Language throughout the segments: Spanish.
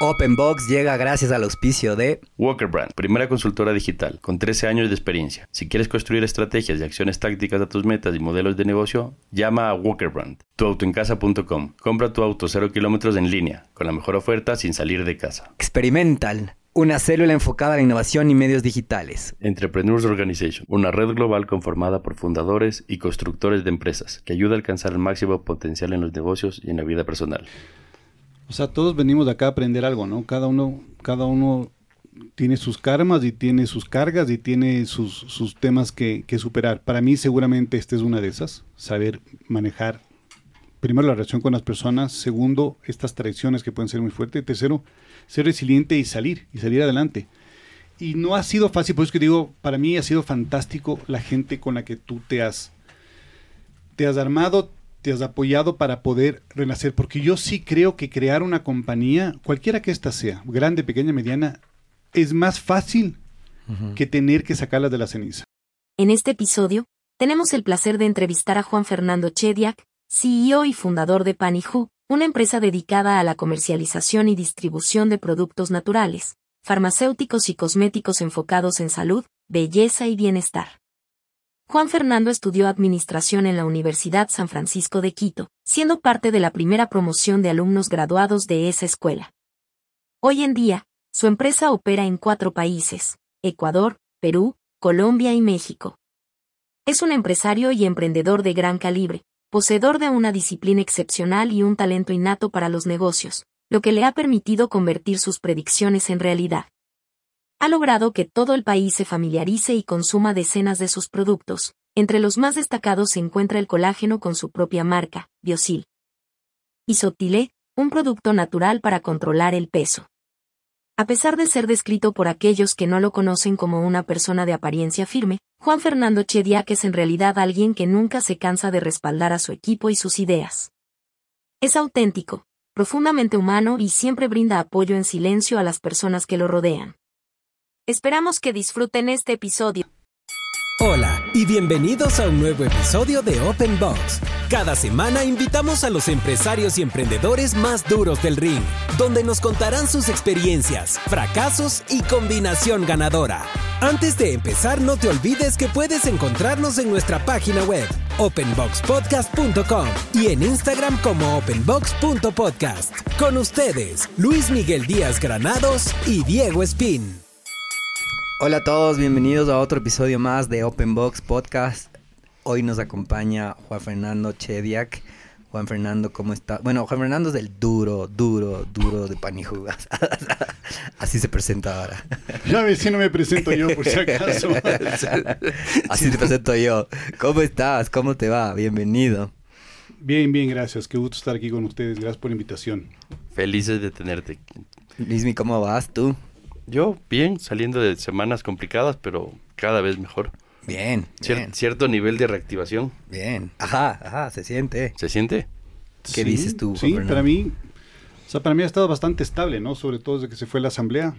Openbox llega gracias al auspicio de Walker Brand, primera consultora digital con 13 años de experiencia. Si quieres construir estrategias y acciones tácticas a tus metas y modelos de negocio, llama a Walker Brand. Tuautoencasa.com. Compra tu auto 0 kilómetros en línea, con la mejor oferta sin salir de casa. Experimental, una célula enfocada a la innovación y medios digitales. Entrepreneurs Organization, una red global conformada por fundadores y constructores de empresas que ayuda a alcanzar el máximo potencial en los negocios y en la vida personal. O sea, todos venimos de acá a aprender algo, ¿no? Cada uno, cada uno tiene sus karmas y tiene sus cargas y tiene sus, sus temas que, que, superar. Para mí seguramente esta es una de esas, saber manejar primero la relación con las personas, segundo estas traiciones que pueden ser muy fuertes, tercero ser resiliente y salir, y salir adelante. Y no ha sido fácil, por eso que digo, para mí ha sido fantástico la gente con la que tú te has, te has armado, te has apoyado para poder renacer, porque yo sí creo que crear una compañía, cualquiera que ésta sea, grande, pequeña, mediana, es más fácil uh -huh. que tener que sacarlas de la ceniza. En este episodio, tenemos el placer de entrevistar a Juan Fernando Chediak, CEO y fundador de Panihu, una empresa dedicada a la comercialización y distribución de productos naturales, farmacéuticos y cosméticos enfocados en salud, belleza y bienestar. Juan Fernando estudió administración en la Universidad San Francisco de Quito, siendo parte de la primera promoción de alumnos graduados de esa escuela. Hoy en día, su empresa opera en cuatro países, Ecuador, Perú, Colombia y México. Es un empresario y emprendedor de gran calibre, poseedor de una disciplina excepcional y un talento innato para los negocios, lo que le ha permitido convertir sus predicciones en realidad ha logrado que todo el país se familiarice y consuma decenas de sus productos. Entre los más destacados se encuentra el colágeno con su propia marca, Biosil. Isoptilé, un producto natural para controlar el peso. A pesar de ser descrito por aquellos que no lo conocen como una persona de apariencia firme, Juan Fernando Chediak es en realidad alguien que nunca se cansa de respaldar a su equipo y sus ideas. Es auténtico, profundamente humano y siempre brinda apoyo en silencio a las personas que lo rodean. Esperamos que disfruten este episodio. Hola y bienvenidos a un nuevo episodio de Open Box. Cada semana invitamos a los empresarios y emprendedores más duros del ring, donde nos contarán sus experiencias, fracasos y combinación ganadora. Antes de empezar, no te olvides que puedes encontrarnos en nuestra página web, openboxpodcast.com y en Instagram como openbox.podcast. Con ustedes, Luis Miguel Díaz Granados y Diego Espín. Hola a todos, bienvenidos a otro episodio más de Open Box Podcast. Hoy nos acompaña Juan Fernando Chediak. Juan Fernando, ¿cómo está? Bueno, Juan Fernando es del duro, duro, duro de Panijugas. Así se presenta ahora. Ya ves si no me presento yo, por si acaso. Así te presento yo. ¿Cómo estás? ¿Cómo te va? Bienvenido. Bien, bien, gracias. Qué gusto estar aquí con ustedes. Gracias por la invitación. Felices de tenerte. Luismi, ¿cómo vas tú? Yo, bien, saliendo de semanas complicadas, pero cada vez mejor. Bien, Cier bien. Cierto nivel de reactivación. Bien. Ajá, ajá, se siente. ¿Se siente? ¿Qué Sí, dices tú, Sí, Fernando? para mí, o sea, para mí ha estado bastante estable, ¿no? Sobre todo desde que se fue la asamblea.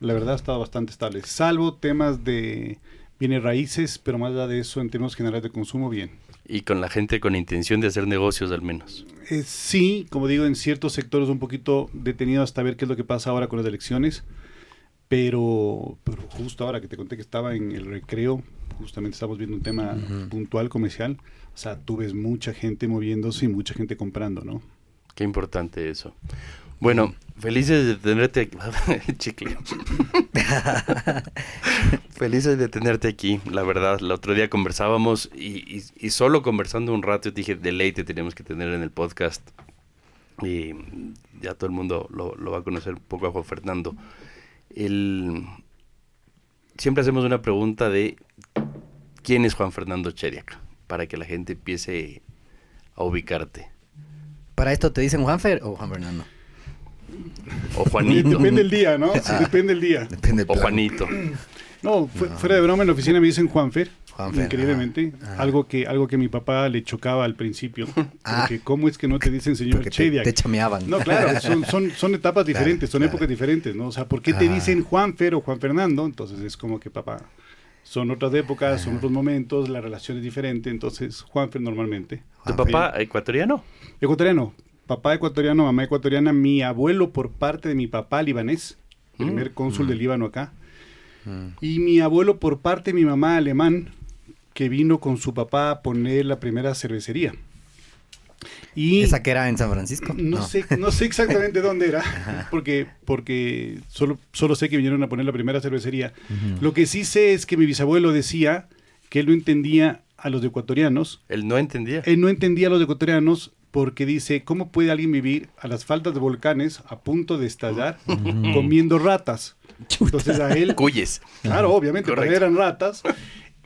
La verdad ha estado bastante estable. Salvo temas de bienes raíces, pero más allá de eso, en términos generales de consumo, bien. Y con la gente con intención de hacer negocios al menos. Eh, sí, como digo, en ciertos sectores un poquito detenido hasta ver qué es lo que pasa ahora con las elecciones. Pero, pero justo ahora que te conté que estaba en el recreo, justamente estamos viendo un tema puntual comercial. O sea, tú ves mucha gente moviéndose y mucha gente comprando, ¿no? Qué importante eso. Bueno, felices de tenerte aquí. Chicle. felices de tenerte aquí, la verdad. El otro día conversábamos y, y- y solo conversando un rato dije, deleite tenemos que tener en el podcast. Y ya todo el mundo lo, lo va a conocer un poco a Juan Fernando. El... Siempre hacemos una pregunta de quién es Juan Fernando Cheriak, para que la gente empiece a ubicarte. ¿Para esto te dicen Juanfer o Juan Fernando? O Juanito. Depende del día, ¿no? Sí, depende del día. Depende del O. Juanito. No, fu- fuera de broma, en la oficina me dicen Juanfer. Juanfer, increíblemente. ajá, ajá. Algo que algo que mi papá le chocaba al principio. Ah. Porque ¿cómo es que no te dicen señor te, Chediak? te chameaban. No, claro, son, son, son etapas Claro, diferentes, son claro. épocas diferentes, ¿no? O sea, ¿por qué te dicen Juanfer o Juan Fernando? Entonces es como que, papá, son otras épocas, son otros momentos, la relación es diferente, entonces Juanfer normalmente. ¿Tu papá ecuatoriano? Ecuatoriano, papá ecuatoriano, mamá ecuatoriana, mi abuelo por parte de mi papá libanés, primer Mm. cónsul Mm. del Líbano acá, Mm. y mi abuelo por parte de mi mamá alemán, que vino con su papá a poner la primera cervecería. Y ¿Esa que era en San Francisco? no, sé, no sé exactamente dónde era, porque, porque solo, solo sé que vinieron a poner la primera cervecería. Ujú. Lo que sí sé es que mi bisabuelo decía que él no entendía a los ecuatorianos. Él no entendía. Él no entendía a los ecuatorianos porque dice, ¿cómo puede alguien vivir a las faldas de volcanes a punto de estallar comiendo ratas? Entonces a él, Cuyes. claro, obviamente, Correcto. eran ratas.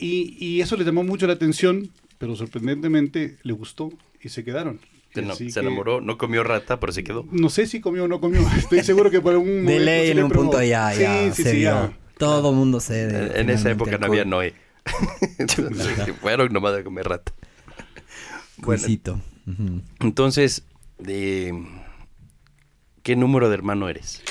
Y, y eso le llamó mucho la atención, pero sorprendentemente le gustó y se quedaron. Se, no- que- enamoró, no comió rata, pero se quedó. no sé si comió o no comió. Estoy seguro que por algún De momento ley sí en un probó. punto ya, ya Sí, sí, se sí, vio. ya. Todo mundo se En, en esa época no había Noé. Entonces, fueron nomás a comer rata. Bueno, entonces, de, ¿qué número de hermano eres?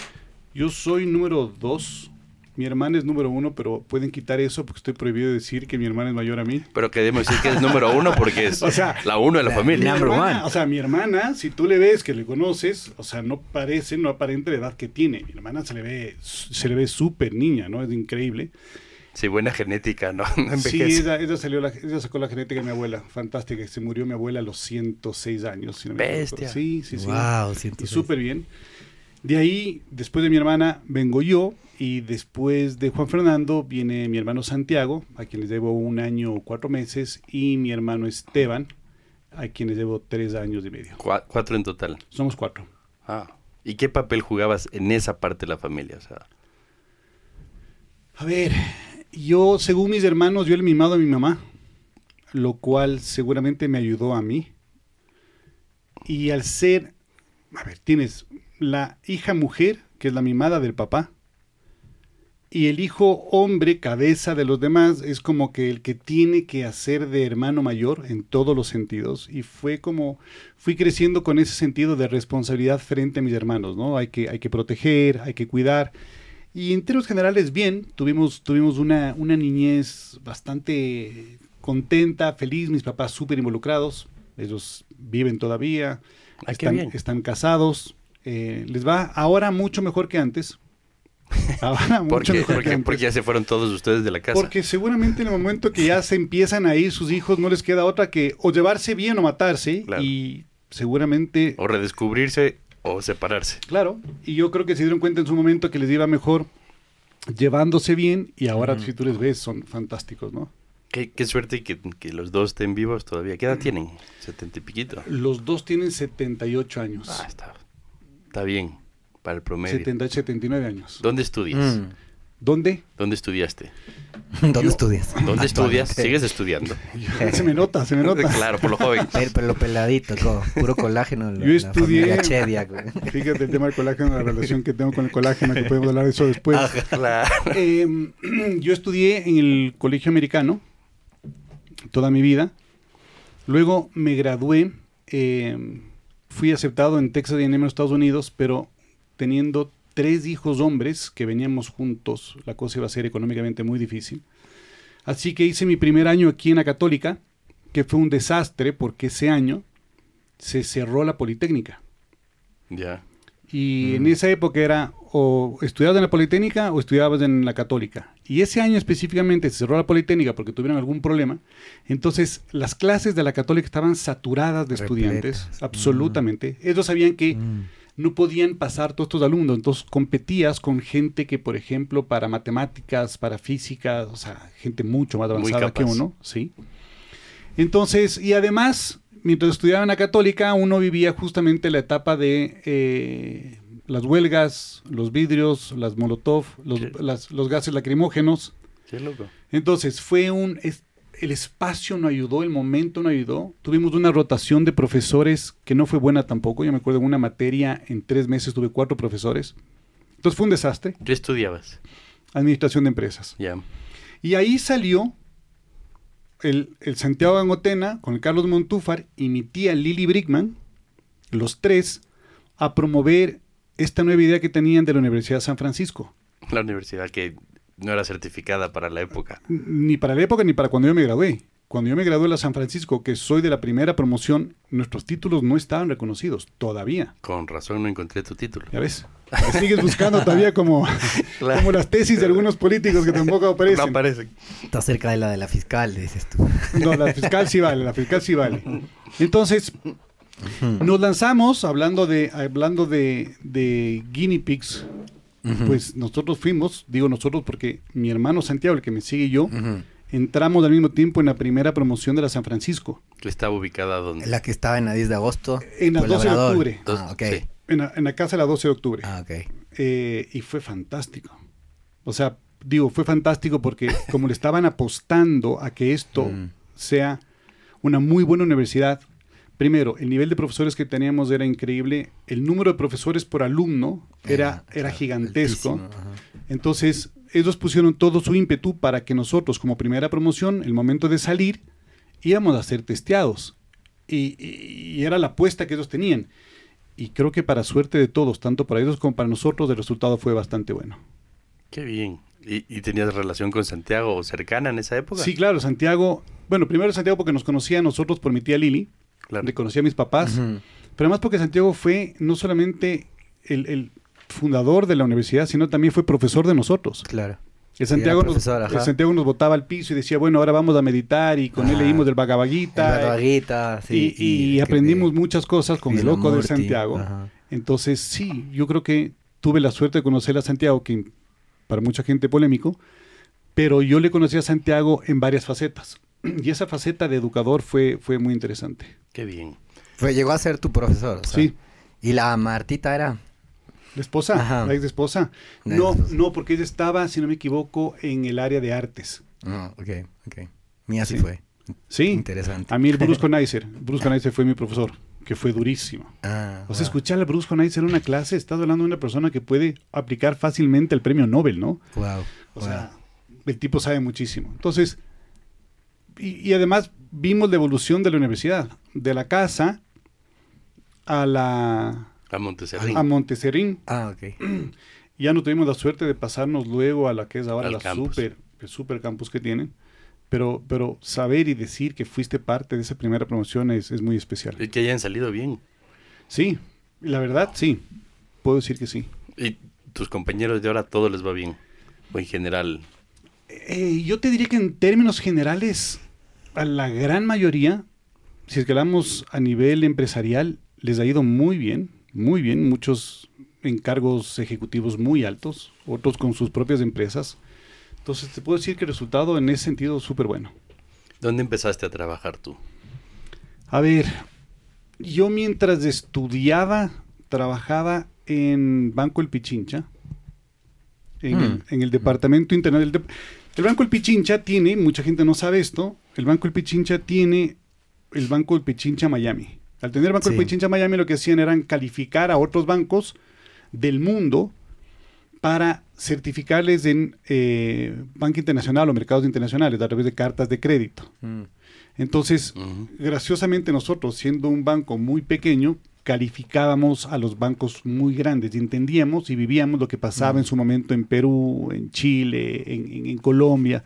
Yo soy número dos. Mi hermana es número uno, pero pueden quitar eso porque estoy prohibido de decir que mi hermana es mayor a mí. Pero queremos decir que es número uno porque es O sea, la uno de la la- familia. Hermana, one. O sea, mi hermana, si tú le ves que le conoces, o sea, no parece, no aparente la edad que tiene. Mi hermana se le ve, se le ve súper niña, ¿no? Es increíble. Sí, buena genética, ¿no? No Sí, ella, ella salió la- ella sacó la genética de mi abuela, fantástica. Se murió mi abuela a los 106 años. si no me. Bestia. Sí, sí, sí. Wow, Y 106. súper bien. De ahí, después de mi hermana, vengo yo. Y después de Juan Fernando viene mi hermano Santiago, a quien les debo un año o cuatro meses, y mi hermano Esteban, a quien les debo tres años y medio. Cua- cuatro en total. Somos cuatro. Ah. ¿Y qué papel jugabas en esa parte de la familia? O sea, A ver, yo, según mis hermanos, yo el mimado de mi mamá, lo cual seguramente me ayudó a mí. Y al ser, a ver, tienes la hija mujer, que es la mimada del papá, y el hijo hombre, cabeza de los demás, es como que el que tiene que hacer de hermano mayor en todos los sentidos. Y fue como, fui creciendo con ese sentido de responsabilidad frente a mis hermanos, ¿no? Hay que, hay que proteger, hay que cuidar. Y en términos generales, bien, tuvimos, tuvimos una, una niñez bastante contenta, feliz, mis papás súper involucrados, ellos viven todavía, Ah, están, están casados, eh, les va ahora mucho mejor que antes. ¿por mucho Porque, porque ya se fueron todos ustedes de la casa. Porque seguramente en el momento que ya se empiezan a ir sus hijos, no les queda otra que o llevarse bien o matarse. Claro. Y seguramente O redescubrirse o separarse. Claro, y yo creo que se dieron cuenta en su momento que les iba mejor llevándose bien y ahora si tú les ves son fantásticos, ¿no? Qué, qué suerte que, que los dos estén vivos todavía. ¿Qué edad tienen? Setenta y piquito. Los dos tienen 78 años. Ah, está, está bien para el promedio. 70, 79 años. ¿Dónde estudias? Mm. ¿Dónde? ¿Dónde estudiaste? ¿Dónde Yo- estudias? ¿Dónde estudias? ¿Sigues estudiando? se me nota, se me nota. claro, por lo joven. Pero, pero peladito, co, puro colágeno. la- Yo la estudié- güey. Fíjate el tema del colágeno, la relación que tengo con el colágeno, que podemos hablar de eso después. Ajá, claro. Eh, yo estudié en el colegio americano toda mi vida. Luego me gradué. eh, fui aceptado en Texas A&M Estados Unidos, pero teniendo tres hijos hombres que veníamos juntos, la cosa iba a ser económicamente muy difícil. Así que hice mi primer año aquí en la Católica, que fue un desastre porque ese año se cerró la Politécnica. Ya. Y en esa época era o estudiabas en la Politécnica o estudiabas en la Católica. Y ese año específicamente se cerró la Politécnica porque tuvieron algún problema. Entonces las clases de la Católica estaban saturadas de estudiantes, absolutamente. Ellos sabían que Mm. No podían pasar todos estos alumnos. Entonces competías con gente que, por ejemplo, para matemáticas, para física, o sea, gente mucho más avanzada que uno, ¿sí? Entonces, y además, mientras estudiaba en la católica, uno vivía justamente la etapa de eh, las huelgas, los vidrios, las molotov, los, Sí. las- los gases lacrimógenos. Qué loco. Entonces, fue un... es- el espacio no ayudó, el momento no ayudó. Tuvimos una rotación de profesores que no fue buena tampoco. Yo me acuerdo en una materia, en tres meses tuve cuatro profesores. Entonces fue un desastre. ¿Qué estudiabas? Administración de empresas. Ya. Y ahí salió el, el Santiago Angotena con el Carlos Montúfar y mi tía Lili Brickman, los tres, a promover esta nueva idea que tenían de la Universidad de San Francisco. La universidad que no era certificada para la época. Ni para la época ni para cuando yo me gradué. cuando yo me gradué de la San Francisco, que soy de la primera promoción, nuestros títulos no estaban reconocidos todavía. Con razón no encontré tu título. Ya ves. Me sigues buscando todavía como, Claro. como las tesis de algunos políticos que tampoco No aparecen. aparece. Está cerca de la de la fiscal, dices tú. No, la fiscal sí vale, la fiscal sí vale. Entonces, nos lanzamos hablando de, hablando de, de guinea pigs. Pues nosotros fuimos, digo nosotros porque mi hermano Santiago, el que me sigue y yo, entramos al mismo tiempo en la primera promoción de la San Francisco. Que estaba ubicada donde. La que estaba en la 10 de agosto. En la fue 12 de octubre. Ah, ok. Sí. En la, en la casa de la 12 de octubre. Ah, ok. Eh, y fue fantástico. O sea, digo, fue fantástico porque como le estaban apostando a que esto Mm. sea una muy buena universidad, primero, el nivel de profesores que teníamos era increíble, el número de profesores por alumno era, era gigantesco. Entonces, ellos pusieron todo su ímpetu para que nosotros, como primera promoción, el momento de salir, íbamos a ser testeados. Y, y- y era la apuesta que ellos tenían. Y creo que para suerte de todos, tanto para ellos como para nosotros, el resultado fue bastante bueno. Qué bien. ¿Y, y tenías relación con Santiago cercana en esa época? Sí, claro, Santiago. Bueno, primero Santiago porque nos conocía a nosotros por mi tía Lili, Claro. le conocía a mis papás, pero además porque Santiago fue no solamente el, el fundador de la universidad, sino también fue profesor de nosotros. Claro. El Santiago, nos, el Santiago nos botaba al piso y decía, bueno, ahora vamos a meditar y con él leímos del eh, Barbaguita, sí. y, aprendimos muchas cosas con el loco de Santiago. ajá. Entonces, sí, yo creo que tuve la suerte de conocer a Santiago, que para mucha gente polémico, pero yo le conocí a Santiago en varias facetas. Y esa faceta de educador fue, fue muy interesante. Qué bien. Fue, llegó a ser tu profesor. o sea. Sí. Y la Martita era. ¿La esposa? Ajá. ¿La ex esposa? La No, no, porque ella estaba, si no me equivoco, en el área de artes. Ah, ok, ok. Mía sí, Sí. fue. Sí. Interesante. A mí el Brusco Neiser. Brusco Neiser fue mi profesor, que fue durísimo. Ah, O sea, wow. escuchar al Brusco Neiser en una clase, estás hablando de una persona que puede aplicar fácilmente el premio Nobel, ¿no? Wow. O wow. sea, el tipo sabe muchísimo. Entonces, y, y además vimos la evolución de la universidad, de la casa a la A Monteserrín. a Monteserrín. Ah, ok. Ya no tuvimos la suerte de pasarnos luego a la que es ahora Al la campus. super, el super campus que tienen. Pero, pero saber y decir que fuiste parte de esa primera promoción es, es muy especial. Y que hayan salido bien. Sí, la verdad, sí. Puedo decir que sí. Y tus compañeros de ahora todo les va bien. O en general. Eh, yo te diría que en términos generales, a la gran mayoría, si es que hablamos a nivel empresarial, les ha ido muy bien, muy bien, muchos encargos ejecutivos muy altos, otros con sus propias empresas. Entonces te puedo decir que el resultado en ese sentido es súper bueno. ¿Dónde empezaste a trabajar tú? A ver, yo mientras estudiaba, trabajaba en Banco El Pichincha, en, Mm. el, en el departamento de- el Banco El Pichincha tiene, mucha gente no sabe esto, el Banco El Pichincha tiene el Banco El Pichincha Miami. Al tener Banco El. Pichincha Miami lo que hacían eran calificar a otros bancos del mundo para certificarles en eh, banca internacional o mercados internacionales a través de cartas de crédito. Mm. Entonces, graciosamente nosotros, siendo un banco muy pequeño, calificábamos a los bancos muy grandes y entendíamos y vivíamos lo que pasaba en su momento en Perú, en Chile, en, en- en Colombia.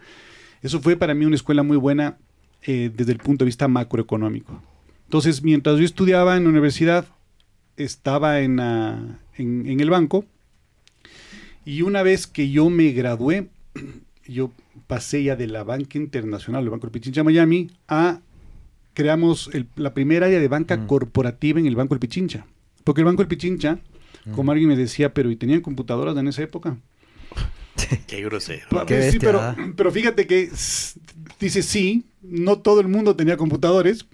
Eso fue para mí una escuela muy buena eh, desde el punto de vista macroeconómico. Entonces, mientras yo estudiaba en la universidad, estaba en, en- en el banco y una vez que yo me gradué, yo pasé ya de la banca internacional, el Banco del Pichincha Miami, a creamos el- la primera área de banca Mm. corporativa en el Banco del Pichincha. Porque el Banco del Pichincha, como alguien me decía, pero ¿y tenían computadoras en esa época? Qué grosero. Sí, pero, pero fíjate que dice sí, no todo el mundo tenía computadores,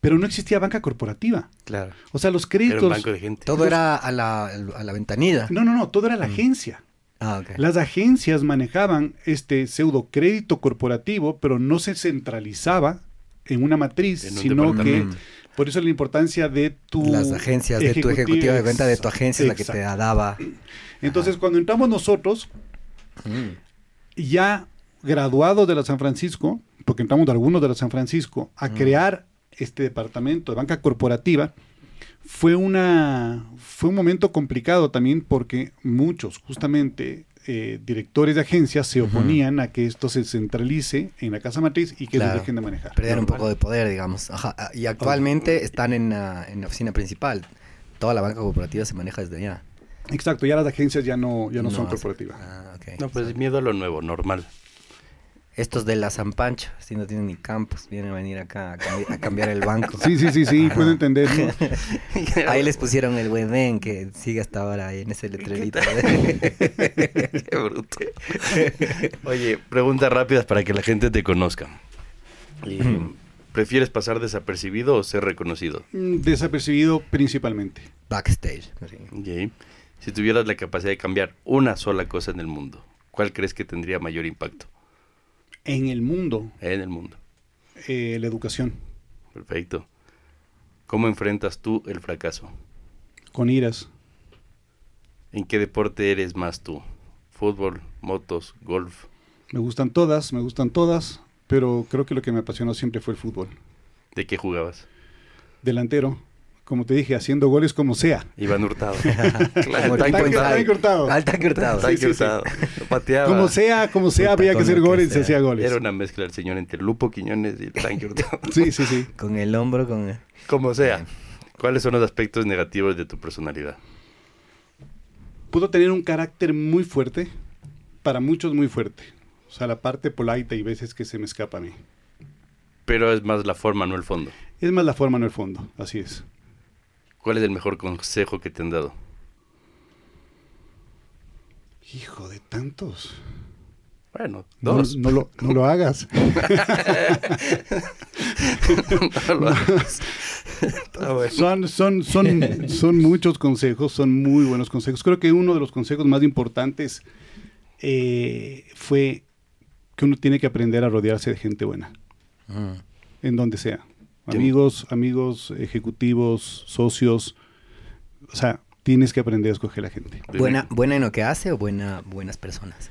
pero no existía banca corporativa. Claro. O sea, los Era créditos... un banco de gente. Todo era a la, a la ventanilla. No, no, no, todo era la Mm. agencia. Ah, ok. Las agencias manejaban este pseudo crédito corporativo, pero no se centralizaba en una matriz, En un sino que por eso la importancia de tu Las agencias de tu ejecutiva de venta de tu agencia es la que te daba. Entonces, cuando entramos nosotros, Mm. ya graduados de la San Francisco, porque entramos de algunos de la San Francisco, a crear este departamento de banca corporativa, fue una fue un momento complicado también porque muchos, justamente eh, directores de agencias se oponían a que esto se centralice en la casa matriz y que Claro. ellos dejen de manejar. Perder un poco de poder, digamos. Ajá. ah, Y actualmente están en la, en la oficina principal. Toda la banca corporativa se maneja desde allá. Exacto, ya las agencias ya no, ya no, son corporativas. Ah. No, pues miedo a lo nuevo, normal. Estos de la San Pancho, si no tienen ni campus, vienen a venir acá a, cambi- a cambiar el banco. Sí, sí, sí, sí, puedo entender. ¿no? Ahí les pusieron el Wedén que sigue hasta ahora ahí en ese letrerito. Qué bruto. Oye, preguntas rápidas para que la gente te conozca. Y, ¿Prefieres pasar desapercibido o ser reconocido? Mm, Desapercibido principalmente. Backstage. así. Ok. Si tuvieras la capacidad de cambiar una sola cosa en el mundo, ¿cuál crees que tendría mayor impacto En el mundo, en el mundo? eh, la educación, Perfecto. ¿Cómo enfrentas tú el fracaso? con iras, ¿En qué deporte eres más tú? ¿Fútbol, motos, golf? me gustan todas, me gustan todas, pero creo que lo que me apasionó siempre fue el fútbol. ¿De qué jugabas? Delantero, como te dije, haciendo goles como sea. Iván Hurtado. Tanque- inside. Hurtado. Al tanque hurtado. Sí. Hurtado. Pateaba. Como sea, como sea, había que hacer goles y se hacía goles. Era una mezcla del señor entre Lupo Quiñones y el Tanque Hurtado. Sí, sí, sí. Con el hombro, con el... Como sea. ¿Cuáles son los aspectos negativos de tu personalidad? Pudo tener un carácter muy fuerte, para muchos muy fuerte. O sea, la parte polite hay veces que se me escapa a mí. Pero es más la forma, no el fondo. Es más la forma, no el fondo. Así es. ¿Cuál es el mejor consejo que te han dado? Hijo de tantos. Bueno, No, dos. no lo, no lo hagas. No lo hagas. Son, son, son, son muchos consejos, son muy buenos consejos. Creo que uno de los consejos más importantes eh, fue que uno tiene que aprender a rodearse de gente buena, Mm. en donde sea. Amigos, amigos, ejecutivos, socios. O sea, tienes que aprender a escoger a gente. ¿Buena, ¿Buena en lo que hace o buena, buenas personas?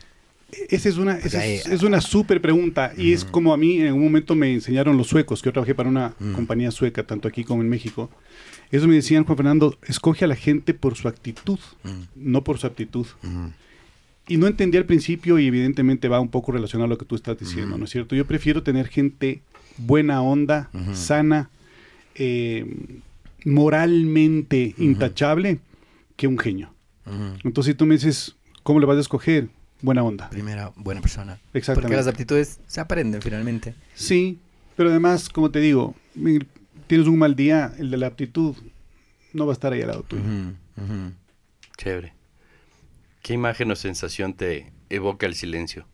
Esa es una, esa es, una súper pregunta y es como a mí en un momento me enseñaron los suecos, que yo trabajé para una Mm. compañía sueca, tanto aquí como en México. Eso me decían, Juan Fernando, escoge a la gente por su actitud, Mm. no por su aptitud. Mm. Y no entendí al principio y evidentemente va un poco relacionado a lo que tú estás diciendo. ¿no es cierto? Yo prefiero tener gente buena onda, sana, eh, moralmente intachable, que un genio. Entonces si tú me dices, ¿cómo le vas a escoger? Buena onda. Primera, buena persona. Exactamente. Porque las aptitudes se aprenden finalmente. Sí, pero además, como te digo, tienes un mal día, el de la aptitud no va a estar ahí al lado tuyo. Chévere. ¿Qué imagen o sensación te evoca el silencio?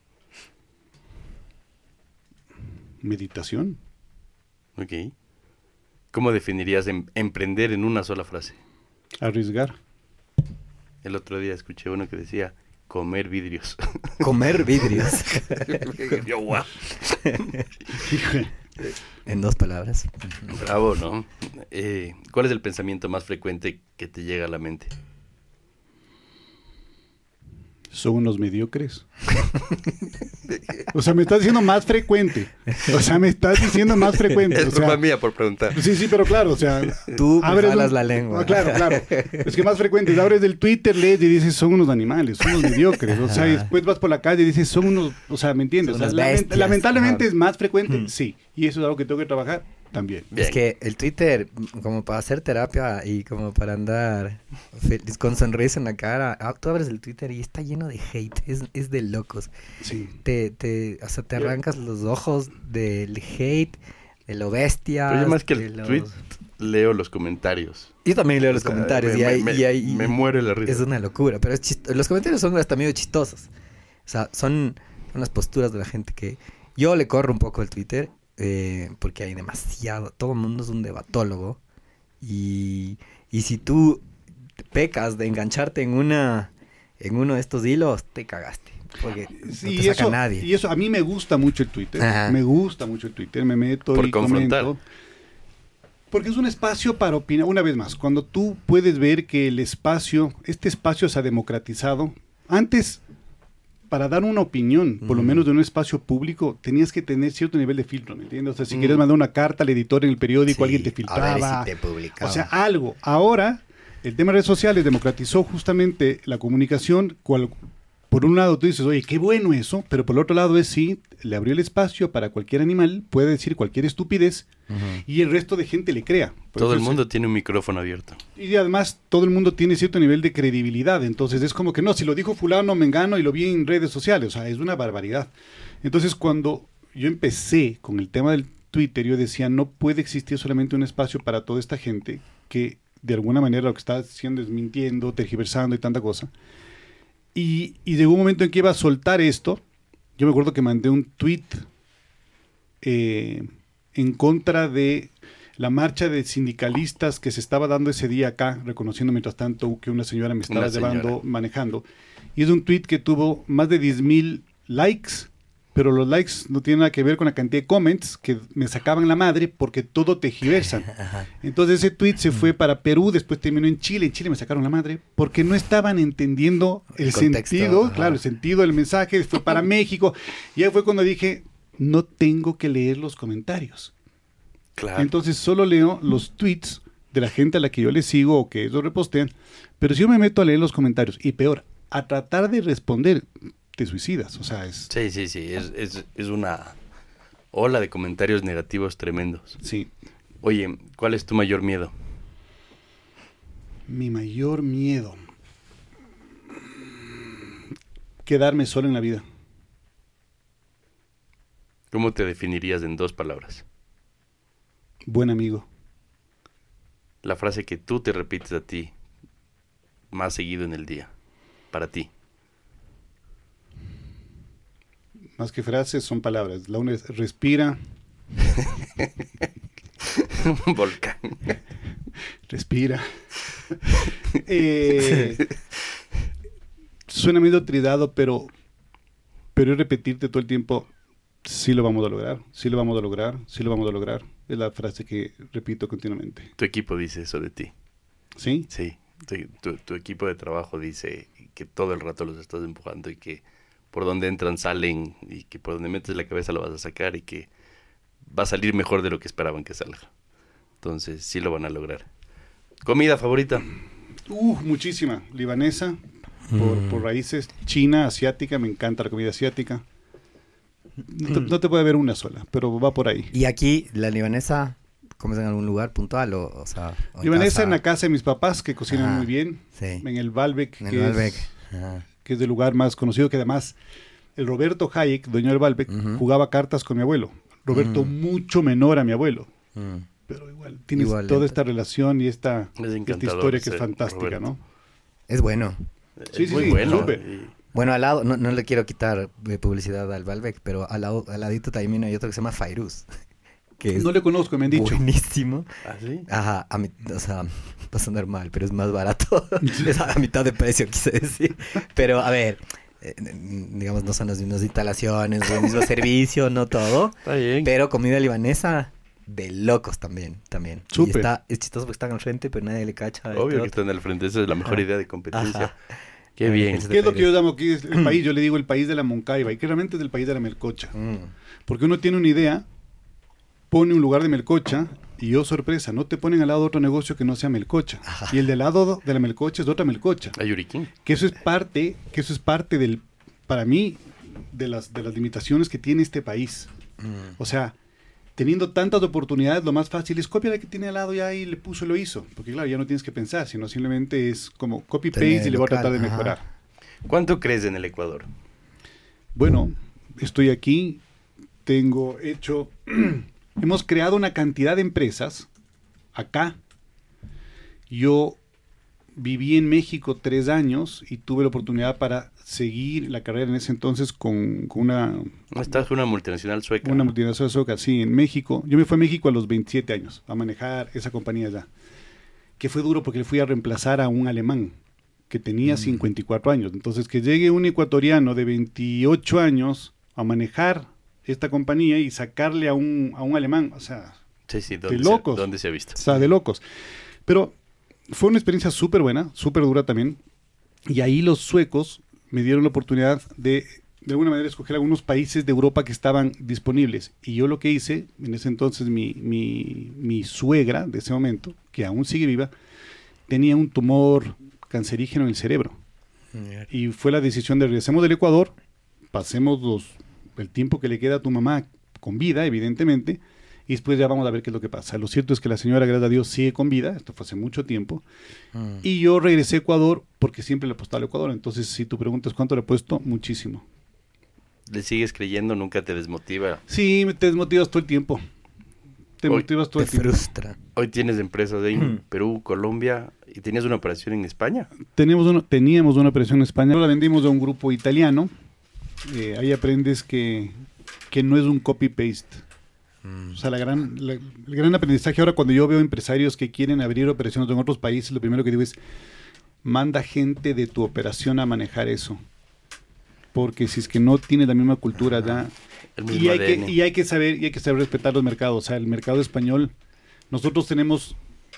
Meditación. Ok. ¿Cómo definirías em- emprender en una sola frase? Arriesgar. El otro día escuché uno que decía comer vidrios. Comer vidrios. Yo, en dos palabras. Bravo, ¿no? Eh, ¿Cuál es el pensamiento más frecuente que te llega a la mente? Son unos mediocres. o sea, me estás diciendo más frecuente. O sea, me estás diciendo más frecuente. Es o sea, culpa mía por preguntar. Sí, sí, pero claro, o sea, Tú abres un- la lengua. Ah, claro, claro. Es que más frecuente, abres del Twitter, lees y dices, son unos animales, son unos mediocres. O sea, y después vas por la calle y dices, son unos, o sea, ¿me entiendes? O sea, lament- bestias. lamentablemente Ajá. es más frecuente, Mm. sí. Y eso es algo que tengo que trabajar también. Bien. Es que el Twitter, como para hacer terapia y como para andar feliz, con sonrisa en la cara, ah, tú abres el Twitter y está lleno de hate, es, es de locos. Sí. Te, te, o sea, te arrancas los ojos del hate, de lo bestia. Pero yo más que el los- tweet leo los comentarios. Yo también leo los O sea, comentarios me- y, hay, me, y hay- me muero la risa. Es una locura, pero es chist- los comentarios son hasta medio chistosos. O sea, son, son las posturas de la gente que... Yo le corro un poco el Twitter eh, porque hay demasiado... Todo el mundo es un debatólogo. Y, y si tú pecas de engancharte en una en uno de estos hilos, te cagaste. Porque Sí, no y te saca eso, nadie. y eso, a mí me gusta mucho el Twitter. Ajá. Me gusta mucho el Twitter. Me meto Por y confrontar. comento. Porque es un espacio para opinar. Una vez más, cuando tú puedes ver que el espacio, este espacio se ha democratizado. Antes, para dar una opinión, por lo menos de un espacio público, tenías que tener cierto nivel de filtro, ¿me entiendes? O sea, si Mm. quieres mandar una carta al editor en el periódico, Sí, alguien te filtraba. si te. O sea, algo. Ahora, el tema de redes sociales democratizó justamente la comunicación, cual por un lado tú dices, oye, qué bueno eso, pero por el otro lado es sí, le abrió el espacio para cualquier animal, puede decir cualquier estupidez y el resto de gente le crea. Por Todo el mundo tiene un micrófono abierto. Y además todo el mundo tiene cierto nivel de credibilidad, entonces es como que no, si lo dijo fulano, me engano y lo vi en redes sociales, o sea, es una barbaridad. Entonces cuando yo empecé con el tema del Twitter, yo decía, no puede existir solamente un espacio para toda esta gente que de alguna manera lo que está haciendo es mintiendo, tergiversando y tanta cosa. Y, y llegó un momento en que iba a soltar esto. Yo me acuerdo que mandé un tweet eh, en contra de la marcha de sindicalistas que se estaba dando ese día acá, reconociendo mientras tanto que una señora me estaba llevando, manejando. Y es un tweet que tuvo más de 10.000 likes, pero los likes no tienen nada que ver con la cantidad de comments que me sacaban la madre porque todo tejiversan. Entonces ese tweet se Mm. fue para Perú, después terminó en Chile, en Chile me sacaron la madre porque no estaban entendiendo el, sentido, ajá. claro, el sentido del mensaje, fue para México. Y ahí fue cuando dije, no tengo que leer los comentarios. Claro. Entonces solo leo los tweets de la gente a la que yo le sigo o que ellos repostean, pero si yo me meto a leer los comentarios y peor, a tratar de responder, te suicidas, o sea, es... Sí, sí, sí. Es, es, es una ola de comentarios negativos tremendos. Sí, Oye, ¿cuál es tu mayor miedo? mi mayor miedo. Quedarme solo en la vida. ¿Cómo te definirías en dos palabras? Buen amigo. La frase que tú te repites a ti más seguido en el día. Para ti. Más que frases son palabras. La una es respira, Un volcán. respira. Eh, suena medio tridado, pero, pero es repetirte todo el tiempo, sí lo vamos a lograr, sí lo vamos a lograr, sí lo vamos a lograr. Es la frase que repito continuamente. Tu equipo dice eso de ti. ¿Sí? Sí. Tu, tu- tu equipo de trabajo dice que todo el rato los estás empujando y que por donde entran salen y que por donde metes la cabeza lo vas a sacar y que va a salir mejor de lo que esperaban que salga. Entonces sí lo van a lograr. ¿Comida favorita? Uh, muchísima. Libanesa, por, por raíces. China, asiática, me encanta la comida asiática. No te, no te puede haber una sola, pero va por ahí. Y aquí, la libanesa, ¿comes en algún lugar puntual o, o sea... o en Libanesa casa? en la casa de mis papás, que cocinan Ah, muy bien. sí. En el Balbec, En el que, Malbec. Es, Ajá. Que es el lugar más conocido, que además el Roberto Hayek, dueño del Balbec, jugaba cartas con mi abuelo. Roberto Mm. mucho menor a mi abuelo. Mm. Pero igual, tienes Igual, toda ent- esta relación y esta, Es esta historia que es fantástica, Roberto. ¿no? Es bueno. Sí, Es sí, muy sí, bueno. y- Bueno, al lado, no, no le quiero quitar publicidad al Balbec, pero al, lado, al ladito también hay otro que se llama Fairuz, que es No le conozco, me han dicho. buenísimo. ¿Ah, sí? Ajá, a mi- o sea, va a sonar mal, pero es más barato. es a mitad de precio, quise decir. Pero, a ver, eh, digamos, no son las mismas instalaciones, el mismo servicio, no todo. Está bien. Pero comida libanesa de locos también, también. Y Súper. está, es chistoso porque están al frente, pero nadie le cacha. este Obvio que están al frente. Esa es la mejor Ajá. idea de competencia. Ajá. Qué Ay, bien. ¿Qué es lo que yo llamo aquí el país? Yo le digo el país de la Moncaiba y que realmente es el país de la melcocha. Mm. Porque uno tiene una idea, pone un lugar de melcocha y oh sorpresa, no te ponen al lado de otro negocio que no sea melcocha. Y el del lado de la melcocha es otra melcocha. Ayuriquín. Que eso es parte, que eso es parte del, para mí, de las, de las limitaciones que tiene este país. Mm. O sea, teniendo tantas oportunidades, lo más fácil es copia la que tiene al lado ya y le puso y lo hizo. Porque claro, ya no tienes que pensar, sino simplemente es como copy Tener paste y le voy a tratar de ajá. mejorar. ¿Cuánto crees en el Ecuador? Bueno, estoy aquí, tengo hecho, hemos creado una cantidad de empresas acá. Yo viví en México tres años y tuve la oportunidad para seguir la carrera en ese entonces con, con una, estás una multinacional sueca. una multinacional soca, sí, en México. Yo me fui a México a los 27 años a manejar esa compañía allá. Que fue duro porque le fui a reemplazar a un alemán que tenía 54 años. Entonces, que llegue un ecuatoriano de 28 años a manejar esta compañía y sacarle a un, a un alemán, o sea, Sí, sí. de ¿dónde, se, locos. ¿Dónde se ha visto? o sea, de locos. Pero fue una experiencia súper buena, súper dura también. Y ahí los suecos me dieron la oportunidad de, de alguna manera, escoger algunos países de Europa que estaban disponibles. Y yo lo que hice, en ese entonces mi, mi, mi suegra de ese momento, que aún sigue viva, tenía un tumor cancerígeno en el cerebro. Y fue la decisión de regresemos del Ecuador, pasemos los, el tiempo que le queda a tu mamá con vida, evidentemente, y después ya vamos a ver qué es lo que pasa. Lo cierto es que la señora, gracias a Dios, sigue con vida, esto fue hace mucho tiempo, Mm. y yo regresé a Ecuador porque siempre le apostaba al Ecuador, entonces si tú preguntas cuánto le he puesto, muchísimo. ¿Le sigues creyendo? ¿Nunca te desmotiva? Sí, me- te desmotivas todo el tiempo. Te Hoy motivas todo Te el tiempo. frustra. Hoy tienes empresas en Perú, Colombia y tenías una operación en España. Tenemos uno- teníamos una operación en España, la vendimos a un grupo italiano. Eh, ahí aprendes que, que no es un copy-paste. Mm. O sea, la gran, la- el gran aprendizaje ahora cuando yo veo empresarios que quieren abrir operaciones en otros países, lo primero que digo es, manda gente de tu operación a manejar eso. Porque si es que no tiene la misma cultura ya... Y hay, ADN. que, y hay que saber y hay que saber respetar los mercados. O sea, el mercado español, nosotros tenemos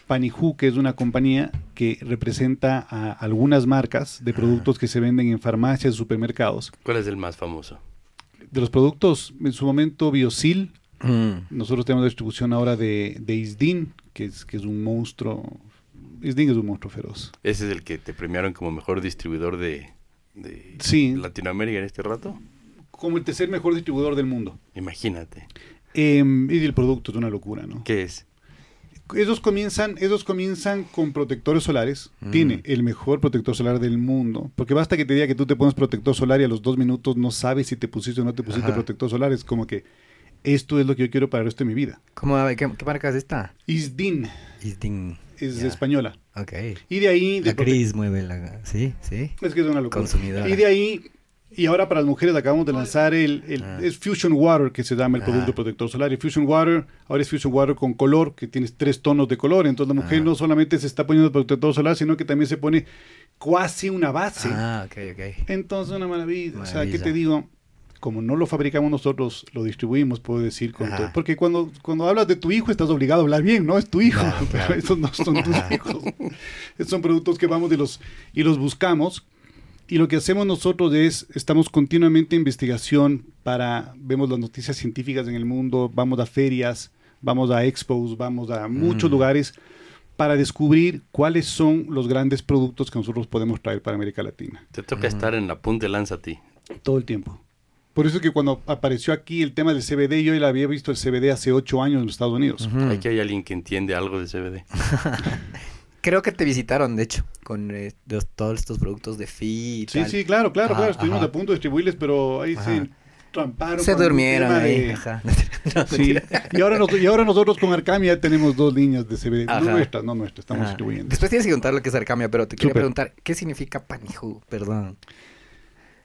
Paniju, que es una compañía que representa a algunas marcas de productos que se venden en farmacias, supermercados. ¿Cuál es el más famoso? De los productos, en su momento, Biosil, Mm. nosotros tenemos distribución ahora de, de Isdin, que es, que es un monstruo. Isdin es un monstruo feroz. Ese es el que te premiaron como mejor distribuidor de, de Sí. Latinoamérica en este rato. Como el tercer mejor distribuidor del mundo. Imagínate. Em, y el producto es una locura, ¿no? ¿Qué es? Esos comienzan, comienzan con protectores solares. Mm. Tiene el mejor protector solar del mundo. Porque basta que te diga que tú te pones protector solar y a los dos minutos no sabes si te pusiste o no te pusiste Ajá. protector solar. Es como que esto es lo que yo quiero para el resto de mi vida. ¿Cómo, qué, qué marca es esta? Isdin Isdin. es española. Ok. Y de ahí... de La Cris mueve la... Sí, sí. Es que es una locura. Consumidora. Y de ahí, y ahora para las mujeres acabamos de lanzar el, el- Ah. es Fusion Water, que se llama el producto Ah. protector solar. Y Fusion Water, ahora es Fusion Water con color, que tienes tres tonos de color. Entonces la mujer Ah. no solamente se está poniendo el protector solar, sino que también se pone casi una base. Ah, ok, ok. Entonces una maravilla. O sea, ¿qué te digo? Como no lo fabricamos nosotros, lo distribuimos, puedo decir con todo. Porque cuando, cuando hablas de tu hijo, estás obligado a hablar bien, ¿no? Es tu hijo. Claro. esos no son tus Ajá. hijos. Estos son productos que vamos y los, y los buscamos. Y lo que hacemos nosotros es, estamos continuamente en investigación para, vemos las noticias científicas en el mundo, vamos a ferias, vamos a expos, vamos a muchos Mm. lugares para descubrir cuáles son los grandes productos que nosotros podemos traer para América Latina Te toca estar en la punta de lanza a ti. todo el tiempo. Por eso es que cuando apareció aquí el tema del CBD, yo ya había visto el CBD hace ocho años en los Estados Unidos. Ujú. Aquí hay alguien que entiende algo de CBD. Creo que te visitaron, de hecho, con eh, los- todos estos productos de FI y Sí, tal. sí, claro, claro, Ajá, claro. Estuvimos ajá. a punto de distribuirles, pero ahí Ajá. se tramparon. Se durmieron ahí. de- Ajá. No, Sí, y ahora, nos- y ahora nosotros con Arcamia tenemos dos líneas de CBD. Ajá. No nuestras, no nuestras, estamos distribuyendo. Después tienes que contar lo que es Arcamia, pero te quería Súper. preguntar, ¿qué significa Paniju? Perdón.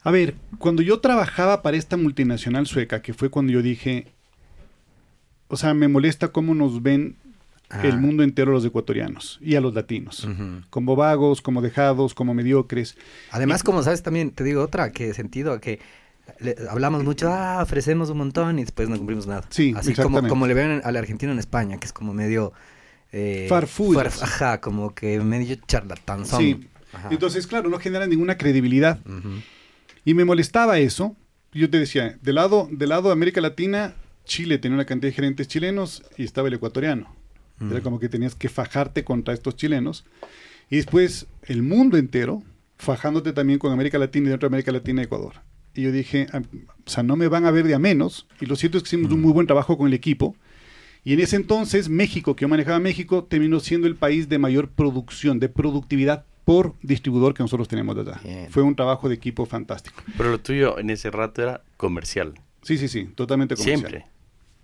A ver, cuando yo trabajaba para esta multinacional sueca, que fue cuando yo dije, o sea, me molesta cómo nos ven El mundo entero los ecuatorianos y a los latinos. Como vagos, como dejados, como mediocres. Además, como sabes, también te digo otra, que sentido, que le- hablamos mucho, ah, ofrecemos un montón y después no cumplimos nada. Sí, Así como, le ven al argentino en España, que es como medio... Eh, Farfullas. Ajá, como que medio charlatanzón. Sí. Ajá. Entonces, claro, no genera ninguna credibilidad. Y me molestaba eso. Yo te decía, del lado, del lado de América Latina, Chile tenía una cantidad de gerentes chilenos y estaba el ecuatoriano. Era Mm. como que tenías que fajarte contra estos chilenos. Y después el mundo entero, fajándote también con América Latina y dentro de América Latina Ecuador. Y yo dije, ah, o sea, no me van a ver de a menos. Y lo cierto es que hicimos un muy buen trabajo con el equipo. Y en ese entonces, México, que yo manejaba México, terminó siendo el país de mayor producción, de productividad por distribuidor que nosotros tenemos de allá. Bien. Fue un trabajo de equipo fantástico. Pero lo tuyo en ese rato era comercial. Sí, sí, sí, totalmente comercial. Siempre.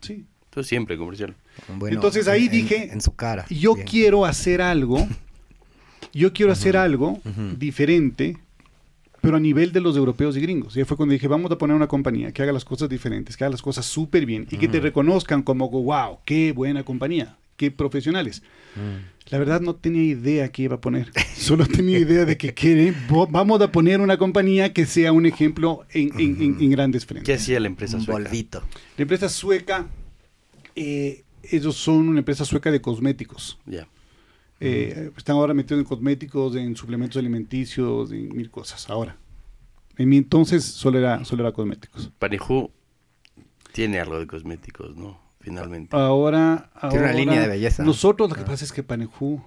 Sí. Tú siempre comercial. Bueno, Entonces ahí en- dije, En, su cara. Yo Bien. quiero hacer algo, yo quiero hacer algo ujú. diferente, pero a nivel de los europeos y gringos. Y ahí fue cuando dije, vamos a poner una compañía que haga las cosas diferentes, que haga las cosas súper bien y que te reconozcan como, wow, qué buena compañía, qué profesionales. Mm. La verdad no tenía idea qué iba a poner. Solo tenía idea de que quiere, vamos a poner una compañía que sea un ejemplo en, en- en- en grandes frentes. ¿Qué hacía la empresa sueca? La empresa sueca, eh, ellos son una empresa sueca de cosméticos. Ya. Eh, Están ahora metidos en cosméticos, en suplementos alimenticios, en mil cosas. Ahora. En mi entonces solo era, solo era cosméticos. Panijú tiene algo de cosméticos, ¿no? Finalmente. Ahora, Tiene una línea de belleza. Nosotros lo que Ah. pasa es que Panejú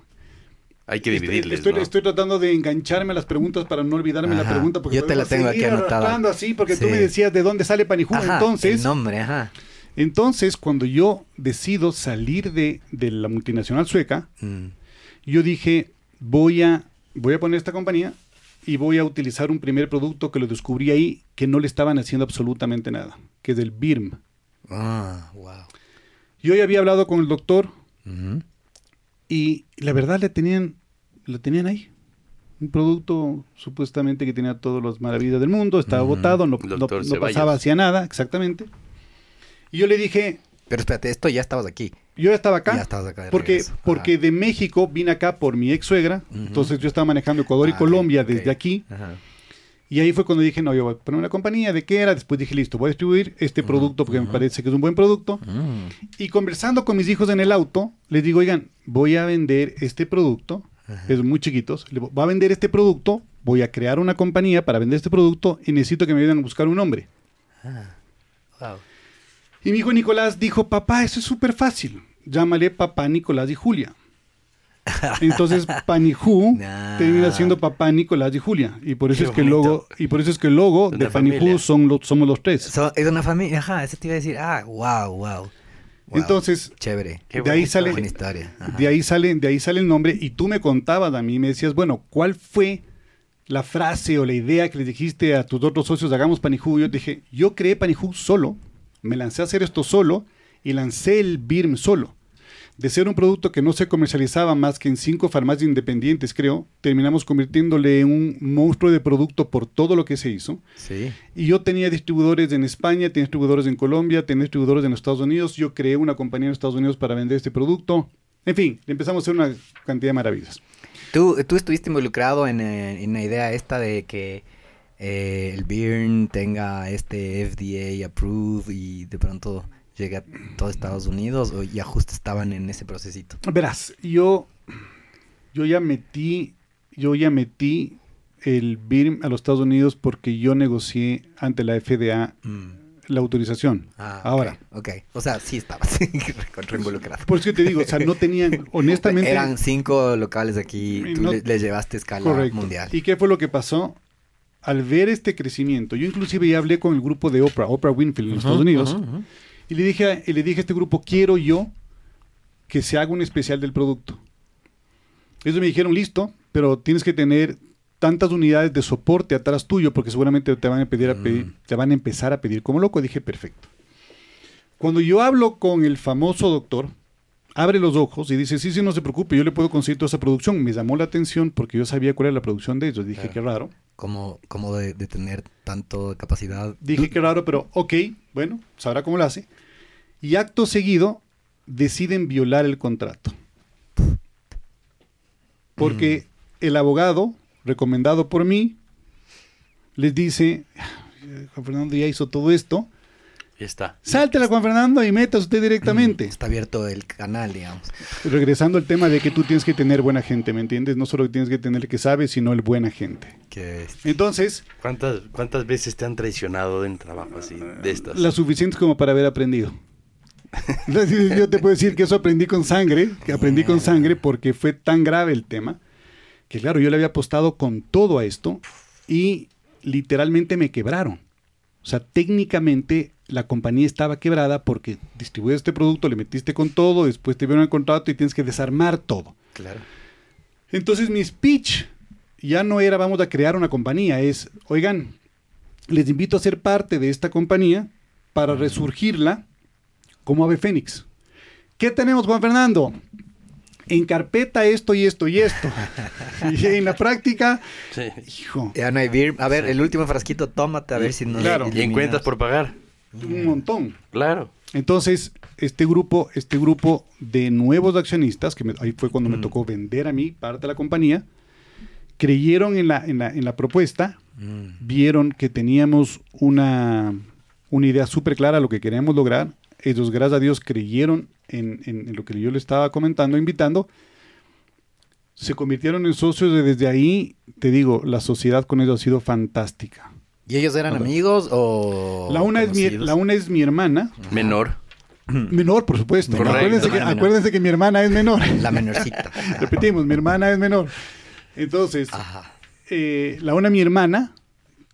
Hay que dividirles, Estoy, ¿no? estoy tratando de engancharme a las preguntas para no olvidarme la pregunta. Porque Yo te la tengo aquí anotada. así, porque tú me decías de dónde sale Panijú. Ajá, entonces, el nombre, ajá. Entonces, cuando yo decido salir de, de la multinacional sueca, Mm. yo dije, voy a, voy a poner esta compañía y voy a utilizar un primer producto que lo descubrí ahí, que no le estaban haciendo absolutamente nada, que es el BIRM. Ah, wow. Yo ya había hablado con el doctor y la verdad le tenían, le tenían ahí. Un producto supuestamente que tenía todas las maravillas del mundo, estaba botado, no, no- pasaba hacia nada, exactamente. Y yo le dije, Pero espérate, esto ya estabas aquí. yo ya estaba acá. Ya estabas acá de porque. Ajá. porque de México vine acá por mi ex suegra, entonces yo estaba manejando Ecuador y Ah, Colombia desde aquí. Ajá. Y ahí fue cuando dije, no, yo voy a poner una compañía, ¿de qué era? Después dije, listo, voy a distribuir este producto porque me parece que es un buen producto. Mm. Y conversando con mis hijos en el auto, les digo, oigan, voy a vender este producto, es muy chiquitos, voy a vender este producto, voy a crear una compañía para vender este producto y necesito que me ayuden a buscar un nombre. Wow. Y mi hijo Nicolás dijo, papá, eso es súper fácil, llámale papá Nicolás y Julia. Entonces Panijú Ah. termina siendo papá Nicolás y Julia. Y por eso Qué es que el logo, y por eso es que el logo Una de Panijú son somos los tres. So- es una familia, ajá, eso te iba a decir. Ah, wow, wow. Wow. Entonces, Chévere. Qué de ahí sale, Buena historia. Ajá. de ahí sale, de ahí sale el nombre. Y tú me contabas a mí, me decías, bueno, ¿cuál fue la frase o la idea que les dijiste a tus otros socios, hagamos Panijú? Yo dije, yo creé Panijú solo, me lancé a hacer esto solo y lancé el BIRM solo. De ser un producto que no se comercializaba más que en cinco farmacias independientes, creo, terminamos convirtiéndole en un monstruo de producto por todo lo que se hizo. Sí. Y yo tenía distribuidores en España, tenía distribuidores en Colombia, tenía distribuidores en los Estados Unidos. Yo creé una compañía en Estados Unidos para vender este producto. En fin, empezamos a hacer una cantidad de maravillas. ¿Tú, tú estuviste involucrado en, eh, en la idea esta de que eh, el BIRN tenga este FDA approved y de pronto llegue a todo Estados Unidos o ya justo estaban en ese procesito? Verás, yo, yo ya metí, yo ya metí el BIRM a los Estados Unidos porque yo negocié ante la FDA Mm. la autorización. Ah, Ahora, Ok, o sea, sí estabas involucrado. por eso te digo, o sea, no tenían, honestamente... Eran cinco locales aquí, tú no- le, le llevaste escala Correcto. mundial. ¿Y qué fue lo que pasó? Al ver este crecimiento, yo inclusive ya hablé con el grupo de Oprah, Oprah Winfield en Estados Unidos, y le dije, a- y le dije a este grupo, quiero yo que se haga un especial del producto. Ellos me dijeron, listo, pero tienes que tener tantas unidades de soporte atrás tuyo, porque seguramente te van a pedir, a pedir- Mm. te van a empezar a pedir como loco. Dije, perfecto. Cuando yo hablo con el famoso doctor, abre los ojos y dice, sí, sí, no se preocupe, yo le puedo conseguir toda esa producción. Me llamó la atención porque yo sabía cuál era la producción de ellos. Dije, Claro. qué raro. Como, como de, de tener tanto capacidad. Dije, qué raro, pero ok, bueno, sabrá cómo lo hace. Y acto seguido, deciden violar el contrato. Porque el abogado, recomendado por mí, les dice, Juan Fernando ya hizo todo esto, Ya está. sáltela Juan Fernando y meta usted directamente. Está abierto el canal, digamos. Regresando al tema de que tú tienes que tener buena gente, ¿me entiendes? No solo tienes que tener el que sabe, sino el buena gente. Que Entonces, ¿Cuántas, ¿Cuántas veces te han traicionado en trabajo así de estas? las suficientes como para haber aprendido. Yo te puedo decir que eso aprendí con sangre, que aprendí con sangre porque fue tan grave el tema, que claro, yo le había apostado con todo a esto y literalmente me quebraron. O sea, técnicamente la compañía estaba quebrada porque distribuyes este producto, le metiste con todo, después te vieron el contrato y tienes que desarmar todo. Claro. Entonces mi speech ya no era vamos a crear una compañía, es, oigan, les invito a ser parte de esta compañía para resurgirla como ave fénix. ¿Qué tenemos, Juan Fernando? En carpeta esto y esto y esto. y en la práctica, Sí. hijo, Ya no hay beer. A ver, el último frasquito, tómate a ver si no. Claro. Y en cuentas por pagar. Un montón. Claro. Entonces, este grupo, este grupo de nuevos accionistas, que me- ahí fue cuando me tocó vender a mí parte de la compañía, creyeron en la, en la, en la propuesta, Mm. vieron que teníamos una, una idea súper clara de lo que queríamos lograr. Ellos, gracias a Dios, creyeron en, en- en lo que yo le estaba comentando, invitando. Se convirtieron en socios y desde ahí, te digo, la sociedad con ellos ha sido fantástica. ¿Y ellos eran amigos o.? La una, es mi, la una es mi hermana, Menor. Menor, por supuesto. Correcto. Acuérdense, que, Menor. acuérdense que mi hermana es menor. La menorcita. Repetimos, mi hermana es menor. Entonces, Ajá. eh, la una mi hermana,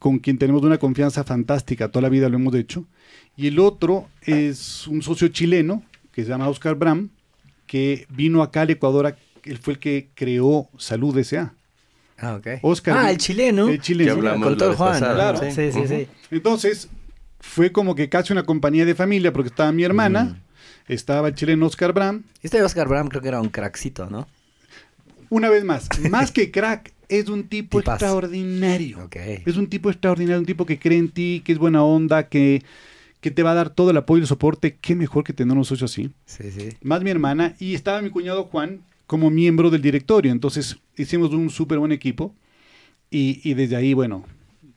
con quien tenemos una confianza fantástica, toda la vida lo hemos hecho, y el otro es un socio chileno que se llama Oscar Bram, que vino acá al Ecuador, a- él fue el que creó Salud S.A. Ah. Oscar. Ah, el chileno. El chileno. Que hablamos Con Juan. pasada. Claro. Sí, sí, sí. Entonces, fue como que casi una compañía de familia, porque estaba mi hermana, estaba el chileno Oscar Bram, Este Oscar Bram creo que era un crackcito, ¿no? Una vez más, más que crack, es un tipo extraordinario. Ok. Es un tipo extraordinario, un tipo que cree en ti, que es buena onda, que, que te va a dar todo el apoyo y el soporte. Qué mejor que tener un socio así. Sí, sí. Más mi hermana, y estaba mi cuñado Juan como miembro del directorio. Entonces hicimos un súper buen equipo. Y, y desde ahí, bueno,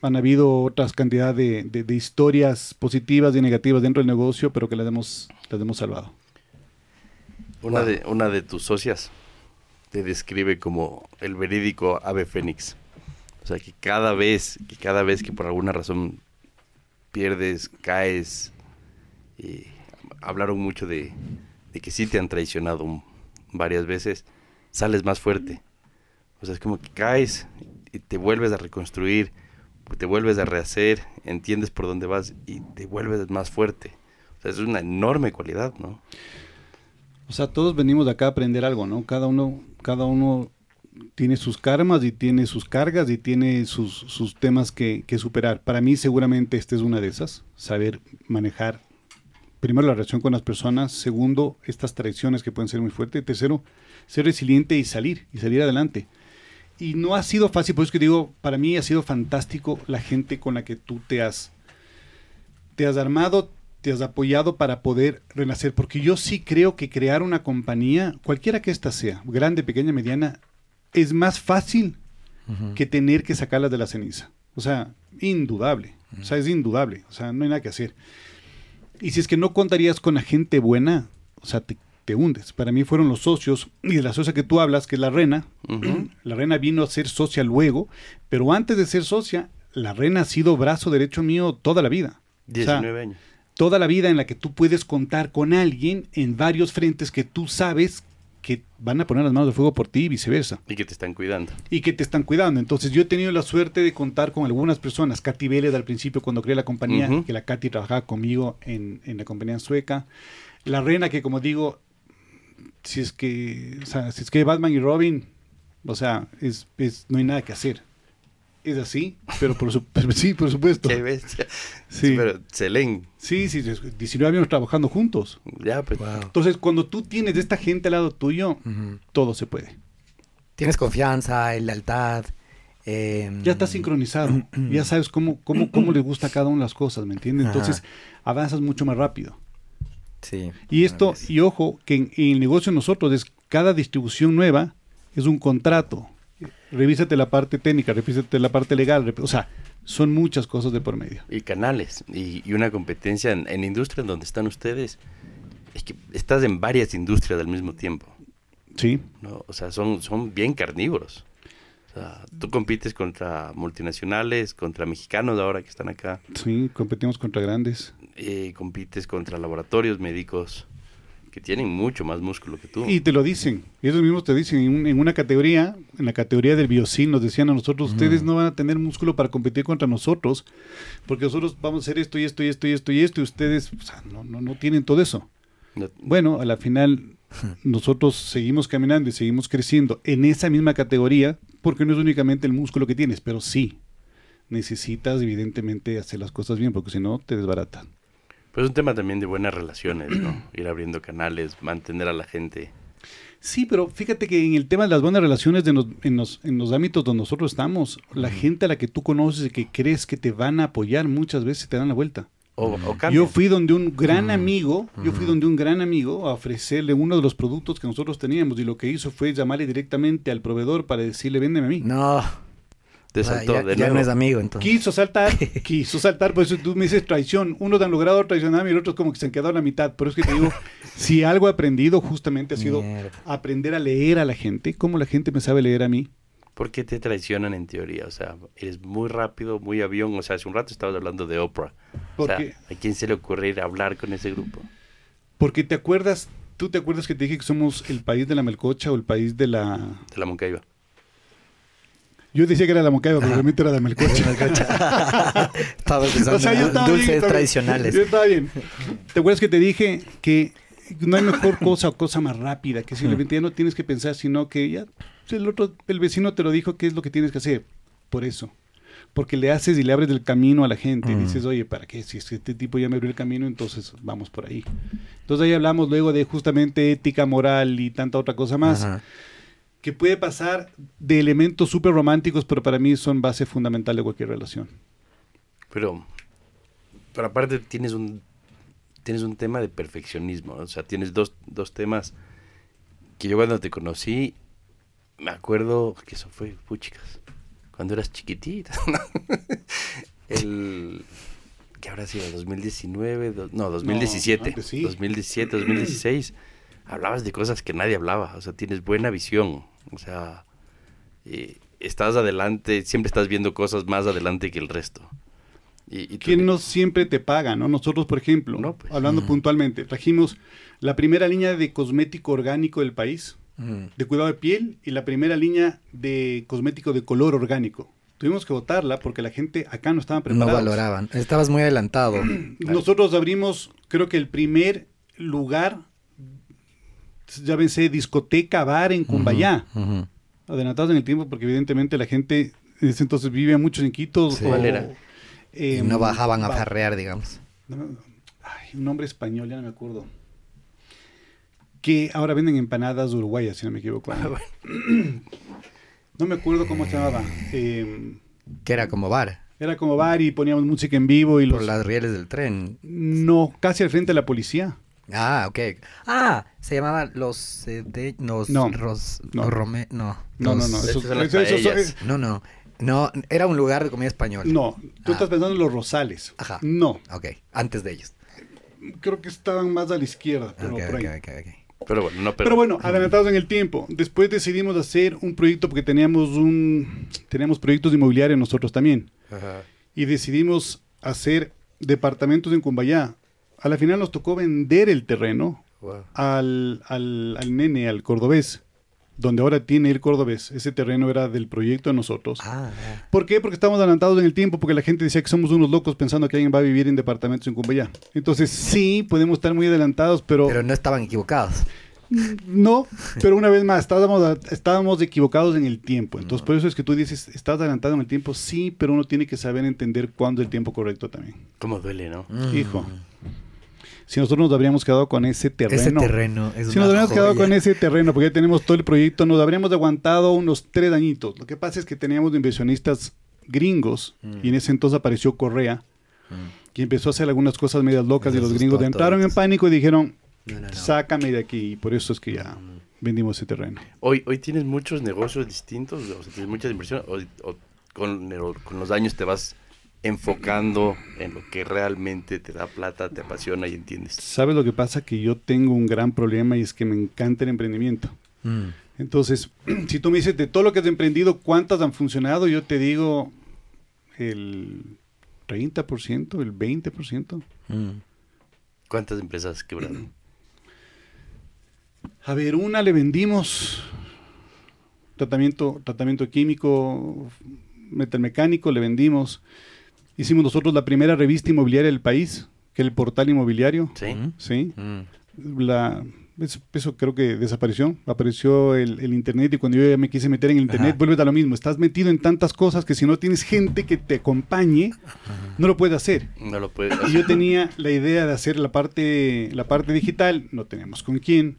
han habido otras cantidad de, de- de historias positivas y negativas dentro del negocio, pero que las hemos, las hemos salvado. Una, Wow. de, una de tus socias te describe como el verídico ave fénix. O sea, que cada vez, que cada vez que por alguna razón pierdes, caes, y hablaron mucho de, de que sí te han traicionado un- varias veces, sales más fuerte. O sea, es como que caes y te vuelves a reconstruir, te vuelves a rehacer, entiendes por dónde vas y te vuelves más fuerte. O sea, es una enorme cualidad, ¿no? O sea, todos venimos de acá a aprender algo, ¿no? Cada uno, cada uno tiene sus karmas y tiene sus cargas y tiene sus, sus temas que, que superar. Para mí seguramente esta es una de esas, saber manejar primero la relación con las personas, segundo, estas traiciones que pueden ser muy fuertes, tercero, ser resiliente y salir, y salir adelante. Y no ha sido fácil, por eso que digo, para mí ha sido fantástico la gente con la que tú te has, te has armado, te has apoyado para poder renacer, porque yo sí creo que crear una compañía, cualquiera que ésta sea, grande, pequeña, mediana, es más fácil que tener que sacarlas de la ceniza. O sea, indudable. O sea, es indudable. O sea, no hay nada que hacer. Y si es que no contarías con la gente buena, o sea, te, te hundes. Para mí fueron los socios, y de la socia que tú hablas, que es la Rena, la Rena vino a ser socia luego, pero antes de ser socia, la Rena ha sido brazo derecho mío toda la vida. O sea, 19 años. toda la vida en la que tú puedes contar con alguien en varios frentes que tú sabes que van a poner las manos de fuego por ti y viceversa Y que te están cuidando. y que te están cuidando. Entonces yo he tenido la suerte de contar con algunas personas, Katy Vélez al principio cuando creé la compañía, que la Katy trabajaba conmigo en, en la compañía en sueca, la Rena que como digo, si es que, o sea, si es que Batman y Robin, o sea, es, es- no hay nada que hacer. Es así, pero por su- sí, por supuesto. Qué bestia. Sí. Pero se leen. Sí, sí, 19 años trabajando juntos. Ya, pues. Wow. Entonces, cuando tú tienes de esta gente al lado tuyo, todo se puede. Tienes confianza, lealtad. eh, Ya estás sincronizado. ya sabes cómo, cómo, cómo le gusta a cada una las cosas, ¿me entiendes? Ajá. Entonces, avanzas mucho más rápido. Sí. Y esto, y ojo, que en, en el negocio de nosotros es cada distribución nueva es un contrato. Revísate la parte técnica, revísate la parte legal, o sea, son muchas cosas de por medio. Y canales. Y, y una competencia en, en industria en donde están ustedes. Es que estás en varias industrias al mismo tiempo. Sí, ¿no? O sea, son, son bien carnívoros. O sea, tú compites contra multinacionales, contra mexicanos ahora que están acá. sí, competimos contra grandes. eh, compites contra laboratorios médicos que tienen mucho más músculo que tú. Y te lo dicen, ellos mismos te dicen, en, un- en una categoría, en la categoría del biocin, nos decían a nosotros, ustedes no van a tener músculo para competir contra nosotros, porque nosotros vamos a hacer esto y esto y esto y esto y esto, y ustedes o sea, no, no, no tienen todo eso. No- Bueno, a la final nosotros seguimos caminando y seguimos creciendo en esa misma categoría, porque no es únicamente el músculo que tienes, pero sí necesitas evidentemente hacer las cosas bien, porque si no te desbaratan. Pero es un tema también de buenas relaciones, ¿no? Ir abriendo canales, mantener a la gente. Sí, pero fíjate que en el tema de las buenas relaciones de nos- en, los, en los ámbitos donde nosotros estamos, la gente a la que tú conoces y que crees que te van a apoyar muchas veces te dan la vuelta. O, o. Yo fui donde un gran amigo, yo fui donde un gran amigo a ofrecerle uno de los productos que nosotros teníamos y lo que hizo fue llamarle directamente al proveedor para decirle, véndeme a mí. No. Te sea, saltó ya, de ya no es amigo, entonces. Quiso saltar, quiso saltar, por eso tú me dices traición. Unos han logrado traicionarme y otros como que se han quedado a la mitad. Pero es que te digo, si algo he aprendido justamente ha sido Mierda. aprender a leer a la gente, como la gente me sabe leer a mí. ¿Por qué te traicionan en teoría? O sea, eres muy rápido, muy avión. O sea, hace un rato estabas hablando de Oprah. O sea, Porque- ¿a quién se le ocurre ir a hablar con ese grupo? Porque te acuerdas, tú te acuerdas que te dije que somos el país de la melcocha o el país de la... De la Moncaiba. Yo decía que era la Moncaiba, pero realmente era la melcocha. Estaba pensando O sea, yo en estaba bien, dulces estaba- tradicionales. Yo estaba bien. ¿Te acuerdas que te dije que no hay mejor cosa o cosa más rápida que simplemente ya no tienes que pensar, sino que ya el otro, el vecino te lo dijo, qué es lo que tienes que hacer? Por eso. Porque le haces y le abres el camino a la gente. Y dices, oye, ¿para qué? Si este tipo ya me abrió el camino, entonces vamos por ahí. Entonces ahí hablamos luego de justamente ética, moral y tanta otra cosa más Ajá. Que puede pasar de elementos súper románticos, pero para mí son base fundamental de cualquier relación. Pero, pero aparte tienes un tienes un tema de perfeccionismo, ¿no? o sea, tienes dos, dos temas que yo cuando te conocí me acuerdo que eso fue puchicas, cuando eras chiquitita. ¿no? El que habrá sido 2019, do- no, 2017, antes sí. 2017, 2016. Hablabas de cosas que nadie hablaba, o sea, tienes buena visión, o sea, eh, estás adelante, siempre estás viendo cosas más adelante que el resto. Y, y tú- que no siempre te paga, ¿no? Nosotros, por ejemplo, No, pues. hablando puntualmente, trajimos la primera línea de cosmético orgánico del país, Mm. de cuidado de piel, y la primera línea de cosmético de color orgánico. Tuvimos que votarla porque la gente acá no estaba No preparada. valoraban. Estabas muy adelantado. Nosotros abrimos, creo que el primer lugar, llámense discoteca, bar en Cumbayá. Ujú. Adelantados en el tiempo porque evidentemente la gente en ese entonces vivía muchos en Quito. Sí. o- em, no bajaban a farrear, digamos. Ay, un nombre español, ya no me acuerdo. Que ahora venden empanadas uruguayas, si no me equivoco. Ah, no me acuerdo cómo se llamaba. Eh, Que era como bar. era como bar y poníamos música en vivo y Por los... las rieles del tren. No, casi al frente de la policía. Ah, ok. Ah, se llamaba los... eh, de, los No. Ros- No. los Rome- no. No, no, los- no. Eh, No, no. No, era un lugar de comida española. no, tú Ah. estás pensando en los rosales. Ajá. No, Ok, antes de ellos. creo que estaban más a la izquierda. Pero, por ahí. Pero bueno, no, pero, Pero bueno, adelantados en el tiempo. Después decidimos hacer un proyecto porque teníamos un teníamos proyectos inmobiliarios nosotros también. Ajá. Y decidimos hacer departamentos en Cumbayá. A la final nos tocó vender el terreno Wow. al, al, al nene, al cordobés, donde ahora tiene el cordobés. Ese terreno era del proyecto de nosotros. Ah, ah. ¿Por qué? Porque estamos adelantados en el tiempo, porque la gente decía que somos unos locos pensando que alguien va a vivir en departamentos en Cumbayá. Entonces sí, podemos estar muy adelantados, pero, pero no estaban equivocados. no, pero una vez más, estábamos, estábamos equivocados en el tiempo. Entonces por eso es que tú dices, estás adelantado en el tiempo, sí, pero uno tiene que saber entender cuándo es el tiempo correcto también. ¿Cómo duele, no? Mm. Hijo, si nosotros nos habríamos quedado con ese terreno... Ese terreno es Si una nos habríamos quedado con ese terreno, porque ya tenemos todo el proyecto, nos habríamos aguantado unos tres añitos. Lo que pasa es que teníamos inversionistas gringos y en ese entonces apareció Correa Mm. y empezó a hacer algunas cosas medias locas y Los gringos entraron en pánico y dijeron, No, no, no. sácame de aquí y por eso es que ya vendimos ese terreno. Hoy, hoy tienes muchos negocios distintos, o sea, tienes muchas inversiones, o, o con, el- con los años te vas enfocando en lo que realmente te da plata, te apasiona y entiendes. ¿Sabes lo que pasa? Que yo tengo un gran problema y es que me encanta el emprendimiento. Mm. Entonces, si tú me dices de todo lo que has emprendido, ¿cuántas han funcionado? Yo te digo el 30%, el 20%. Mm. ¿Cuántas empresas quebraron? A ver, una le vendimos tratamiento, tratamiento químico, metalmecánico, le vendimos. Hicimos nosotros la primera revista inmobiliaria del país, que es el portal inmobiliario. ¿Sí? Sí. Mm. La, eso, eso creo que desapareció. Apareció el, el internet y cuando yo ya me quise meter en el internet, Ajá. vuelves a lo mismo. Estás metido en tantas cosas que si no tienes gente que te acompañe, no lo puedes hacer. No lo puedes Y yo tenía la idea de hacer la parte, la parte digital, no tenemos con quién.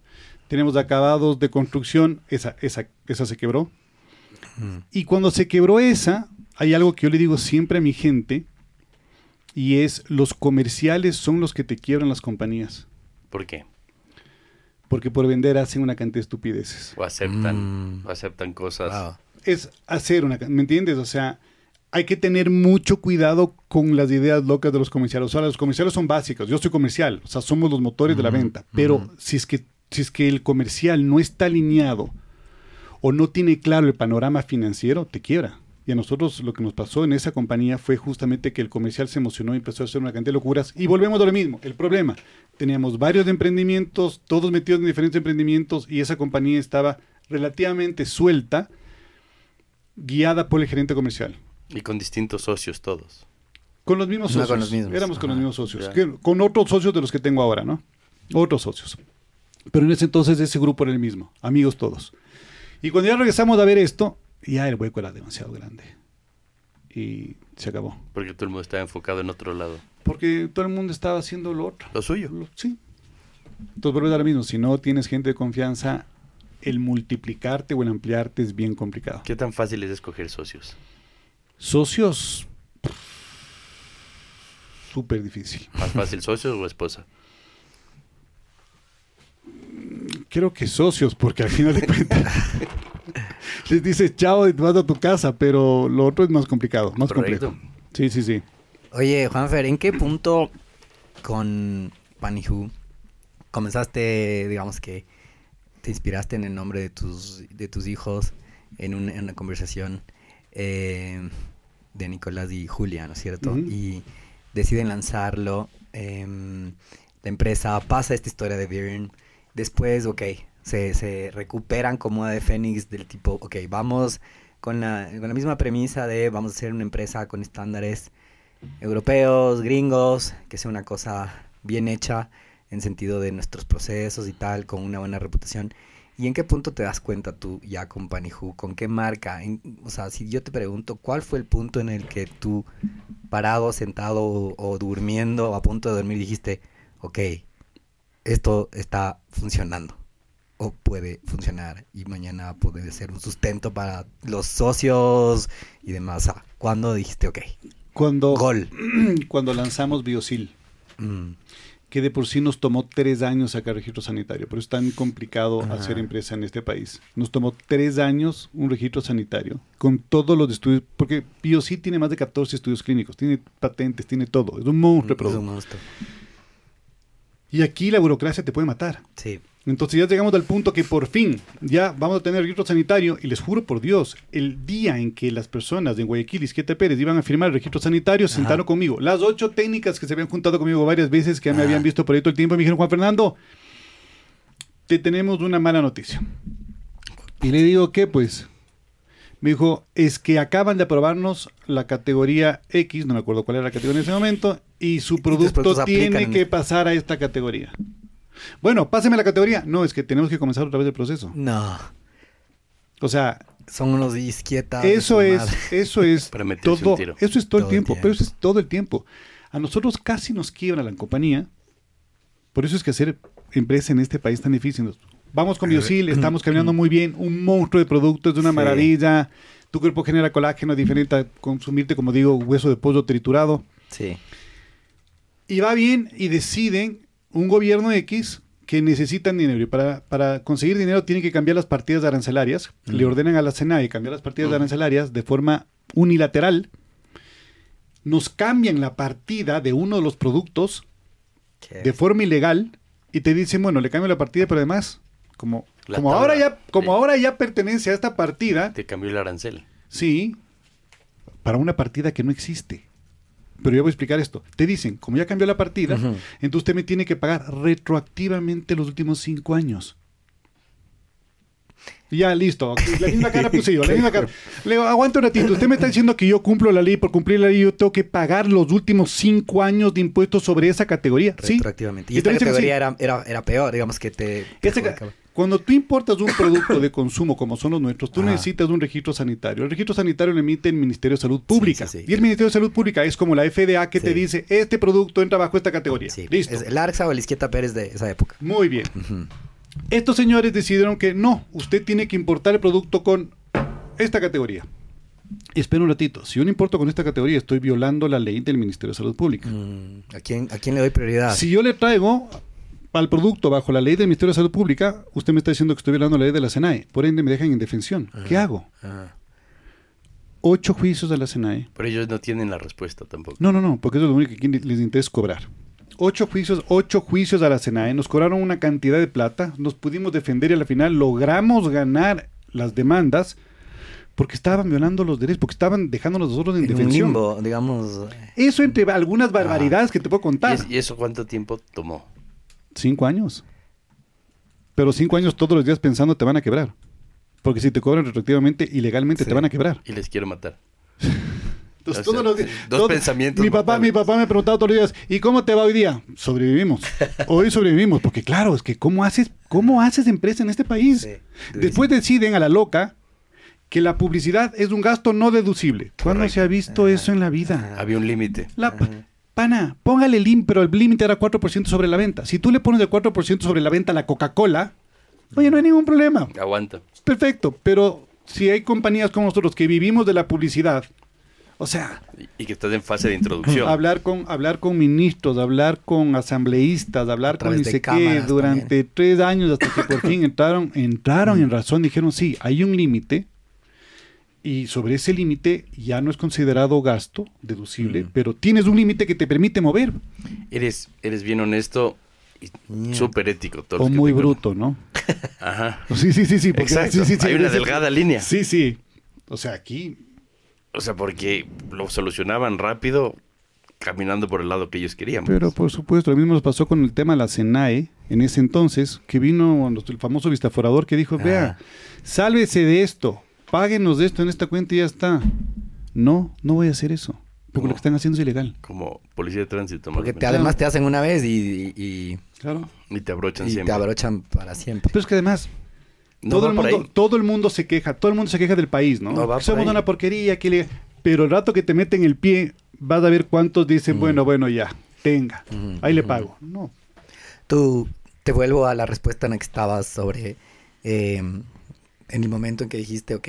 Tenemos acabados de construcción, esa, esa, esa se quebró. Mm. Y cuando se quebró esa, hay algo que yo le digo siempre a mi gente, y es los comerciales son los que te quiebran las compañías. ¿Por qué? Porque por vender hacen una cantidad de estupideces. O aceptan, Mm. o aceptan cosas. Wow. Es hacer una... ¿Me entiendes? O sea, hay que tener mucho cuidado con las ideas locas de los comerciales. O sea, los comerciales son básicos. Yo soy comercial. O sea, somos los motores de la Ujú, venta. Pero ujú. si, es que, si es que el comercial no está alineado o no tiene claro el panorama financiero, te quiebra. Y a nosotros lo que nos pasó en esa compañía fue justamente que el comercial se emocionó y empezó a hacer una cantidad de locuras. Y volvemos a lo mismo. El problema, teníamos varios emprendimientos, todos metidos en diferentes emprendimientos y esa compañía estaba relativamente suelta, guiada por el gerente comercial. Y con distintos socios todos. Con los mismos No, socios. con los mismos. Éramos con los mismos socios. Que- con otros socios de los que tengo ahora, ¿no? Otros socios. Pero en ese entonces ese grupo era el mismo. Amigos todos. Y cuando ya regresamos a ver esto, ya el hueco era demasiado grande. Y se acabó. Porque todo el mundo estaba enfocado en otro lado. Porque todo el mundo estaba haciendo lo otro. Lo suyo. Lo- sí. Entonces vuelve a lo mismo. Si no tienes gente de confianza, el multiplicarte o el ampliarte es bien complicado. ¿Qué tan fácil es escoger socios? Socios, súper difícil. ¿Más fácil socios o esposa? Creo que socios, porque al final de cuentas les dices chao y te vas a tu casa, pero lo otro es más complicado, más Correcto. complejo. Sí, sí, sí. Oye, Juanfer, ¿en qué punto con Panihu comenzaste, digamos que te inspiraste en el nombre de tus, de tus hijos en, un- en una conversación eh, de Nicolás y Julia, ¿no es cierto? Y deciden lanzarlo. em, la empresa pasa esta historia de Byrne. Después, ok, se, se recuperan como de Fénix del tipo, ok, vamos con la, con la misma premisa de vamos a hacer una empresa con estándares europeos, gringos, que sea una cosa bien hecha en sentido de nuestros procesos y tal, con una buena reputación. ¿Y en qué punto te das cuenta tú ya con Panihu? ¿Con qué marca? O sea, si yo te pregunto, ¿cuál fue el punto en el que tú, parado, sentado o, o durmiendo, a punto de dormir, dijiste, ok, esto está funcionando? O puede funcionar y mañana puede ser un sustento para los socios y demás. Sea, ¿Cuándo dijiste, ok, Cuando, gol? cuando lanzamos Biosil, Mm, que de por sí nos tomó tres años sacar registro sanitario, pero es tan complicado hacer empresa en este país. Nos tomó tres años un registro sanitario, con todos los estudios, porque Biosil tiene más de 14 estudios clínicos, tiene patentes, tiene todo, es un monstruo de es un monstruo. Y aquí la burocracia te puede matar. Sí. Entonces ya llegamos al punto que por fin ya vamos a tener registro sanitario y les juro por Dios, el día en que las personas de Guayaquil y Izquieta Pérez iban a firmar el registro sanitario, Ajá. sentaron conmigo. Las ocho técnicas que se habían juntado conmigo varias veces, que ya me habían visto por ahí todo el tiempo, me dijeron, Juan Fernando, te tenemos una mala noticia. Y le digo, ¿qué pues? Me dijo, es que acaban de aprobarnos la categoría X, no me acuerdo cuál era la categoría en ese momento, y su producto aplican tiene en que pasar a esta categoría. Bueno, páseme la categoría. No, es que tenemos que comenzar otra vez el proceso. No. O sea, Son unos izquietas. de eso es, eso es todo, tiro. eso es todo, Todo el el tiempo, pero eso es todo el tiempo. A nosotros casi nos quiebra la compañía. Por eso es que hacer empresa en este país es tan difícil. Vamos con Biosil, estamos caminando muy bien, un monstruo de productos, es una Sí. maravilla. Tu cuerpo genera colágeno diferente a consumirte, como digo, hueso de pollo triturado. Sí. Y va bien y deciden un gobierno X que necesitan dinero y para, para conseguir dinero tienen que cambiar las partidas arancelarias. Le ordenan a la SENAE cambiar las partidas arancelarias de forma unilateral. Nos cambian la partida de uno de los productos Qué- de forma ilegal y te dicen, bueno, le cambio la partida, pero además, como, La como, tabla. ahora ya, como ahora ya pertenece a esta partida, Te cambió el arancel. Sí, para una partida que no existe. Pero yo voy a explicar esto. Te dicen, como ya cambió la partida, entonces usted me tiene que pagar retroactivamente los últimos cinco años. Y Ya, listo. La misma cara puse yo, la misma cara. Le digo, aguanta un ratito. Usted me está diciendo que yo cumplo la ley. Por cumplir la ley, yo tengo que pagar los últimos cinco años de impuestos sobre esa categoría. Sí. Retroactivamente. Y, esta categoría era, era, era peor, digamos que te... te. Cuando tú importas un producto de consumo como son los nuestros, tú Ajá. necesitas un registro sanitario. El registro sanitario lo emite el Ministerio de Salud Pública. sí, sí. Y el Ministerio de Salud Pública es como la FDA que te dice, este producto entra bajo esta categoría. Sí. Listo. Es el Arxa o el Izquieta Pérez de esa época. Muy bien. Estos señores decidieron que no, usted tiene que importar el producto con esta categoría. Espera un ratito, si yo no importo con esta categoría, estoy violando la ley del Ministerio de Salud Pública. Mm, ¿a, quién, ¿A quién le doy prioridad? Si yo le traigo al producto bajo la ley del Ministerio de Salud Pública, usted me está diciendo que estoy violando la ley de la SENAE. Por ende, me dejan en indefensión. ¿Qué hago? Ah, Ocho juicios de la SENAE. Pero ellos no tienen la respuesta tampoco. No, no, no, porque eso es lo único que les interesa cobrar. Ocho juicios, ocho juicios a la SENAE, nos cobraron una cantidad de plata, nos pudimos defender y al final logramos ganar las demandas, Porque estaban violando los derechos, porque estaban dejándonos nosotros en, En un defensión. limbo, digamos. Eso entre algunas barbaridades que te puedo ¿Y, contar. y eso cuánto tiempo tomó? Cinco años. Pero cinco años todos los días pensando te van a quebrar. Porque si te cobran retroactivamente, ilegalmente Sí. te van a quebrar. Y les quiero matar. Entonces, O sea, todos los días- dos pensamientos Mi papá, mi papá me preguntaba todos los días, ¿y cómo te va hoy día? Sobrevivimos. Hoy sobrevivimos, porque claro, es que ¿cómo haces, cómo haces empresa en este país? Sí, Después deciden a la loca que la publicidad es un gasto no deducible. ¿Cuándo Correcto. se ha visto eso en la vida? Había un límite. La, pana, póngale el límite, pero el límite era 4% sobre la venta. Si tú le pones el 4% sobre la venta a la Coca-Cola, oye, no hay ningún problema. Aguanta. Perfecto, pero si hay compañías como nosotros que vivimos de la publicidad, o sea, Y, que estás en fase de introducción. hablar con hablar con ministros, hablar con asambleístas, hablar con ni sé qué durante tres años hasta que por fin entraron entraron en razón, dijeron sí, hay un límite y sobre ese límite ya no es considerado gasto deducible, Mm. pero tienes un límite que te permite mover Eres, eres bien honesto y Mierda. súper ético. todos o muy bruto, ¿no? Ajá. Sí, sí, sí, sí, porque Exacto. sí, sí, sí, Hay una sí, delgada línea. Sí, sí. O sea, aquí O sea, porque lo solucionaban rápido caminando por el lado que ellos querían. Pero por supuesto, lo mismo nos pasó con el tema de la SENAE en ese entonces, que vino el famoso vistaforador que dijo, vea, Ah. sálvese de esto, páguenos de esto en esta cuenta y ya está. No, no voy a hacer eso, porque lo que están haciendo es ilegal. Como policía de tránsito. Porque te, además te hacen una vez y, y, Claro. Y te abrochan y siempre. te abrochan para siempre. Pero es que además, No todo, el mundo, ahí. todo el mundo se queja, todo el mundo se queja del país, ¿no? No Somos una porquería, que le... pero el rato que te meten el pie, vas a ver cuántos dicen, Mm. bueno, bueno, ya, tenga, ahí le pago. No, Tú, te vuelvo a la respuesta en la que estabas sobre eh, en el momento en que dijiste, ok,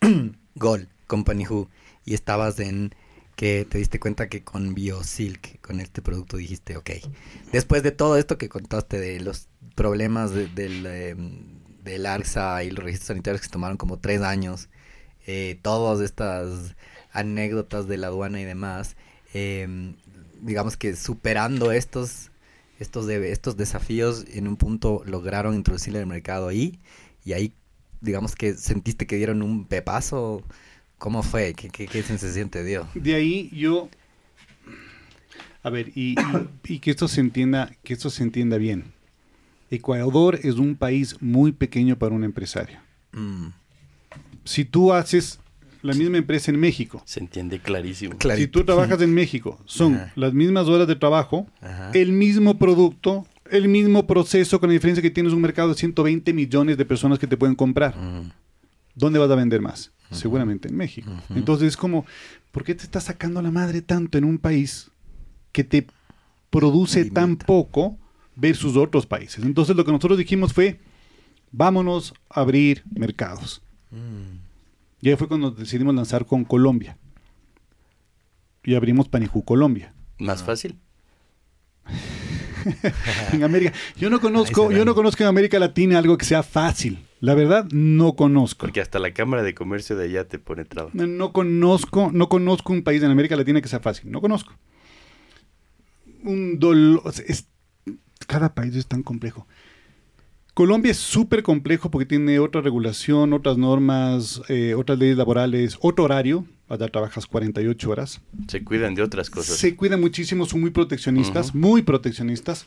gol, Company Who, y estabas en que te diste cuenta que con BioSilk, con este producto, dijiste, ok, después de todo esto que contaste de los problemas de- del, ARSA y los registros sanitarios que se tomaron como tres años, eh, todas estas anécdotas de la aduana y demás, eh, digamos que superando estos estos, de- estos desafíos en un punto lograron introducirle al mercado ahí y ahí digamos que sentiste que dieron un pepazo. ¿Cómo fue? ¿Qué, qué, qué sensación te dio? De ahí yo, a ver, y, y- y que esto se entienda, que esto se entienda bien. Ecuador es un país muy pequeño para un empresario. Mm, Si tú haces la misma empresa en México, Se entiende clarísimo. si tú trabajas en México, son Ajá. las mismas horas de trabajo, Ajá. el mismo producto, el mismo proceso, con la diferencia que tienes un mercado de 120 millones de personas que te pueden comprar. ¿Dónde vas a vender más? Seguramente en México. Entonces es como, ¿por qué te estás sacando la madre tanto en un país que te produce Limita. tan poco versus otros países? Entonces lo que nosotros dijimos fue, vámonos a abrir mercados. mm. Y ahí fue cuando decidimos lanzar con Colombia. Y abrimos Panijú Colombia. Más fácil. en América. Yo no conozco, yo no conozco en América Latina algo que sea fácil. La verdad, no conozco. Porque hasta la Cámara de Comercio de allá te pone trabas. No, no conozco, no conozco un país en América Latina que sea fácil. No conozco. Un dolor. o sea, es- cada país es tan complejo. Colombia es súper complejo porque tiene otra regulación, otras normas, eh, otras leyes laborales, otro horario. Allá trabajas 48 horas. Se cuidan de otras cosas. Se cuidan muchísimo, son muy proteccionistas, Ujú. muy proteccionistas.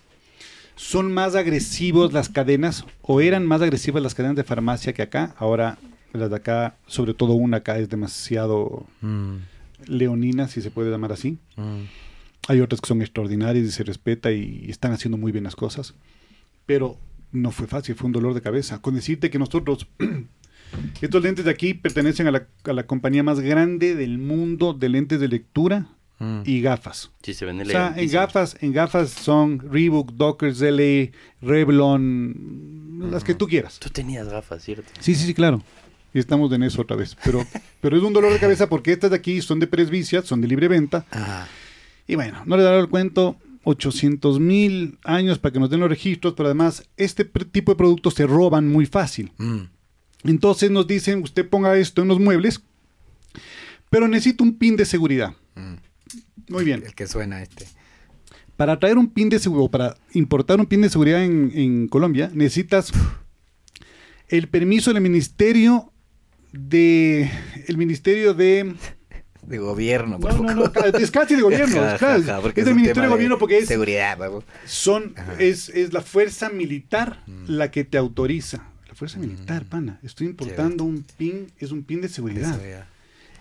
Son más agresivos las cadenas, o eran más agresivas las cadenas de farmacia que acá. Ahora, las de acá, sobre todo una acá, es demasiado Mm, leonina, si se puede llamar así. mm. Hay otras que son extraordinarias y se respeta y están haciendo muy bien las cosas. Pero no fue fácil, fue un dolor de cabeza. Con decirte que nosotros, estos lentes de aquí pertenecen a la, a la compañía más grande del mundo de lentes de lectura Mm. y gafas. Sí, se ven O sea, en gafas, en gafas son Reebok, Dockers, LA, Revlon, las que tú quieras. Tú tenías gafas, ¿cierto? Sí, sí, sí, claro. Y estamos en eso otra vez. Pero, pero es un dolor de cabeza porque estas de aquí son de presbicia, son de libre venta. Ajá. Y bueno, no le daré el cuento. 800 mil años para que nos den los registros, pero además este tipo de productos se roban muy fácil. Mm, Entonces nos dicen, usted ponga esto en los muebles, pero necesito un pin de seguridad. mm. Muy bien. El que suena este. Para traer un pin de seguridad, para importar un pin de seguridad en, en Colombia, necesitas el permiso del Ministerio de el Ministerio de De gobierno, por no, no, no, es casi de gobierno, Ja, es, ja, es del Ministerio de Gobierno porque es Seguridad, son es, es la fuerza militar Mm. la que te autoriza. La fuerza militar, pana. Estoy importando un pin, es un pin de seguridad.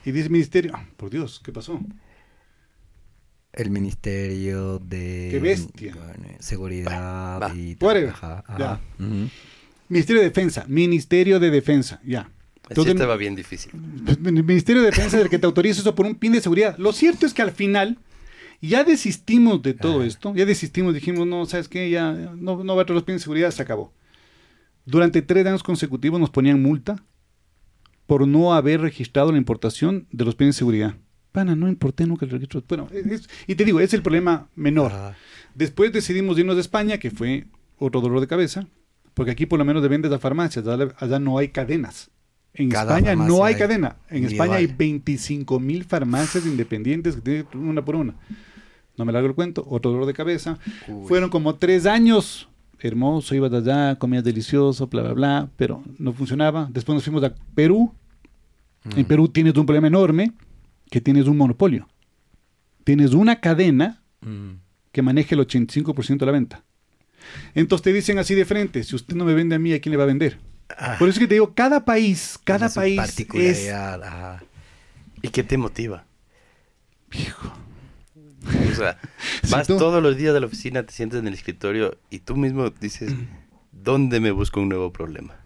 Y dice el ministerio, ah, por Dios, ¿qué pasó? El Ministerio de... Qué bestia. bueno, Seguridad y... Ajá, Ya. Ministerio de Defensa, Ministerio de Defensa, ya. Así Entonces, estaba bien difícil. el Ministerio de Defensa es el que te autoriza eso por un pin de seguridad. Lo cierto es que al final ya desistimos de todo esto, ya desistimos, dijimos, no, ¿sabes qué? Ya no, no va a traer los pines de seguridad, se acabó. Durante tres años consecutivos nos ponían multa por no haber registrado la importación de los pines de seguridad. Pana, no importé nunca el registro. Bueno, es- y te digo, es el problema menor. Después decidimos irnos de España, que fue otro dolor de cabeza, porque aquí por lo menos de vendes a farmacias, allá, allá no hay cadenas. En Cada España no hay hay cadena. En. España hay 25 mil farmacias independientes que tienen una por una. No me largo el cuento, otro dolor de cabeza. Uy. Fueron como tres años. Hermoso, ibas allá, comías delicioso, bla, bla, bla, pero no funcionaba. Después nos fuimos a Perú. En Mm. Perú tienes un problema enorme, que tienes un monopolio. Tienes una cadena Mm. que maneje el 85% de la venta. Entonces te dicen así de frente, si usted no me vende a mí, ¿a quién le va a vender? Ah, Por eso es que te digo, cada país, cada país es... ajá. ¿Y qué te motiva? Hijo, O sea, Si vas tú- todos los días a la oficina, te sientas en el escritorio y tú mismo dices, ¿dónde me busco un nuevo problema?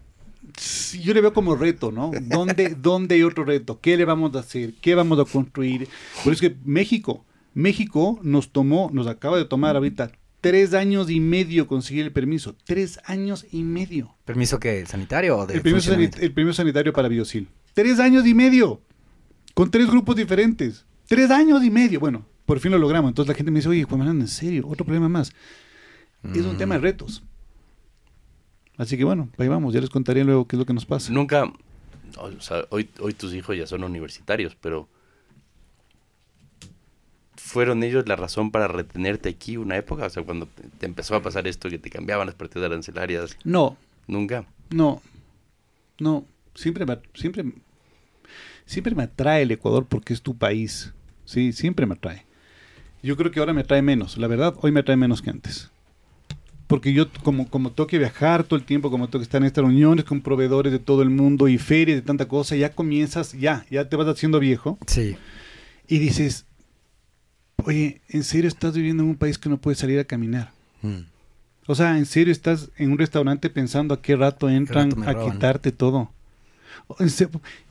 yo le veo como reto, ¿no? ¿Dónde, ¿Dónde hay otro reto? ¿Qué le vamos a hacer? ¿Qué vamos a construir? Por eso es que México, México nos tomó, nos acaba de tomar ahorita tres años y medio conseguir el permiso. Tres años y medio. ¿Permiso qué? ¿Sanitario o de El permiso, sanit- el permiso sanitario para Biosil. Tres años y medio. Con tres grupos diferentes. Tres años y medio. Bueno, por fin lo logramos. Entonces la gente me dice, oye, Juan Manuel, en serio, otro problema más. Es un Mm. tema de retos. Así que bueno, ahí vamos. Ya les contaré luego qué es lo que nos pasa. Nunca, o sea, hoy, hoy tus hijos ya son universitarios, pero ¿fueron ellos la razón para retenerte aquí una época? O sea, cuando te empezó a pasar esto, que te cambiaban las partidas arancelarias, No, nunca. no, no. Siempre me, siempre, siempre me atrae el Ecuador porque es tu país. Sí, siempre me atrae. Yo creo que ahora me atrae menos. La verdad, hoy me atrae menos que antes. Porque yo, como, como tengo que viajar todo el tiempo, como tengo que estar en estas reuniones con proveedores de todo el mundo y ferias de tanta cosa, ya comienzas, ya, ya te vas haciendo viejo Sí. y dices, oye, ¿en serio estás viviendo en un país que no puedes salir a caminar? Mm. O sea, ¿en serio estás en un restaurante pensando a qué rato entran rato a roban? quitarte todo?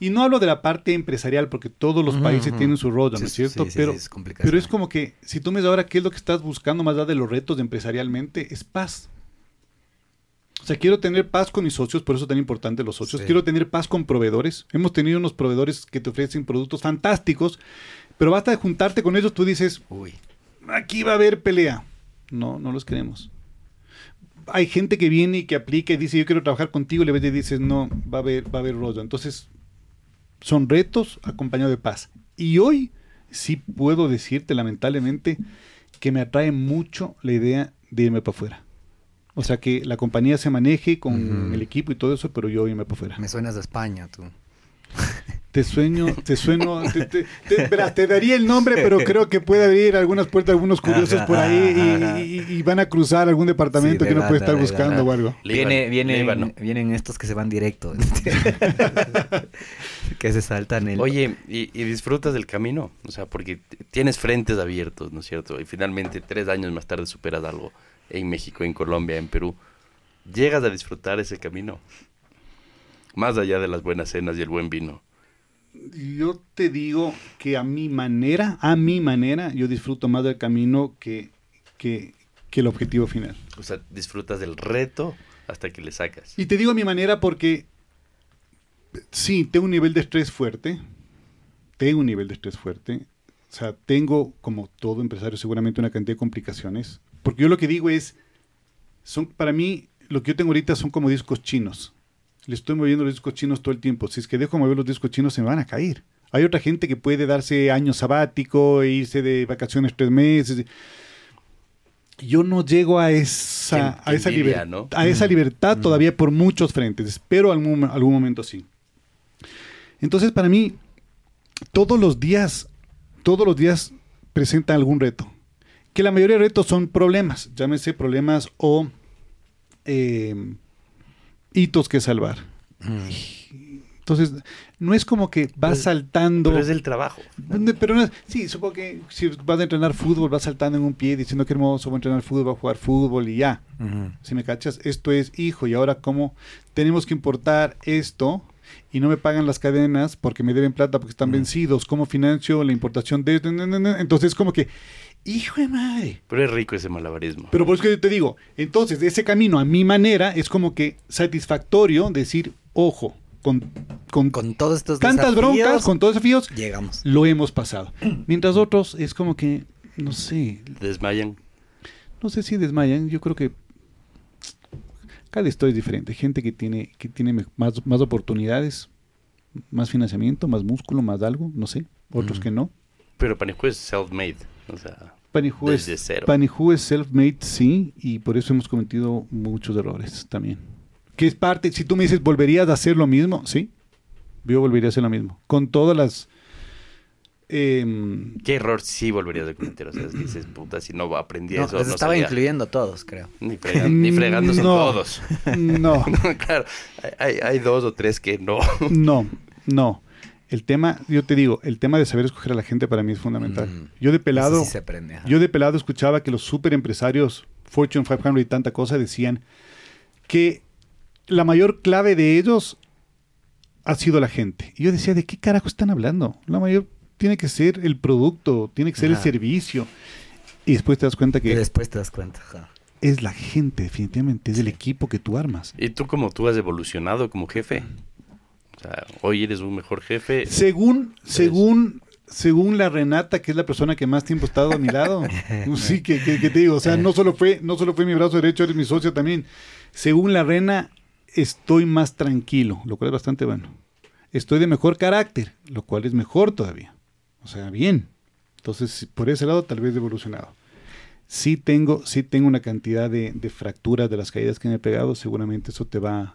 Y no hablo de la parte empresarial, porque todos los países tienen su rollo, Sí, ¿no es cierto? sí, sí, pero, es complicado. pero es como que, si tú me das ahora qué es lo que estás buscando más allá de los retos empresarialmente, es paz. O sea, quiero tener paz con mis socios, por eso es tan importante los socios. Quiero tener paz con proveedores. Hemos tenido unos proveedores que te ofrecen productos fantásticos, pero basta de juntarte con ellos, tú dices, Uy. aquí va a haber pelea. No, no los queremos. Hay gente que viene y que aplica y dice yo quiero trabajar contigo y le ves y dices no, va a haber, va a haber rollo. Entonces, son retos acompañados de paz. Y hoy sí puedo decirte lamentablemente que me atrae mucho la idea de irme para afuera. O sea que la compañía se maneje con el equipo y todo eso, pero yo irme para afuera. Me suenas de España, tú. Te sueño, te sueno, te, te- te- verás, te daría el nombre, pero creo que puede abrir algunas puertas algunos curiosos por ahí Ajá. y, y- y van a cruzar algún departamento Sí, que no de puede estar buscando o algo. Viene, Líbano, vienen, Líbano. vienen estos que se van directo. que se saltan el... Oye, ¿y, y disfrutas del camino? O sea, porque tienes frentes abiertos, ¿no es cierto? Y finalmente, tres años más tarde superas algo en México, en Colombia, en Perú. ¿Llegas a disfrutar ese camino? Más allá de las buenas cenas y el buen vino. Yo te digo que a mi manera, a mi manera, yo disfruto más del camino que, que, que el objetivo final. O sea, disfrutas del reto hasta que le sacas. Y te digo a mi manera porque sí, tengo un nivel de estrés fuerte. Tengo un nivel de estrés fuerte. O sea, tengo, como todo empresario, seguramente una cantidad de complicaciones. Porque yo lo que digo es, son para mí, lo que yo tengo ahorita son como discos chinos. Le estoy moviendo los discos chinos todo el tiempo. Si es que dejo mover los discos chinos, se me van a caer. Hay otra gente que puede darse año sabático e irse de vacaciones tres meses. Yo no llego a esa, a esa, envidia, liber- ¿no? a esa libertad todavía por muchos frentes. Espero algún, algún momento sí. Entonces, para mí, todos los días, todos los días presentan algún reto. Que la mayoría de retos son problemas, llámese problemas o eh, hitos que salvar. Entonces, no es como que vas saltando. Pero es el trabajo. Pero no sí, supongo que si vas a entrenar fútbol, vas saltando en un pie diciendo que hermoso, voy a entrenar fútbol, voy a jugar fútbol y ya. Si me cachas, esto es, hijo, y ahora cómo tenemos que importar esto y no me pagan las cadenas porque me deben plata porque están vencidos, ¿cómo financio la importación de esto? Entonces, como que, hijo de madre. Pero es rico ese malabarismo. Pero por eso que yo te digo, entonces, ese camino a mi manera es como que satisfactorio decir, ojo, con, con, Con todos estos tantas desafíos, broncas, con todos desafíos, llegamos. lo hemos pasado. Mientras otros es como que, no sé, Desmayan. no sé si desmayan, yo creo que cada historia es diferente. Gente que tiene, que tiene más, más oportunidades, más financiamiento, más músculo, más algo, no sé. Otros Mm. que no. Pero Panijú es self-made. O sea, Panijú es, Desde cero. Panijú es self-made, sí, y por eso hemos cometido muchos errores también. Que es parte, si tú me dices, ¿volverías a hacer lo mismo? Sí, yo volvería a hacer lo mismo. Con todas las... em, ¿qué error sí volverías a cometer? O sea, dices, puta, si no aprendí No, eso. no estaba sabía. incluyendo a todos, creo. Ni, frega- ni fregando son No. todos. no. claro, hay, hay dos o tres que no. No, no. El tema, yo te digo, el tema de saber escoger a la gente para mí es fundamental. Mm. Yo de pelado, sí se aprende. yo de pelado escuchaba que los super empresarios, Fortune 500 y tanta cosa, decían que la mayor clave de ellos ha sido la gente. Y yo decía, ¿de qué carajo están hablando? La mayor tiene que ser el producto, tiene que ser el servicio. Y después te das cuenta Y que después te das cuenta. ajá. es la gente, definitivamente, es el equipo que tú armas. ¿Y tú como tú has evolucionado como jefe? O sea, hoy eres un mejor jefe. Según, según, según la Renata, que es la persona que más tiempo ha estado a mi lado, sí, que, que- que te digo, o sea, no solo fue, no solo fue mi brazo derecho, eres mi socio también. Según la Rena, estoy más tranquilo, lo cual es bastante bueno. Estoy de mejor carácter, lo cual es mejor todavía. O sea, bien. Entonces, por ese lado, tal vez he evolucionado. Sí tengo, sí tengo una cantidad de, de fracturas de las caídas que me he pegado, seguramente eso te va,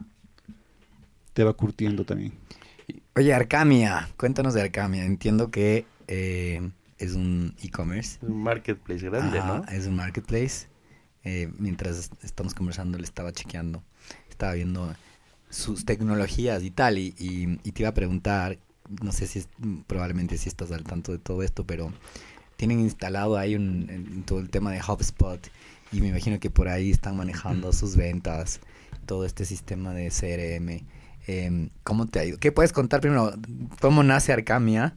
te va curtiendo también. Oye, Arcamia, cuéntanos de Arcamia. Entiendo que eh, es un e-commerce. Es un marketplace grande, Ajá, ¿no? Es un marketplace. Eh, mientras est- estamos conversando, le estaba chequeando, estaba viendo sus tecnologías y tal, y, y- y te iba a preguntar, no sé si es, probablemente si estás al tanto de todo esto, pero tienen instalado ahí un, en todo el tema de HubSpot, y me imagino que por ahí están manejando sus ventas, todo este sistema de CRM. Em, ¿Cómo te ha ido? ¿Qué puedes contar primero? ¿Cómo nace Arcamia?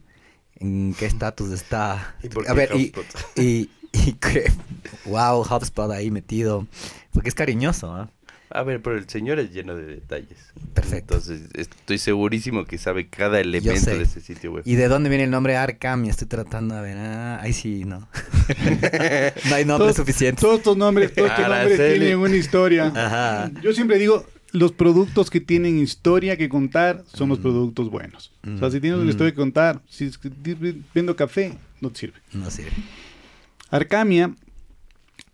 ¿En qué estatus está? ¿Y por A qué ver, y, HubSpot? y, y que, wow, HubSpot ahí metido. Porque es cariñoso, ¿ah? A ver, pero el señor es lleno de detalles. Perfecto. Entonces, estoy segurísimo que sabe cada elemento de ese sitio web. ¿Y de dónde viene el nombre Arcamia? Estoy tratando de ver. Ah, ahí sí, no. no hay nombre Todos- suficiente. Todos estos nombres, todos estos nombres tienen una historia. Ajá. Yo siempre digo, los productos que tienen historia que contar son los Mm. productos buenos. O sea, si tienes una Mm. historia que contar, si vendo café, no te sirve. No sirve. Arcamia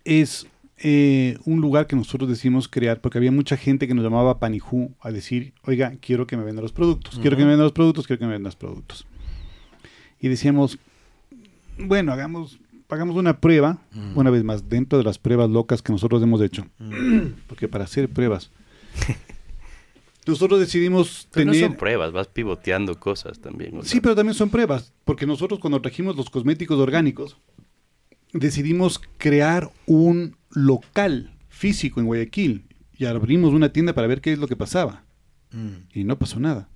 es eh, un lugar que nosotros decidimos crear porque había mucha gente que nos llamaba Panijú a decir, oiga, quiero que me vendan los productos, quiero que me vendan los productos, quiero que me vendan los productos. Y decíamos, bueno, hagamos, hagamos una prueba, Mm. una vez más, dentro de las pruebas locas que nosotros hemos hecho. Porque para hacer pruebas, nosotros decidimos Pero no tener... son pruebas, vas pivoteando cosas también. o Sí, pero también son pruebas, porque nosotros cuando trajimos los cosméticos orgánicos, decidimos crear un local físico en Guayaquil y abrimos una tienda para ver qué es lo que pasaba. Mm. Y no pasó nada.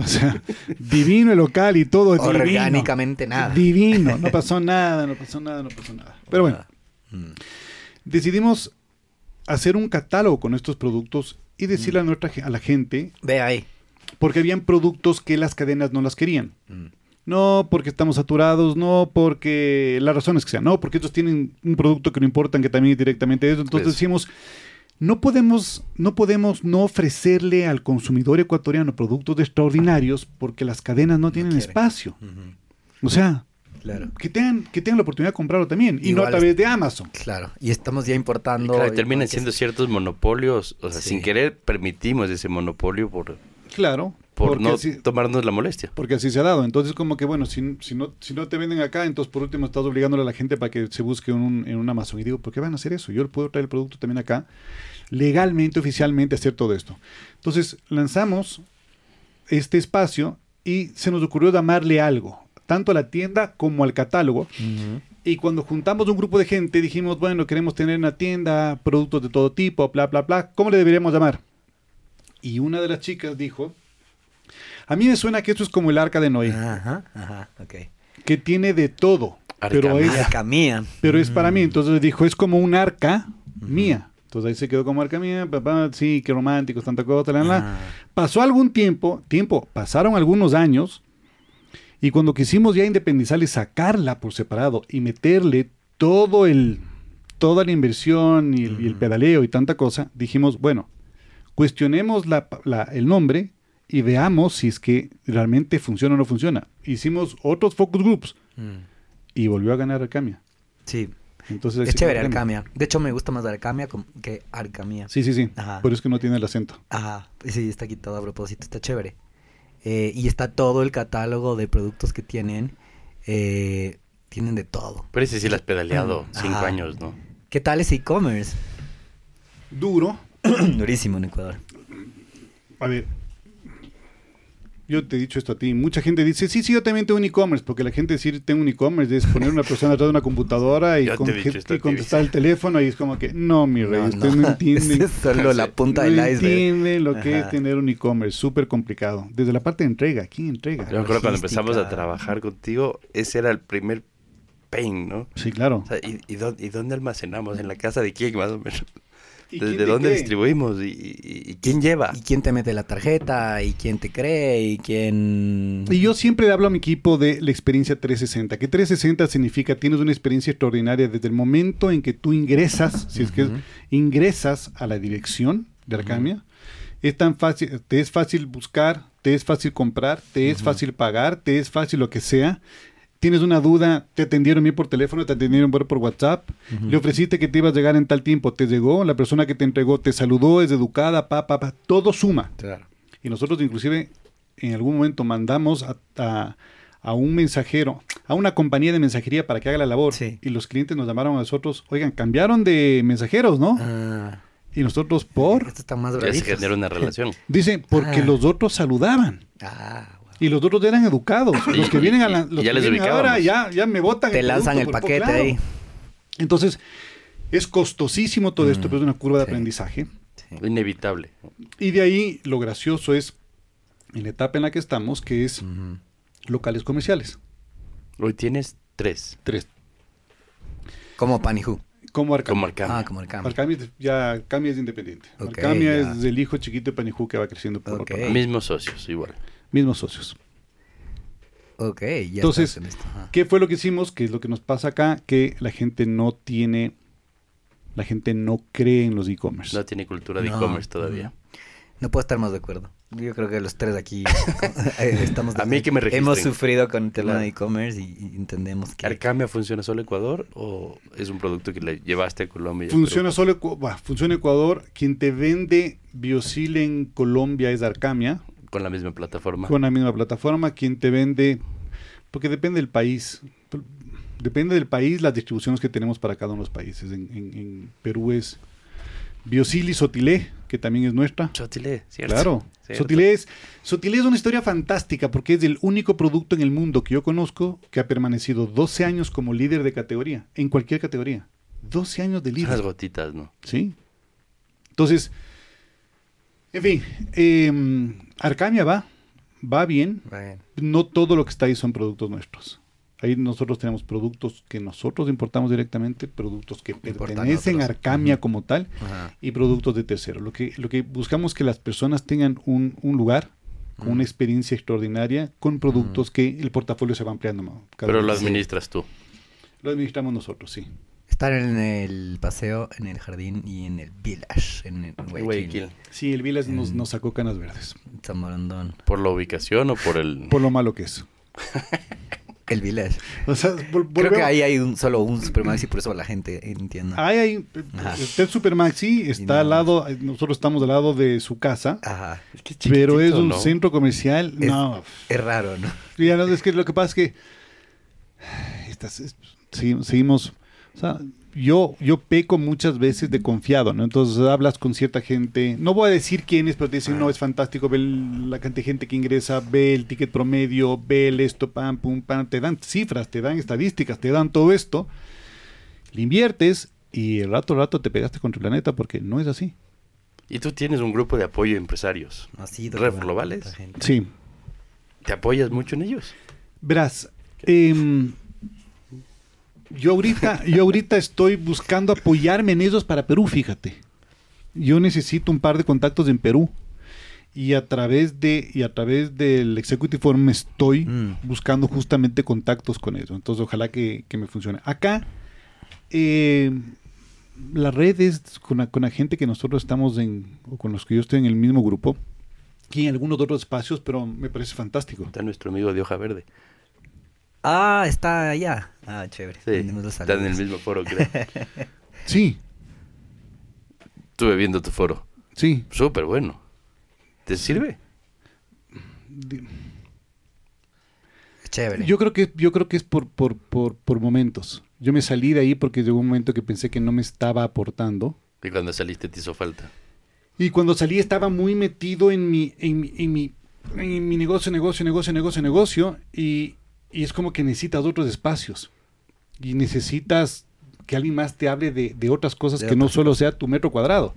O sea, divino el local y todo. divino. Orgánicamente nada. Divino, no pasó nada, no pasó nada, no pasó nada. Pero bueno, Mm. decidimos hacer un catálogo con estos productos y decirle a, nuestra, a la gente, Ve ahí. porque habían productos que las cadenas no las querían. Mm. No porque estamos saturados, no porque las razones que sean, no porque estos tienen un producto que no importan, que también es directamente eso. Entonces Pues- decimos, no podemos, no podemos no ofrecerle al consumidor ecuatoriano productos extraordinarios porque las cadenas no tienen espacio. O sea, Claro. que tengan, que tengan la oportunidad de comprarlo también, y no a través de Amazon. Claro. Y estamos ya y importando. claro, y terminan siendo es- ciertos monopolios. O sea, Sí. sin querer permitimos ese monopolio por, Claro. por no así- tomarnos la molestia. Porque así se ha dado. Entonces, como que bueno, si, si, no, si no te venden acá, entonces por último estás obligándole a la gente para que se busque un, en un Amazon. Y digo, ¿por qué van a hacer eso? Yo le puedo traer el producto también acá, legalmente, oficialmente, hacer todo esto. Entonces, lanzamos este espacio y se nos ocurrió llamarle algo, tanto a la tienda como al catálogo. Y cuando juntamos un grupo de gente, dijimos, bueno, queremos tener una tienda, productos de todo tipo, bla, bla, bla. ¿Cómo le deberíamos llamar? Y una de las chicas dijo, a mí me suena que esto es como el arca de Noé, Ajá, ajá, ok. que tiene de todo, pero es, Arca Arca mía. pero es para mí. Entonces dijo, es como un arca mía. Entonces ahí se quedó como arca mía, papá, sí, qué románticos, tanta cosa. Ah. Pasó algún tiempo, tiempo, pasaron algunos años, y cuando quisimos ya independizarla y sacarla por separado y meterle todo el, toda la inversión y el, y el pedaleo y tanta cosa, dijimos, bueno, cuestionemos la, la- el nombre y veamos si es que realmente funciona o no funciona. Hicimos otros focus groups Mm. y volvió a ganar Arcamia. Sí. Entonces, Es chévere Arcamia. De hecho, me gusta más Arcamia que Arcamia. Sí, sí, sí. Ajá. Pero es que no tiene el acento. Ajá. Sí, está aquí todo a propósito. Está chévere. Eh, y está todo el catálogo de productos que tienen. Eh, tienen de todo. Pero ese sí lo has pedaleado Mm, cinco ajá. años, ¿no? ¿Qué tal ese e-commerce? Duro. Durísimo en Ecuador. A ver, yo te he dicho esto a ti. Mucha gente dice, sí, sí, yo también tengo un e-commerce, porque la gente decir tengo un e-commerce es poner una persona atrás de una computadora y, con- y contestar el teléfono y es como que, no, mi rey, No, ustedes no. no, entienden. Es solo la punta del no iceberg. entienden lo que Ajá. es tener un e-commerce, súper complicado. Desde la parte de entrega, ¿quién entrega? Yo me acuerdo cuando empezamos a trabajar contigo, ese era el primer pain, ¿no? Sí, claro. O sea, ¿y, y dónde, y dónde almacenamos? ¿En la casa de quién, más o menos? ¿Y ¿De, quién de te dónde distribuimos? ¿Y, y- y quién lleva? ¿Y quién te mete la tarjeta? ¿Y quién te cree? ¿Y quién...? Y yo siempre le hablo a mi equipo de la experiencia 360, que 360 significa tienes una experiencia extraordinaria desde el momento en que tú ingresas, si es que ingresas a la dirección de Arcamia, es tan fácil, te es fácil buscar, te es fácil comprar, te es fácil pagar, te es fácil lo que sea. Tienes una duda, te atendieron bien por teléfono, te atendieron por por WhatsApp, le ofreciste que te ibas a llegar en tal tiempo, te llegó, la persona que te entregó te saludó, es educada, pa, pa, pa, todo suma. Claro. Y nosotros inclusive en algún momento mandamos a, a- a un mensajero, a una compañía de mensajería para que haga la labor. Sí. Y los clientes nos llamaron a nosotros, oigan, cambiaron de mensajeros, ¿no? Ah, Y nosotros, ¿por? estos están más Ya se genera una relación. Dice, porque Ah. los otros saludaban. Ah. Y los otros eran educados. Los que vienen a la, los ya que les vienen ahora ya, ya me botan Te lanzan el paquete claro. ahí. Entonces, es costosísimo todo esto, Mm, pero es una curva de aprendizaje. Sí. Inevitable. Y de ahí lo gracioso es, en la etapa en la que estamos, que es locales comerciales. Hoy tienes tres. Tres. Como Panihu. Como Arcamia. Como Arcamia. Ah, como. Arcamia es- ya Arcamia es independiente. Ok, Arcamia ya. es el hijo chiquito de Panijú que va creciendo por Ok. otro lado. Mismos socios, igual. Mismos socios. Ok, ya Entonces, estás en esto. Ajá. ¿Qué fue lo que hicimos? Que es lo que nos pasa acá, que la gente no tiene, la gente no cree en los e-commerce. No tiene cultura de No, e-commerce todavía. No puedo estar más de acuerdo. Yo creo que los tres aquí eh, estamos de A mí que me registren. Hemos sufrido con el tema de e-commerce y, y entendemos que ¿Arcamia funciona solo en Ecuador o es un producto que le llevaste a Colombia? Funciona solo, bah, funciona Ecuador. Quien te vende Biosil en Colombia es Arcamia, con la misma plataforma. con la misma plataforma. Quien te vende, porque depende del país. Depende del país las distribuciones que tenemos para cada uno de los países. En, en- en Perú es Biosil y Sotilé, que también es nuestra. Chotilé, ¿cierto? Claro. Cierto. Sotilé es, Sotilé es una historia fantástica porque es el único producto en el mundo que yo conozco que ha permanecido 12 años como líder de categoría, en cualquier categoría. 12 años de Son las líder. gotitas, ¿no? ¿Sí? Entonces, en fin, eh, Arcamia va, va bien. No todo lo que está ahí son productos nuestros. Ahí nosotros tenemos productos que nosotros importamos directamente, productos que Importan pertenecen a. Arcamia como tal ajá. y productos de tercero. Lo que, lo que buscamos es que las personas tengan un, un lugar con una experiencia extraordinaria con productos que el portafolio se va ampliando. Cada Pero vez lo administras tú. Lo administramos nosotros, sí. Estar en el paseo, en el jardín y en el village, en el Guayaquil, Guayaquil. Sí, el Vilas nos, nos sacó canas verdes. Zamorandón. ¿Por la ubicación o por el...? Por lo malo que es. El Village. O sea, vol- Creo que ahí hay un, solo un Supermaxi, por eso la gente entiende. Ahí hay, Ajá. está el Supermaxi, está al lado, nosotros estamos al lado de su casa, Ajá. Es que pero es un ¿no? centro comercial. Es- no, Es raro, ¿no? ya no, es que lo que pasa es que estas- es- segui- seguimos, o sea, yo, yo peco muchas veces de confiado, ¿no? Entonces hablas con cierta gente, no voy a decir quién es, pero te dicen, no, es fantástico, ve la cantidad de gente que ingresa, ve el ticket promedio, ve el esto, pam, pum, pam, te dan cifras, te dan estadísticas, te dan todo esto, le inviertes y el rato, rato te pegaste contra el planeta porque no es así. Y tú tienes un grupo de apoyo a empresarios. Así globales. Sí. ¿Te apoyas mucho en ellos? Verás, em, yo ahorita, yo ahorita estoy buscando apoyarme en ellos para Perú, fíjate. Yo necesito un par de contactos en Perú. Y a través de, y a través del Executive Forum estoy Mm. buscando justamente contactos con ellos. Entonces ojalá que, que me funcione. Acá, eh, la red es con la, con la gente que nosotros estamos en, o con los que yo estoy en el mismo grupo, y en algunos otros espacios, pero me parece fantástico. Está nuestro amigo de hoja verde. Ah, está allá. Ah, chévere. Sí, está en el mismo foro, creo. Sí, Estuve viendo tu foro. sí. Súper bueno. ¿Te sirve? Chévere. Yo creo que yo creo que es por, por, por, por momentos. Yo me salí de ahí porque llegó un momento que pensé que no me estaba aportando. Y cuando saliste te hizo falta. Y cuando salí estaba muy metido en mi, en mi, en mi, en mi negocio, negocio, negocio, negocio, negocio. Y, y es como que necesitas otros espacios. Y necesitas que alguien más te hable de, de otras cosas De que no solo sea tu metro cuadrado.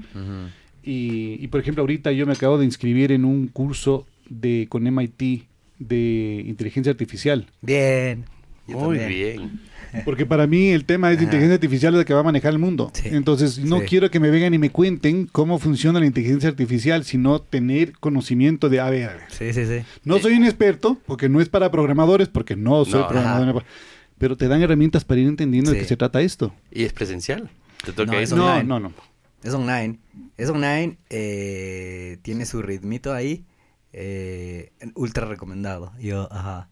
Y, y, por ejemplo, ahorita yo me acabo de inscribir en un curso de con MIT de inteligencia artificial. Bien. Yo Muy también. bien. Porque para mí el tema es de inteligencia artificial es el que va a manejar el mundo. Sí. Entonces, no Sí. quiero que me vengan y me cuenten cómo funciona la inteligencia artificial, sino tener conocimiento de, a ver, a ver. Sí, sí, sí. No soy un experto, porque no es para programadores, porque no soy No, programador. Pero te dan herramientas para ir entendiendo de qué se trata esto. ¿Y es presencial? ¿Te toca No, No, online. no, no. Es online. Es online. eh, tiene su ritmito ahí. eh, ultra recomendado. Yo, ajá.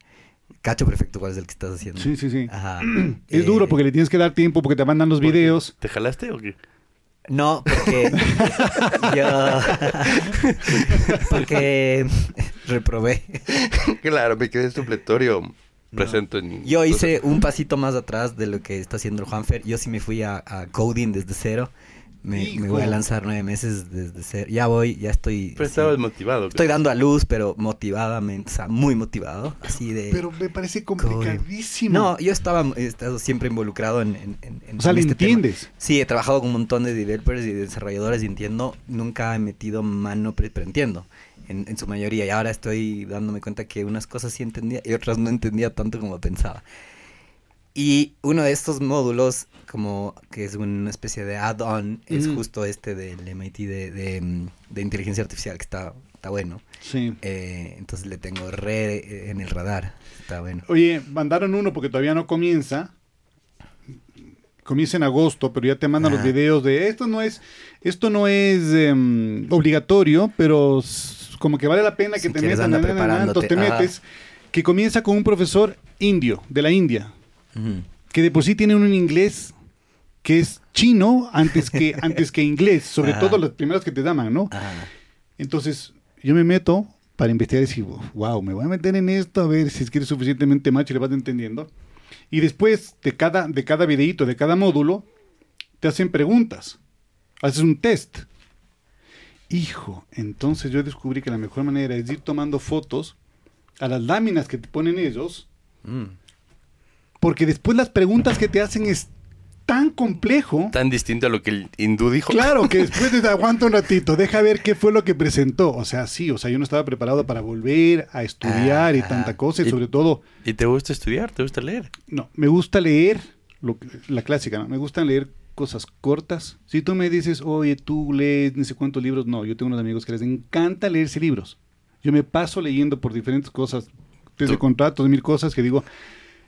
Cacho perfecto cuál es el que estás haciendo. Sí, sí, sí. Ajá. Es Eh, duro porque le tienes que dar tiempo, porque te mandan los videos. ¿Te jalaste o qué? No, porque yo... porque reprobé. claro, me quedé supletorio. Presento en... Yo hice un pasito más atrás de lo que está haciendo el Juanfer. Yo sí me fui a, a coding desde cero. Me, me voy a lanzar nueve meses desde cero. Ya voy, ya estoy... Pero así. estabas motivado. Estoy dando a luz, pero motivadamente, o sea, muy motivado. Así de... Pero me parece complicadísimo. No, yo estaba he estado siempre involucrado en, en, en- en o sea, le este tema. entiendes. Sí, he trabajado con un montón de developers y desarrolladores y entiendo, nunca he metido mano, pero, pero entiendo, en, en su mayoría. Y ahora estoy dándome cuenta que unas cosas sí entendía y otras no entendía tanto como pensaba. Y uno de estos módulos, como que es una especie de add-on, es Mm. justo este del MIT de, de, mm, de inteligencia artificial, que está, está bueno. Sí. Eh, entonces le tengo re eh, en el radar. Está bueno. Oye, mandaron uno porque todavía no comienza. Comienza en agosto, pero ya te mandan los videos de esto no es, esto no es em, obligatorio, pero como que vale la pena que Si te entonces te metes, que comienza con un profesor indio, de la India, Que de por sí tiene un inglés que es chino antes que, antes que inglés, sobre Ajá. todo las primeras que te llaman, ¿no? Ajá. Entonces, yo me meto para investigar y decir, wow, me voy a meter en esto a ver si es que eres suficientemente macho y le vas entendiendo. Y después de cada, de cada videíto, de cada módulo, te hacen preguntas. Haces un test. Hijo, entonces yo descubrí que la mejor manera es ir tomando fotos a las láminas que te ponen ellos, Mm. Porque después las preguntas que te hacen es tan complejo. Tan distinto a lo que el hindú dijo. Claro, que después de aguanta un ratito, deja ver qué fue lo que presentó. O sea, sí, o sea, yo no estaba preparado para volver a estudiar y Ajá. tanta cosa, y Y- sobre todo, ¿Y te gusta estudiar? ¿Te gusta leer? no, me gusta leer, lo la clásica, ¿no? Me gusta leer cosas cortas. Si tú me dices, oye, tú lees ni sé cuántos libros, no, yo tengo unos amigos que les encanta leerse libros. Yo me paso leyendo por diferentes cosas, desde Tú- contratos, mil cosas que digo,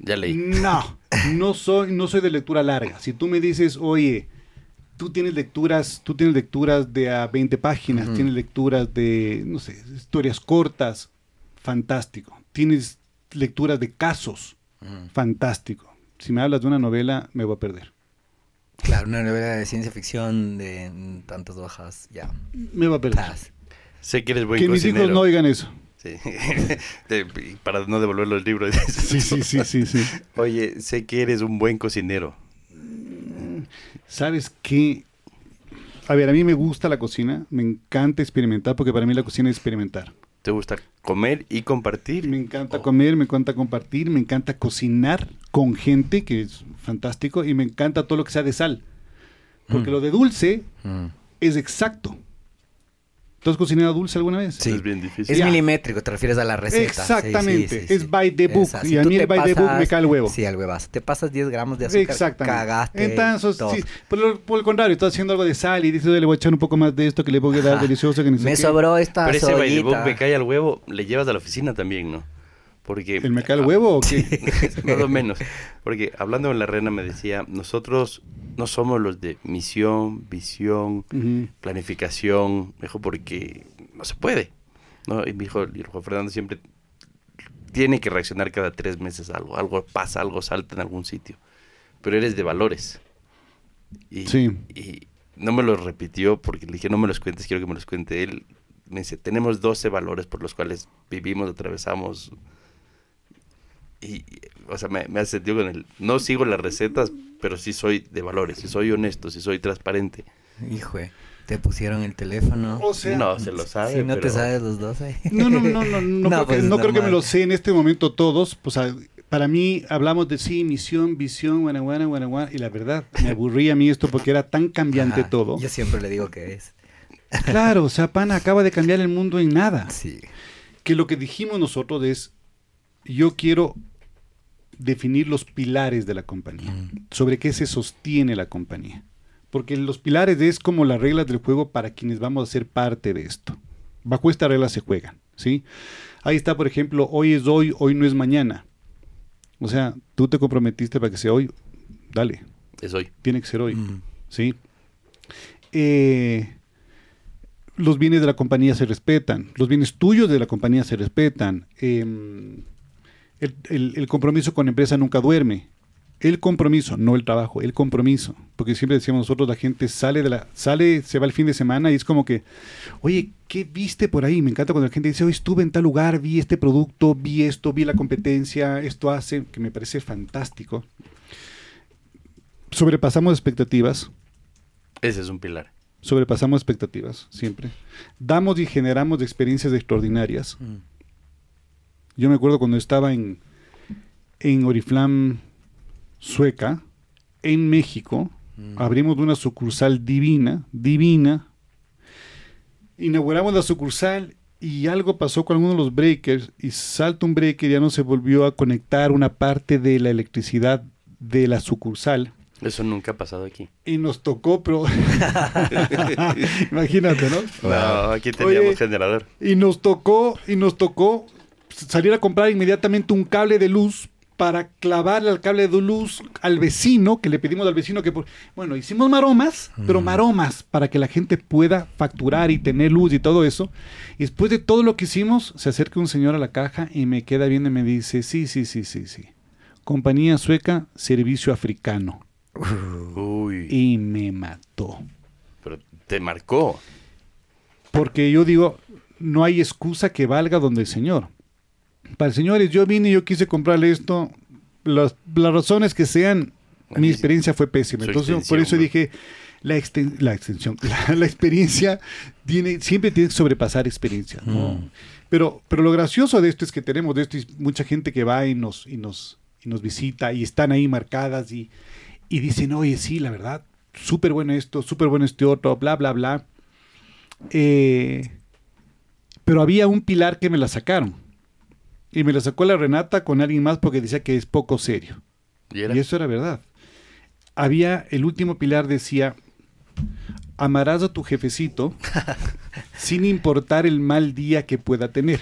Ya leí. no, no soy, no soy de lectura larga. Si tú me dices, oye, tú tienes lecturas, tú tienes lecturas de a 20 páginas, tienes lecturas de, no sé, historias cortas, fantástico. Tienes lecturas de casos, fantástico. Si me hablas de una novela, me voy a perder. Claro, una novela de ciencia ficción de tantas hojas, ya. Me voy a perder. Sé que eres buen Que mis hijos no oigan eso. Sí. Te- para no devolver los libros. Sí, sí, sí, sí, sí. Oye, sé que eres un buen cocinero. ¿Sabes qué? A ver, a mí me gusta la cocina, me encanta experimentar, porque para mí la cocina es experimentar. ¿Te gusta comer y compartir? Me encanta Oh. comer, me encanta compartir, me encanta cocinar con gente, que es fantástico, y me encanta todo lo que sea de sal. Porque Mm. lo de dulce Mm. es exacto. ¿Tú has cocinado dulce alguna vez? Sí. Es bien difícil. Es Ya. milimétrico, te refieres a la receta. Exactamente, Sí, sí, sí, es sí. by the book, y a mí el by the book me cae el huevo. Sí, al huevazo. Te pasas 10 gramos de azúcar, Exactamente. cagaste Entonces, por, lo- por el contrario, estás haciendo algo de sal y dices, "Oye, le voy a echar un poco más de esto que le voy a dar Ajá. delicioso. Que ni sé Me qué". sobró esta Pero ese by the book me cae al huevo, le llevas a la oficina también, ¿no? Porque... ¿El me cae el huevo o qué? Más o menos. Porque hablando en la rena me decía, nosotros no somos los de misión, visión, Ujú. planificación, me dijo, porque no se puede. ¿no? Y me dijo, y Juan Fernando siempre tiene que reaccionar cada tres meses a algo, algo pasa, algo salta en algún sitio. Pero eres de valores. Y, Sí. y no me los repitió porque le dije, no me los cuentes, quiero que me los cuente él. Me dice, tenemos 12 valores por los cuales vivimos, atravesamos. Y, o sea, me, me hace sentido con el, no sigo las recetas, pero sí soy de valores, sí soy honesto, sí soy transparente. Hijo, te pusieron el teléfono. O sea, no, se lo sabe. si no te pero- sabes los dos ahí. No, no, no, no, no, No, creo, pues que, no creo que me normal. lo sé en este momento todos. Pues para mí hablamos de sí, misión, visión, guana, guana, guana, guana, y la verdad, me aburría a mí esto porque era tan cambiante Ajá, todo. Yo siempre le digo que es. Claro, o sea, pana acaba de cambiar el mundo en nada. Sí. Que lo que dijimos nosotros es, yo quiero definir los pilares de la compañía, Mm. sobre qué se sostiene la compañía. Porque los pilares es como las reglas del juego para quienes vamos a ser parte de esto. Bajo esta regla se juegan, ¿sí? Ahí está, por ejemplo, hoy es hoy, hoy no es mañana. O sea, tú te comprometiste para que sea hoy, dale, Es hoy. tiene que ser hoy, Mm. ¿sí? Eh, los bienes de la compañía se respetan, los bienes tuyos de la compañía se respetan. em, el, el- el compromiso con la empresa nunca duerme. El compromiso, no el trabajo, el compromiso. Porque siempre decíamos nosotros, la gente sale de la, sale, se va el fin de semana y es como que, oye, ¿qué viste por ahí? Me encanta cuando la gente dice, hoy estuve en tal lugar, vi este producto, vi esto, vi la competencia, esto hace, que me parece fantástico. Sobrepasamos expectativas, Ese es un pilar. sobrepasamos expectativas, siempre. Damos y generamos experiencias extraordinarias. Mm. Yo me acuerdo cuando estaba en, en Oriflam Sueca, en México, Mm. abrimos una sucursal divina, divina. Inauguramos la sucursal y algo pasó con alguno de los breakers y salta un breaker y ya no se volvió a conectar una parte de la electricidad de la sucursal. Eso nunca ha pasado aquí. Y nos tocó, pero... Imagínate, ¿no? No, aquí teníamos Oye, generador. Y nos tocó, y nos tocó salir a comprar inmediatamente un cable de luz para clavarle al cable de luz al vecino, que le pedimos al vecino que... por- Bueno, hicimos maromas, pero maromas, para que la gente pueda facturar y tener luz y todo eso. Y después de todo lo que hicimos, se acerca un señor a la caja y me queda viendo y me dice, sí, sí, sí, sí, sí. Compañía sueca, servicio africano. Uy. Y me mató. Pero te marcó. Porque yo digo, no hay excusa que valga donde el Señor. Para el Señor, yo vine y yo quise comprarle esto. Las, las razones que sean, A mi experiencia fue pésima. Entonces, por eso ¿no? dije, la, exten- la extensión, la, la experiencia tiene, siempre tiene que sobrepasar experiencias. ¿no? Mm. Pero, pero lo gracioso de esto es que tenemos de esto y mucha gente que va y nos, y nos, y nos visita y están ahí marcadas y, y dicen, oye, sí, la verdad, súper bueno esto, súper bueno este otro, bla, bla, bla. Eh, pero había un pilar que me la sacaron. Y me la sacó la Renata con alguien más porque decía que es poco serio. Y era- Y eso era verdad. Había, el último pilar decía, amarás a tu jefecito sin importar el mal día que pueda tener.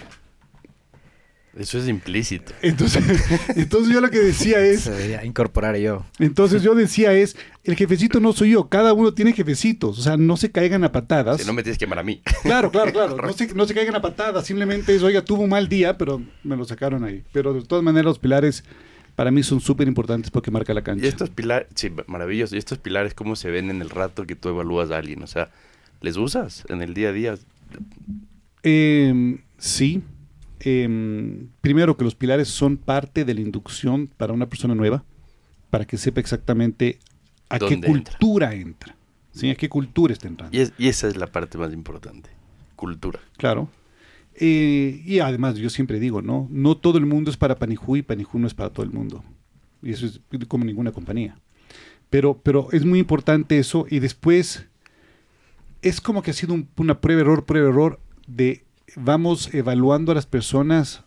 Eso es implícito. Entonces, entonces yo lo que decía es, Eso debería incorporar yo. entonces yo decía es, el jefecito no soy yo, cada uno tiene jefecitos, o sea, no se caigan a patadas. Si no me tienes que amar a mí. Claro, claro, claro. No se, no se caigan a patadas. Simplemente es, oiga, tuvo un mal día, pero me lo sacaron ahí. Pero de todas maneras, los pilares para mí son súper importantes porque marca la cancha. Y estos pilares, sí, maravilloso. Y estos pilares, ¿cómo se ven en el rato que tú evalúas a alguien? O sea, ¿les usas en el día a día? Eh, sí. Eh, primero que los pilares son parte de la inducción para una persona nueva, para que sepa exactamente a qué cultura entra. ¿sí? A qué cultura está entrando. Y, es- y esa es la parte más importante. Cultura. Claro. Eh, y además, yo siempre digo, ¿no? No todo el mundo es para Paniju y Paniju no es para todo el mundo. Y eso es como ninguna compañía. Pero, pero es muy importante eso. Y después, es como que ha sido un- una prueba, error, prueba, error de vamos evaluando a las personas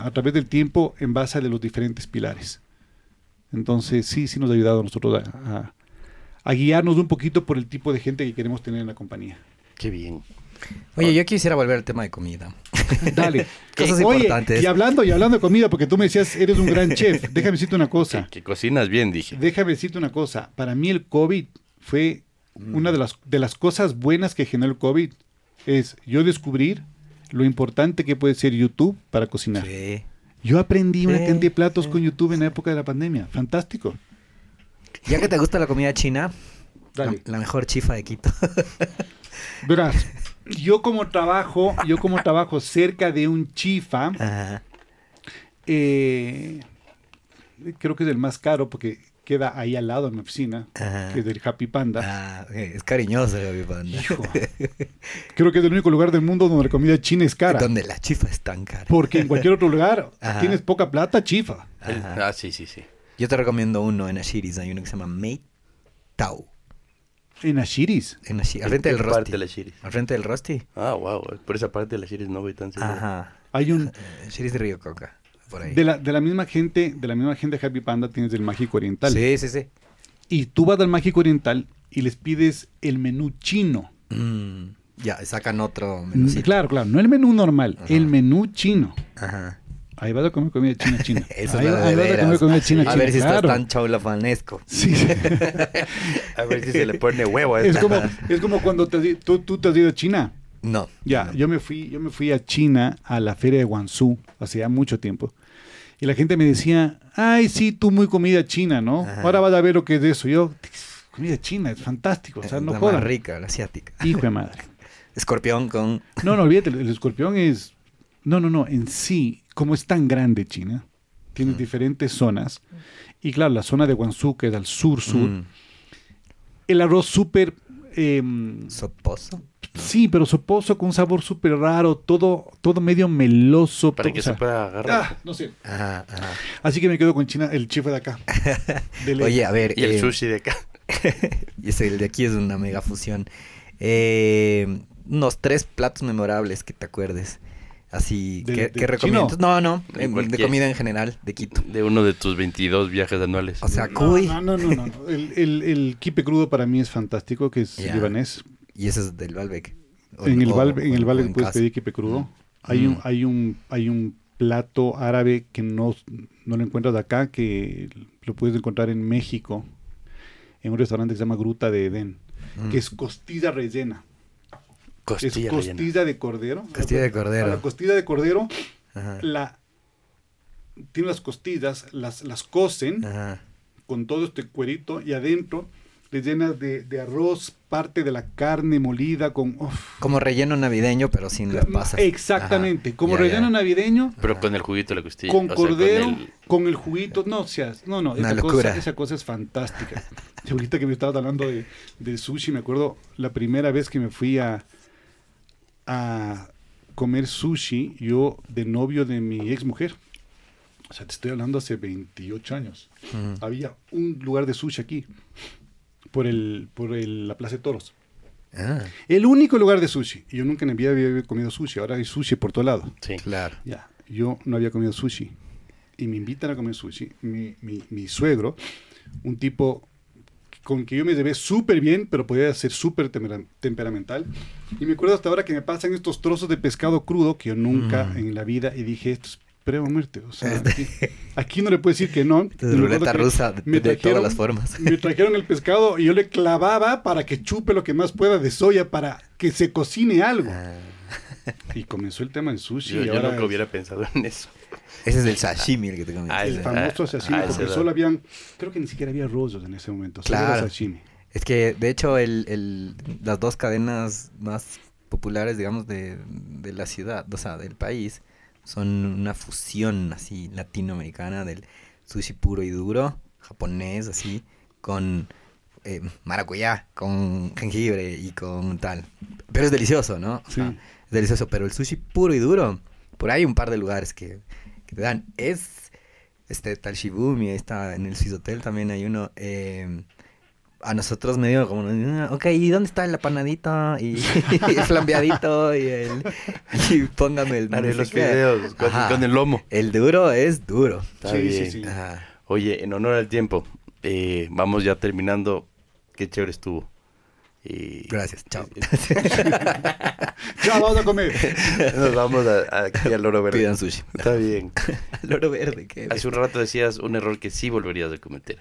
a través del tiempo en base a de los diferentes pilares. Entonces, sí, sí nos ha ayudado a nosotros a, a- a guiarnos un poquito por el tipo de gente que queremos tener en la compañía. Qué bien. Oye, yo quisiera volver al tema de comida. Dale. Cosas Oye, importantes. Y hablando, y hablando de comida, porque tú me decías, eres un gran chef. Déjame decirte una cosa. que cocinas bien, dije. Déjame decirte una cosa. Para mí el COVID fue una de las, de las cosas buenas que generó el COVID. Es yo descubrir lo importante que puede ser YouTube para cocinar. Sí. Yo aprendí una cantidad de platos con YouTube en la época de la pandemia. Fantástico. Ya que te gusta la comida china, la, la mejor chifa de Quito. Verás, yo como trabajo, yo como trabajo cerca de un chifa, eh, creo que es el más caro porque queda ahí al lado de mi oficina, Ajá. que es del Happy Panda. Ah, es cariñoso mi panda. Hijo, creo que es el único lugar del mundo donde la comida china es cara. Donde la chifa es tan cara. Porque en cualquier otro lugar Ajá. tienes poca plata, chifa. El- Ajá. ah, sí, sí, sí. Yo te recomiendo uno en Ashiris. Hay uno que se llama Mei Tau. En Ashiris. En Ashi- al frente ¿En del qué parte Rosti. de la Shiris? Al frente del Rosti. Ah, wow. Por esa parte de la Shiris no voy tan seguro. Ajá. Hay un Ashiris de Río Coca. Por ahí. de la, de la misma gente, de la misma gente de Happy Panda tienes el Mágico Oriental. Sí, sí, sí. Y tú vas al Mágico Oriental y les pides el menú chino. Mm, ya, sacan otro Mm, menucito. Claro, claro, no el menú normal, Ajá. el menú chino. Ajá. Ahí vas a comer comida china china. Eso ahí, es ahí vas a comer comida china A china. ver si claro. estás tan chaulafanesco. Sí, sí. A ver si se le pone huevo a es esta. como es como cuando te tú, tú te has ido a China. No. Ya, yo me fui, yo me fui a China a la feria de Guangzhou hace ya mucho tiempo. Y la gente me decía, ay, sí, tú muy comida china, ¿no? Ajá. Ahora vas a ver lo que es de eso. Yo, comida china, es fantástico. O sea, no la jodan. más rica, la asiática. Hijo de madre. Escorpión con... No, no, olvídate, el escorpión es... No, no, no, en sí, como es tan grande China, tiene diferentes zonas. Y claro, la zona de Guangzhou, que es al sur-sur, Mm, el arroz súper... em, soposo. Sí, pero soposo, con un sabor súper raro, todo, todo medio meloso. Para que o sea, se pueda agarrar. ah, no sé. Ajá, ajá. Así que me quedo con China, el chef de acá. Oye, a ver. Y el eh, sushi de acá. y ese, el de aquí es una mega fusión. Eh, unos tres platos memorables que te acuerdes. Así, ¿De- ¿qué, de qué recomiendas? chino? No, no, De en- de comida en general, de Quito. De uno de tus 22 viajes anuales. O sea, No, cuy. no, no, no, no, no. El, el, el kipe crudo para mí es fantástico, que es Ya. libanés. Y ese es del Balbec. O- En el o- Valve, en el en puedes casa. pedir kipe crudo. Hay un, Mm. hay un, hay un plato árabe que no, no lo encuentras acá, que lo puedes encontrar en México, en un restaurante que se llama Gruta de Edén, Mm. que es costilla rellena. Costilla es rellena. costilla de cordero. Costilla de cordero. La costilla de cordero, Ajá. la tiene las costillas, las, las cocen Ajá. con todo este cuerito y adentro le llenas de, de arroz, parte de la carne molida con... uf, Como relleno navideño, pero sin las pasas. Exactamente, Ajá. como Ya, relleno ya. navideño, Pero con el juguito de la costilla. con o sea, con cordero, con el- el... juguito, no seas, no, no, Una esa cosa, esa cosa es fantástica. Y ahorita que me estabas hablando de, del sushi, me acuerdo la primera vez que me fui a, a comer sushi, yo de novio de mi ex mujer. O sea, te estoy hablando hace 28 años. Había un lugar de sushi aquí, por, el, por el- la Plaza de Toros. Ah, El único lugar de sushi. Y yo nunca en mi vida había comido sushi. Ahora hay sushi por todo lado. Sí. claro. Ya, yo no había comido sushi. Y me invitan a comer sushi. Mi, mi, mi suegro, un tipo con que yo me llevé súper bien, pero podía ser súper temera- temperamental. Y me acuerdo hasta ahora que me pasan estos trozos de pescado crudo que yo nunca Mm. en la vida, y dije, esto es prueba o muerte. O sea, aquí, aquí no le puedo decir que no. Esta Y es me ruleta rusa de, me de todas trajeron- las formas. Me trajeron el pescado y yo le clavaba para que chupe lo que más pueda de soya para que se cocine algo. Ah, Y comenzó el tema del sushi. Yo, y yo ahora nunca hubiera pensado en eso. Ese es el sashimi el que te. Ah, El famoso ah, sashimi, ah, porque solo habían, creo que ni siquiera había rollos en ese momento, solo era Claro. sashimi. Es que, de hecho, el, el- las dos cadenas más populares, digamos, de, de la ciudad, o sea, del país, son una fusión así latinoamericana del sushi puro y duro, japonés, así, con eh, maracuyá, con jengibre y con tal. Pero es delicioso, ¿no? O sea, Sí. es delicioso, pero el sushi puro y duro, por ahí hay un par de lugares que, que te dan. Es este tal Shibumi, ahí está en el Swiss Hotel también hay uno. eh, a nosotros medio como, "Ah, ok, ¿y dónde está el apanadito? Y, y el flambeadito y el... Y póngame el... No sé los qué". videos con, el lomo. El duro es duro. Está Sí, sí, bien. sí. Ajá. Oye, en honor al tiempo, eh, vamos ya terminando. Qué chévere estuvo. Y Gracias, chao. Ya, vamos a comer. Nos vamos a, a- aquí al loro verde. Pidan sushi. Está bien. Loro verde, ¿qué? Hace un rato decías un error que sí volverías a cometer.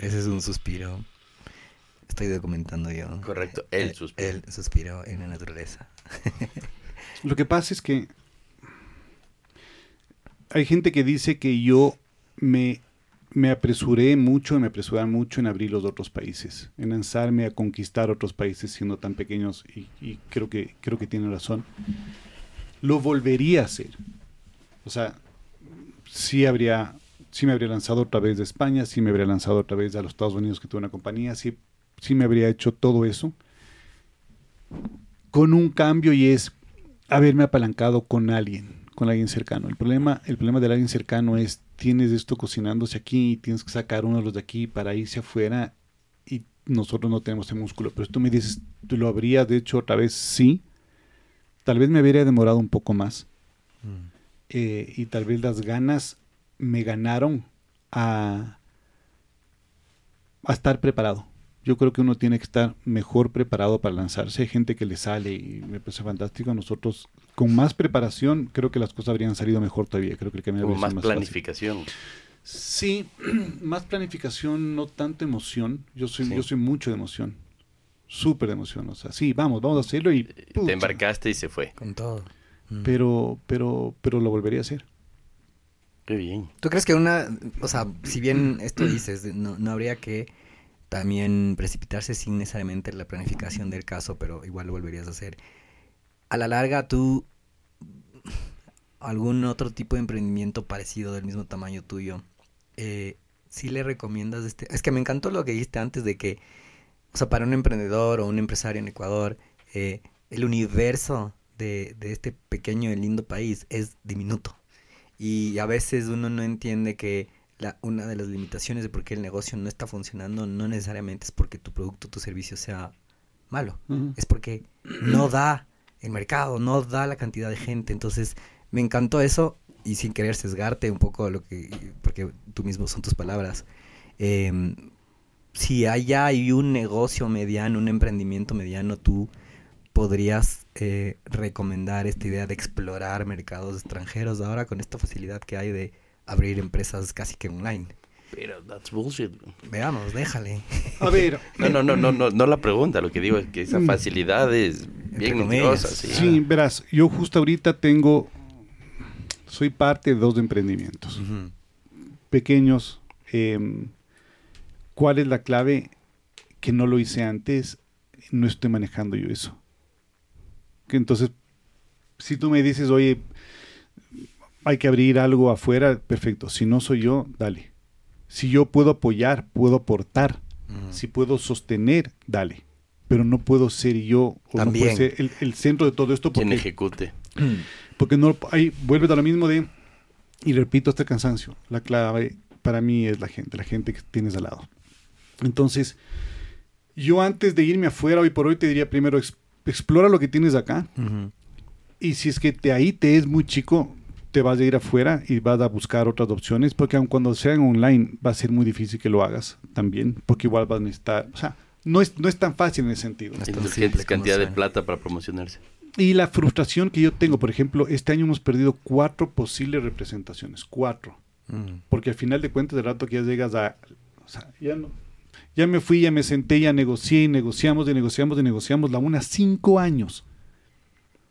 Ese es un suspiro. Estoy documentando yo. Correcto, el suspiro. El suspiro en la naturaleza. Lo que pasa es que hay gente que dice que yo me, me apresuré mucho, me apresuré mucho en abrir los otros países, en lanzarme a conquistar otros países siendo tan pequeños y, y creo que creo que tiene razón. Lo volvería a hacer. O sea, sí habría sí me habría lanzado otra vez de España, sí me habría lanzado otra vez a los Estados Unidos que tuve una compañía, sí, sí me habría hecho todo eso con un cambio y es haberme apalancado con alguien, con alguien cercano. El problema, el problema del alguien cercano es tienes esto cocinándose aquí y tienes que sacar uno de los de aquí para irse afuera y nosotros no tenemos ese músculo. Pero tú me dices, ¿tú lo habrías de hecho otra vez? Sí. Tal vez me habría demorado un poco más eh, y tal vez las ganas me ganaron a, a estar preparado. Yo creo que uno tiene que estar mejor preparado para lanzarse. Hay gente que le sale y me parece fantástico. Nosotros, con más preparación, creo que las cosas habrían salido mejor todavía. Creo que el camino más fácil. planificación. Sí, más planificación, no tanto emoción. Yo soy, Sí. yo soy mucho de emoción. Súper de emoción. O sea, sí, vamos, vamos a hacerlo y... Te embarcaste y se fue. Con todo. Mm. Pero, pero, pero lo volvería a hacer. Qué bien. ¿Tú crees que una, o sea, si bien esto dices, no, no habría que también precipitarse sin necesariamente la planificación del caso, pero igual lo volverías a hacer? A la larga, tú, algún otro tipo de emprendimiento parecido del mismo tamaño tuyo, eh, sí le recomiendas este? Es que me encantó lo que dijiste antes de que, o sea, para un emprendedor o un empresario en Ecuador, eh, el universo de, de este pequeño y lindo país es diminuto. Y a veces uno no entiende que la, una de las limitaciones de por qué el negocio no está funcionando no necesariamente es porque tu producto o tu servicio sea malo. Es porque no da el mercado, no da la cantidad de gente. Entonces, me encantó eso y sin querer sesgarte un poco lo que, porque tú mismo son tus palabras. em, si allá hay un negocio mediano, un emprendimiento mediano, tú podrías eh, recomendar esta idea de explorar mercados extranjeros ahora con esta facilidad que hay de abrir empresas casi que online. Pero that's bullshit. Veamos, déjale. A ver, No, no, no, no, no, no la pregunta. Lo que digo es que esa Mm. facilidad es bien comillas. Sí. Sí, verás, yo justo ahorita tengo, soy parte de dos emprendimientos pequeños. em, ¿Cuál es la clave? Que no lo hice antes, no estoy manejando yo eso. Que entonces, si tú me dices, oye, hay que abrir algo afuera, perfecto. Si no soy yo, dale. Si yo puedo apoyar, puedo aportar. Si puedo sostener, dale. Pero no puedo ser yo o no puedo ser el, el centro de todo esto Quien porque, ejecute. porque no ahí vuelve a lo mismo de y repito este cansancio. La clave para mí es la gente, la gente que tienes al lado. Entonces, yo antes de irme afuera hoy por hoy te diría primero explora lo que tienes acá y si es que te, ahí te es muy chico, te vas a ir afuera y vas a buscar otras opciones, porque aun cuando sean online va a ser muy difícil que lo hagas también, porque igual vas a necesitar, o sea, no es, no es tan fácil en ese sentido. No es tan Indulgentes simple como cantidad de plata para promocionarse. Y la frustración que yo tengo, por ejemplo, este año hemos perdido cuatro posibles representaciones, cuatro, Mm. porque al final de cuentas, de rato que ya llegas a, o sea, ya no, Ya me fui, ya me senté, ya negocié, y negociamos, y negociamos, y negociamos. La una, cinco años.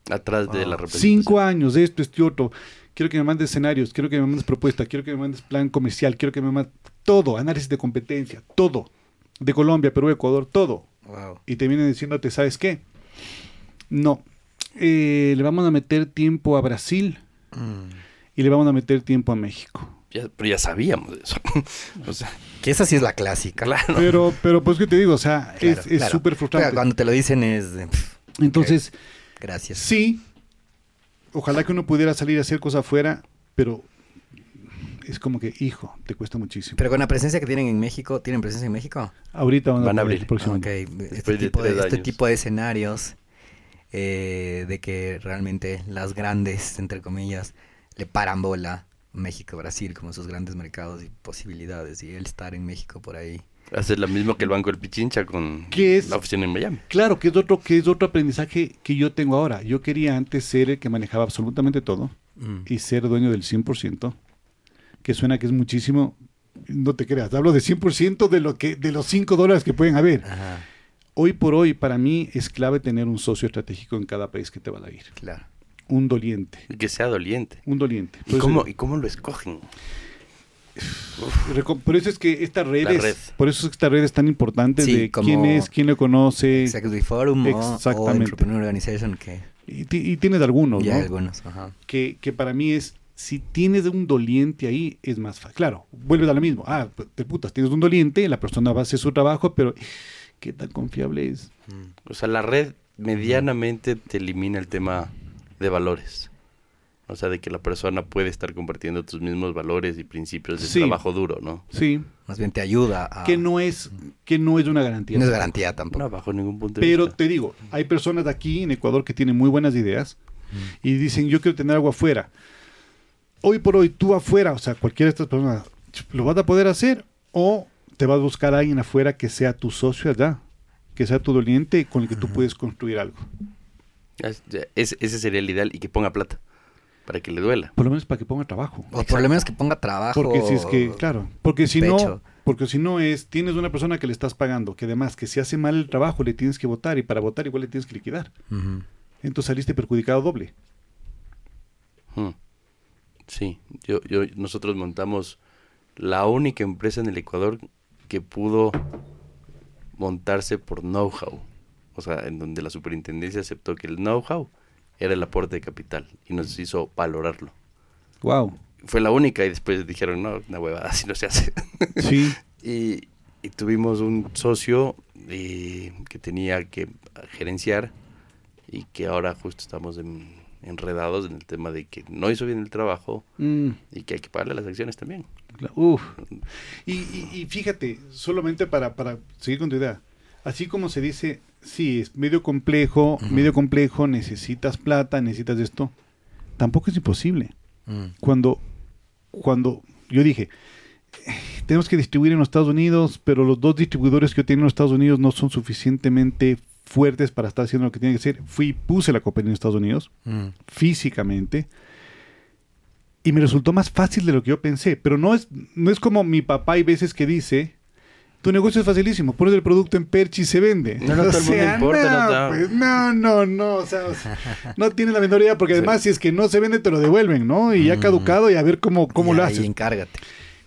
Atrás de Wow. la representación. Cinco años, esto, este otro. Quiero que me mandes escenarios, quiero que me mandes propuesta, quiero que me mandes plan comercial, quiero que me mandes todo, análisis de competencia, todo. De Colombia, Perú, Ecuador, todo. Wow. Y te vienen diciéndote, ¿sabes qué? No, eh, le vamos a meter tiempo a Brasil Mm. y le vamos a meter tiempo a México. Ya- pero ya sabíamos de eso. o sea, Que esa sí es la clásica. claro. Pero, pero pues que te digo, o sea, Claro, es- es claro. súper frustrante. Cuando te lo dicen es... pff, Entonces, gracias. sí, ojalá que uno pudiera salir a hacer cosas afuera, pero es como que, hijo, te cuesta muchísimo. Pero con la presencia que tienen en México, ¿tienen presencia en México? Ahorita van a, Van a abrir próximamente. Este, Después de tipo de, tres este tipo de escenarios eh, de que realmente las grandes, entre comillas, le paran bola México, Brasil, como esos grandes mercados y posibilidades, y el estar en México por ahí. Hacer lo mismo que el Banco del Pichincha con ¿Qué es? la oficina en Miami. Claro, que es otro, que es otro aprendizaje que yo tengo ahora. Yo quería antes ser el que manejaba absolutamente todo Mm. y ser dueño del 100%, que suena que es muchísimo. No te creas, hablo de 100% de, lo que, de los 5 dólares que pueden haber. Ajá, Hoy por hoy, para mí, es clave tener un socio estratégico en cada país que te va a ir. claro. Un doliente. Y que sea doliente. Un doliente. ¿Y cómo, ¿Y cómo lo escogen? por eso es que esta red, es- red. por eso es que esta red es tan importante Sí, de quién es, quién lo conoce. Executive Forum o- o, Exactamente. Entrepreneur Organization, que Y, ti- y tienes algunos, ya ¿no? hay algunos. Ajá. que, que para mí es, si tienes un doliente ahí, es más fácil. Claro, vuelves a lo mismo. Ah, pues, te putas, tienes un doliente, la persona va a hacer su trabajo, pero ¿qué tan confiable es? O sea, la red medianamente te elimina el tema de valores. O sea, de que la persona puede estar compartiendo tus mismos valores y principios de Sí. trabajo duro, ¿no? Sí, Más bien te ayuda a... que no es que no es una garantía. no es garantía tampoco. No, bajo ningún punto de Pero vista. te digo, hay personas de aquí en Ecuador que tienen muy buenas ideas y dicen, yo quiero tener algo afuera. Hoy por hoy, tú afuera, o sea, cualquiera de estas personas, ¿lo vas a poder hacer? O te vas a buscar a alguien afuera que sea tu socio allá, que sea tu doliente con el que tú puedes construir algo. Es- ese, sería el ideal y que ponga plata para que le duela. Por lo menos para que ponga trabajo. O por lo menos que ponga trabajo. Porque si es que, claro, porque si pecho. no, porque si no es, tienes una persona que le estás pagando, que además que si hace mal el trabajo le tienes que votar y para votar igual le tienes que liquidar. Entonces saliste perjudicado doble. Hmm. Sí, yo, yo, nosotros montamos la única empresa en el Ecuador que pudo montarse por know-how. O sea, en donde la superintendencia aceptó que el know-how era el aporte de capital y nos hizo valorarlo. Wow. Fue la única y después dijeron, no, una huevada, así no se hace. Sí. y, y tuvimos un socio eh, que tenía que gerenciar y que ahora justo estamos en- enredados en el tema de que no hizo bien el trabajo Mm, y que hay que pagarle las acciones también. uf. Y, y- y fíjate, solamente para, para seguir con tu idea, así como se dice, sí, es medio complejo, medio complejo, necesitas plata, necesitas esto, tampoco es imposible. Mm. cuando, cuando yo dije, "Eh, tenemos que distribuir en los Estados Unidos, pero los dos distribuidores que yo tengo en los Estados Unidos no son suficientemente fuertes para estar haciendo lo que tienen que hacer. Fui y puse la compañía en Estados Unidos, Mm. físicamente, y me resultó más fácil de lo que yo pensé. Pero no es, no es como mi papá hay veces que dice, tu negocio es facilísimo, pones el producto en Perchi y se vende. No, no, todo el mundo importa, no, no, no. pues, no, no, no, o sea, o sea, no tiene la menor idea, porque además si es que no se vende te lo devuelven, ¿no? Y ya Mm. caducado y a ver cómo, cómo Y lo haces. encárgate.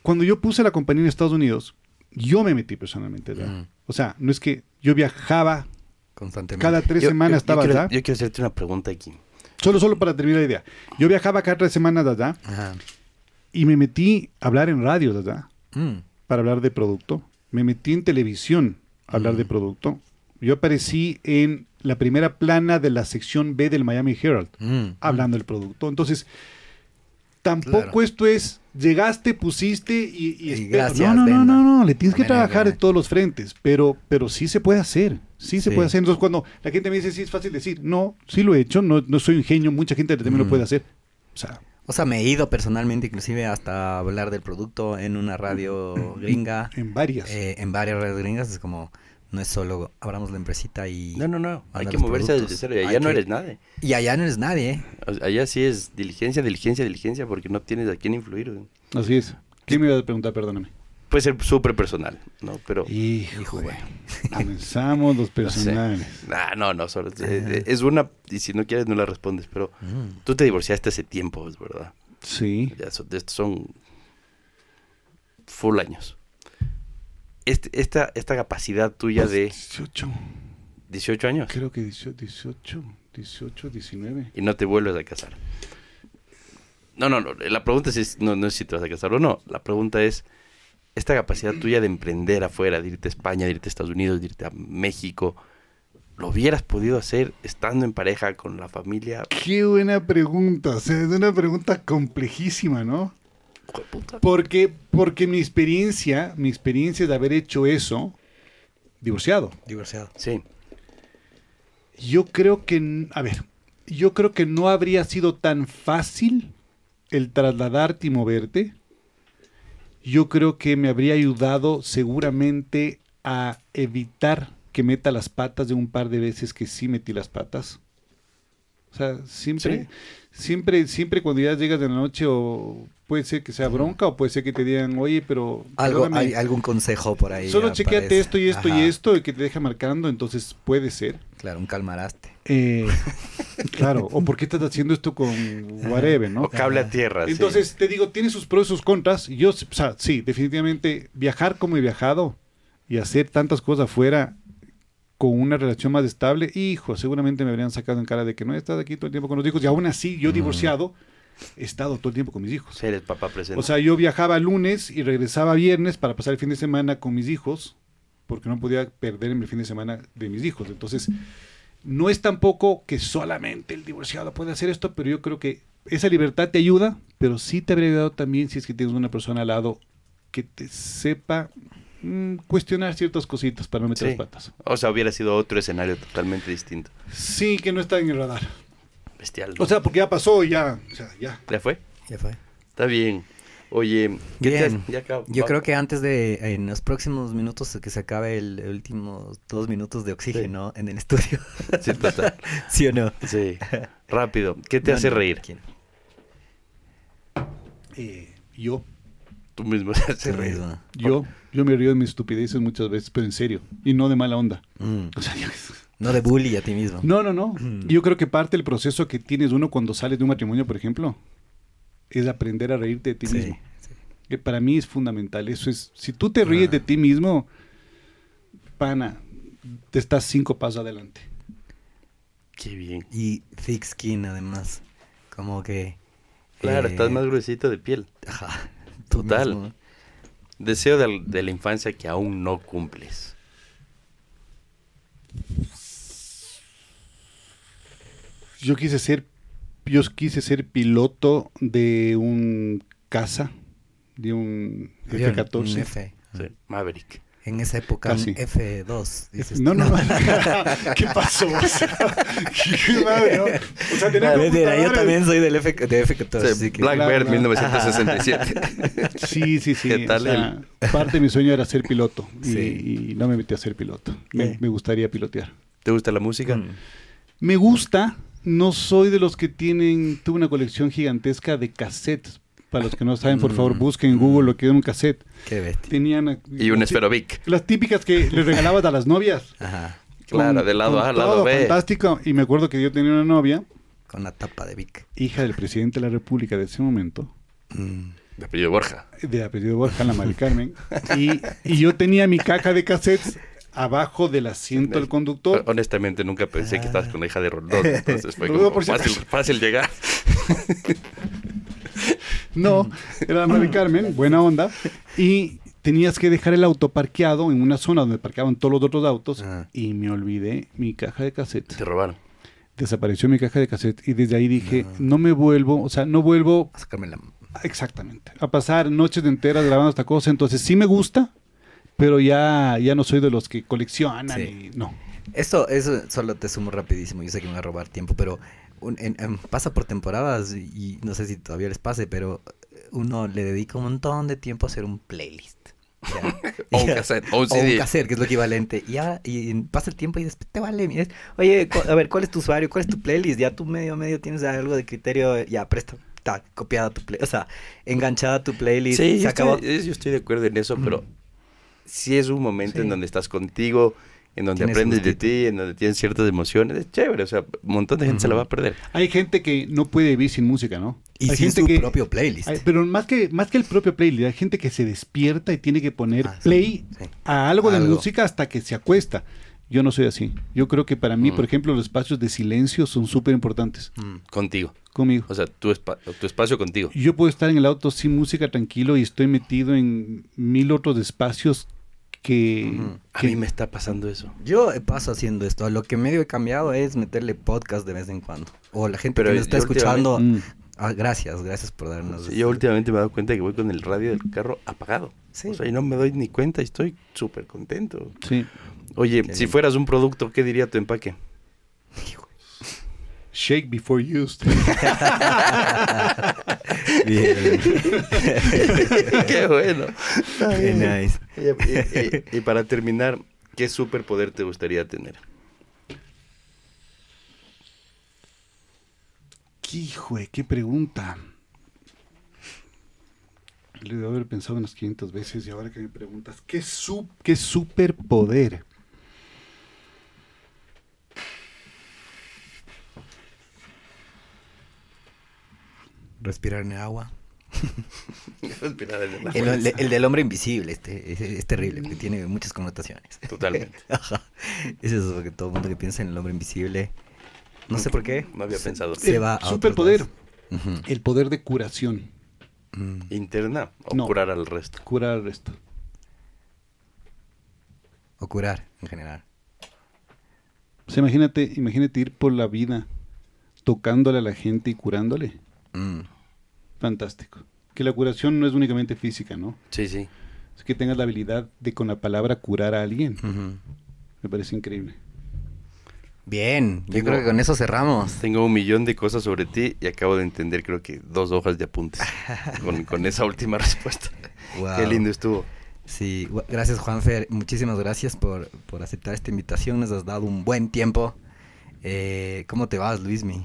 Cuando yo puse la compañía en Estados Unidos, yo me metí personalmente allá. Mm. O sea, no es que yo viajaba Constantemente. cada tres Yo- semanas yo- yo estaba quiero, allá. yo quiero hacerte una pregunta aquí. Solo, solo para terminar la idea. Yo viajaba cada tres semanas allá Ajá. y me metí a hablar en radio allá Mm. para hablar de producto. Me metí en televisión a hablar Mm. de producto. Yo aparecí en la primera plana de la sección B del Miami Herald Mm. hablando del producto. Entonces, tampoco Claro. esto es llegaste, pusiste y, y gracias, no, no, no, no, no, le tienes que trabajar de todos los frentes, pero, pero sí se puede hacer, sí se Sí. puede hacer. Entonces, cuando la gente me dice, sí es fácil decir, no, sí lo he hecho, no, no soy un genio, mucha gente también lo Mm. puede hacer. O sea, O sea, me he ido personalmente, inclusive hasta hablar del producto en una radio gringa, en varias. eh, en varias radios gringas. Es como, no es solo abramos la empresita y. No, no, no. Hay que moverse desde cero. Y allá Hay no que- eres nadie. Y allá no eres nadie, ¿eh? Allá sí es diligencia, diligencia, diligencia, porque no tienes a quién influir. Así es. ¿Quién me iba a preguntar? Perdóname. Puede ser súper personal, ¿no? Pero... Hijo, Comenzamos los personales. Ah, no, no, solo es, es una, y si no quieres no la respondes, pero Mm. tú te divorciaste hace tiempo, es verdad. Sí. Ya son, de estos son full años. Este, esta, esta capacidad tuya de 18. 18 años Creo que 18, 18, 18, 19. y no te vuelves a casar. No, no, no. La pregunta es, no, no es si te vas a casar o no. La pregunta es esta capacidad tuya de emprender afuera, de irte a España, de irte a Estados Unidos, de irte a México. ¿Lo hubieras podido hacer estando en pareja con la familia? Qué buena pregunta. O sea, es una pregunta complejísima, ¿no? Porque, porque mi experiencia, mi experiencia de haber hecho eso, divorciado. Divorciado. Sí. Yo creo que, a ver, yo creo que no habría sido tan fácil el trasladarte y moverte. Yo creo que me habría ayudado seguramente a evitar que meta las patas de un par de veces que sí metí las patas. O sea, siempre, siempre, siempre cuando ya llegas de la noche o puede ser que sea bronca o puede ser que te digan, oye, pero Algo, hay algún consejo por ahí. solo chequeate parece. esto y esto y Ajá. esto y que te deja marcando, entonces puede ser. Claro, un calmaraste. Eh, claro, o por qué estás haciendo esto con whatever, ¿no? O cable a tierra. sí. Entonces, te digo, tiene sus pros y sus contras. Yo, o sea, sí, definitivamente, viajar como he viajado y hacer tantas cosas afuera con una relación más estable, hijo, seguramente me habrían sacado en cara de que no he estado aquí todo el tiempo con los hijos. Y aún así, yo divorciado, he estado todo el tiempo con mis hijos. Sí, eres papá presente. O sea, yo viajaba lunes y regresaba viernes para pasar el fin de semana con mis hijos, porque no podía perderme el fin de semana de mis hijos. Entonces, no es tampoco que solamente el divorciado puede hacer esto, pero yo creo que esa libertad te ayuda, pero sí te habría ayudado también si es que tienes una persona al lado que te sepa mm, cuestionar ciertas cositas para no meter Sí. las patas. O sea, hubiera sido otro escenario totalmente distinto. Sí, que no está en el radar. Bestial. ¿no? O sea, porque ya pasó, ya, o sea, ya. ¿Ya fue? Ya fue. Está bien. Oye, ¿qué te Bien. ya acabo- Yo va- creo que antes de, en los próximos minutos, que se acabe el último dos minutos de oxígeno en el estudio. Sí, total. ¿Sí o no? Sí. Rápido. ¿Qué te No, hace no, reír? ¿quién? Eh, yo, Tú mismo te hace reír. mismo. yo, yo me río de mis estupideces muchas veces, pero en serio, y no de mala onda. Mm. O sea, yo- No de bully a ti mismo. No, no, no. Yo creo que parte del proceso que tienes uno cuando sales de un matrimonio, por ejemplo, es aprender a reírte de ti Sí, mismo. sí. Que para mí es fundamental. Eso es, si tú te ríes Ah. de ti mismo, pana, te estás cinco pasos adelante. Qué bien. Y thick skin, además. Como que. Claro, eh, estás más gruesito de piel. Ajá. Total. mismo. Deseo de, de la infancia que aún no cumples. Yo quise ser, yo quise ser piloto de un caza, de un Avión, F-14. un F. Sí. Maverick. En esa época, Casi. un F2. dices No, no, no. ¿Qué pasó? O sea, qué madre, ¿no? O sea, tenía Mentira, yo también soy del F, de F14. Sí, así que- Blackbird claro. 1967. Sí, sí, sí. ¿Qué tal o sea, parte de mi sueño era ser piloto y, Sí. y no me metí a ser piloto. Me gustaría pilotear. ¿Te gusta la música? Mm. Me gusta, no soy de los que tienen, tuve una colección gigantesca de cassettes. Para los que no saben, por favor, Mm. busquen en Google lo que era un cassette. Qué bestia. Tenían eh, Y un Esferovic. Las típicas que le regalabas a las novias. Ajá. Claro, de lado A al lado B. Fantástico. Y me acuerdo que yo tenía una novia, Con la tapa de Vic. hija del presidente de la República de ese momento, Mm. De apellido Borja. de apellido Borja, la Mari Carmen, y, y yo tenía mi caja de cassettes abajo del asiento del conductor. Honestamente, nunca pensé que estabas con la hija de Rondón. Entonces fue como fácil llegar. No, era la Mari Carmen, buena onda. Y tenías que dejar el auto parqueado en una zona donde parqueaban todos los otros autos. Ah. Y me olvidé mi caja de cassette. Te robaron. Desapareció mi caja de cassette. Y desde ahí dije, no me vuelvo, o sea, no vuelvo A sacarme la. exactamente a pasar noches enteras grabando esta cosa. Entonces sí me gusta, pero ya, ya no soy de los que coleccionan. Sí. y- no. Esto, eso solo te sumo rapidísimo. Yo sé que me va a robar tiempo, pero un- en- en- pasa por temporadas y, no sé si todavía les pase, pero uno le dedica un montón de tiempo a hacer un playlist. ¿ya? O un Ya. cassette, o un O un CD. cassette, que es lo equivalente. Y Ya, y pasa el tiempo y después te vale. mires, Oye, a ver, ¿cuál es tu usuario? ¿Cuál es tu playlist? Ya tú medio, medio tienes algo de criterio. Ya, presta. tac, copiada tu playlist. O sea, enganchada tu playlist. Sí, se yo acabó. estoy, yo estoy de acuerdo en eso, pero sí es un momento Sí. en donde estás contigo, en donde aprendes de ti, en donde tienes ciertas emociones. Es chévere, o sea, un montón de gente se la va a perder. Hay gente que no puede vivir sin música, ¿no? Y hay sin gente su que, propio playlist. hay- pero más que, más que el propio playlist, hay gente que se despierta y tiene que poner Ah, sí, play sí. a algo de Algo. música hasta que se acuesta. Yo no soy así. Yo creo que para mí, Mm. por ejemplo, los espacios de silencio son súper importantes Mm. Contigo. conmigo. O sea, tu, espa- tu espacio contigo. Yo puedo estar en el auto sin música tranquilo y estoy metido en mil otros espacios que... A que- mí me está pasando eso. Yo paso haciendo esto. Lo que medio he cambiado es meterle podcast de vez en cuando. O la gente Pero que nos está escuchando. Mm. Ah, gracias, gracias por darnos. Sí, yo últimamente me he dado cuenta que voy con el radio del carro apagado. Sí. O sea, y no me doy ni cuenta y estoy súper contento. Sí. Oye, Qué si bien. fueras un producto, ¿qué diría tu empaque? Shake before used. Bien. qué bueno. Qué nice. Y, y- y para terminar, ¿qué superpoder te gustaría tener? ¿Qué hijo de qué pregunta? Le debo haber pensado unas 500 veces y ahora que me preguntas, ¿qué, su qué superpoder? Respirar en el agua. Respirar en el agua. El, el- el del hombre invisible, este, es, es terrible, porque tiene muchas connotaciones. Totalmente. Ajá. Es eso que todo el mundo que piensa en el hombre invisible, no sé por qué, No había pensado. se va a superpoder. lados. Ujú. El poder de curación. Mm. ¿Interna o No. curar al resto? Curar al resto. O curar, en general. O sea, imagínate, imagínate ir por la vida tocándole a la gente y curándole. Mm. Fantástico. Que la curación no es únicamente física, ¿no? Sí, sí. Es que tengas la habilidad de con la palabra curar a alguien. Me parece increíble. Bien, yo creo que con eso cerramos. Tengo un millón de cosas sobre ti y acabo de entender, creo que dos hojas de apuntes con, con esa última respuesta. Wow. Qué lindo estuvo. Sí, gracias Juanfer, muchísimas gracias por, por aceptar esta invitación, nos has dado un buen tiempo. Eh, ¿Cómo te vas, Luismi?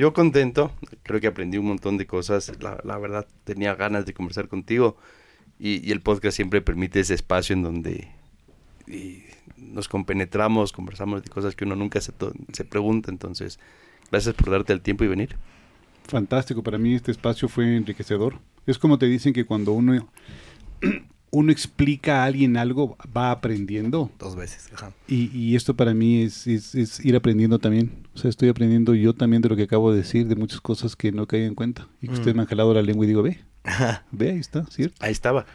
Yo contento, creo que aprendí un montón de cosas. La, verdad, tenía ganas de conversar contigo y, el podcast siempre permite ese espacio en donde nos compenetramos, conversamos de cosas que uno nunca se, se pregunta. Entonces, gracias por darte el tiempo y venir. Fantástico, para mí este espacio fue enriquecedor. Es como te dicen que cuando uno, uno explica a alguien algo, va aprendiendo. Dos veces. Ajá. Y, y esto para mí es, es- es ir aprendiendo también. O sea, estoy aprendiendo yo también de lo que acabo de decir, de muchas cosas que no caí en cuenta. Y que Mm. ustedes me han jalado la lengua y digo, ve, ve, ahí está, ¿cierto? Ahí estaba.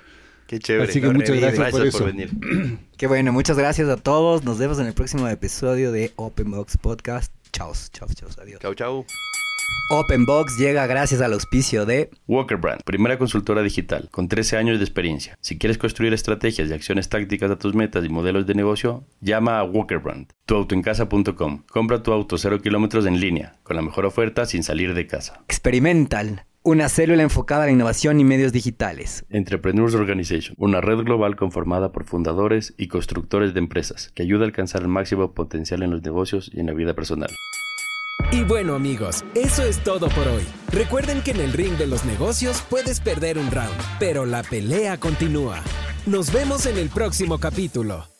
Qué chévere. Así que muchas gracias, por eso. venir. Qué bueno, muchas gracias a todos. Nos vemos en el próximo episodio de Open Box Podcast. Chao, chao, chao, adiós. Chau, chau. Open Box llega gracias al auspicio de Walker Brand, primera consultora digital, con 13 años de experiencia. Si quieres construir estrategias y acciones tácticas a tus metas y modelos de negocio, llama a Walker Brand. Tuautoencasa.com. Compra tu auto 0 kilómetros en línea, con la mejor oferta sin salir de casa. Experimental, una célula enfocada a la innovación y medios digitales. Entrepreneurs Organization, una red global conformada por fundadores y constructores de empresas, que ayuda a alcanzar el máximo potencial en los negocios y en la vida personal. Y bueno amigos, eso es todo por hoy. Recuerden que en el ring de los negocios puedes perder un round, pero la pelea continúa. Nos vemos en el próximo capítulo.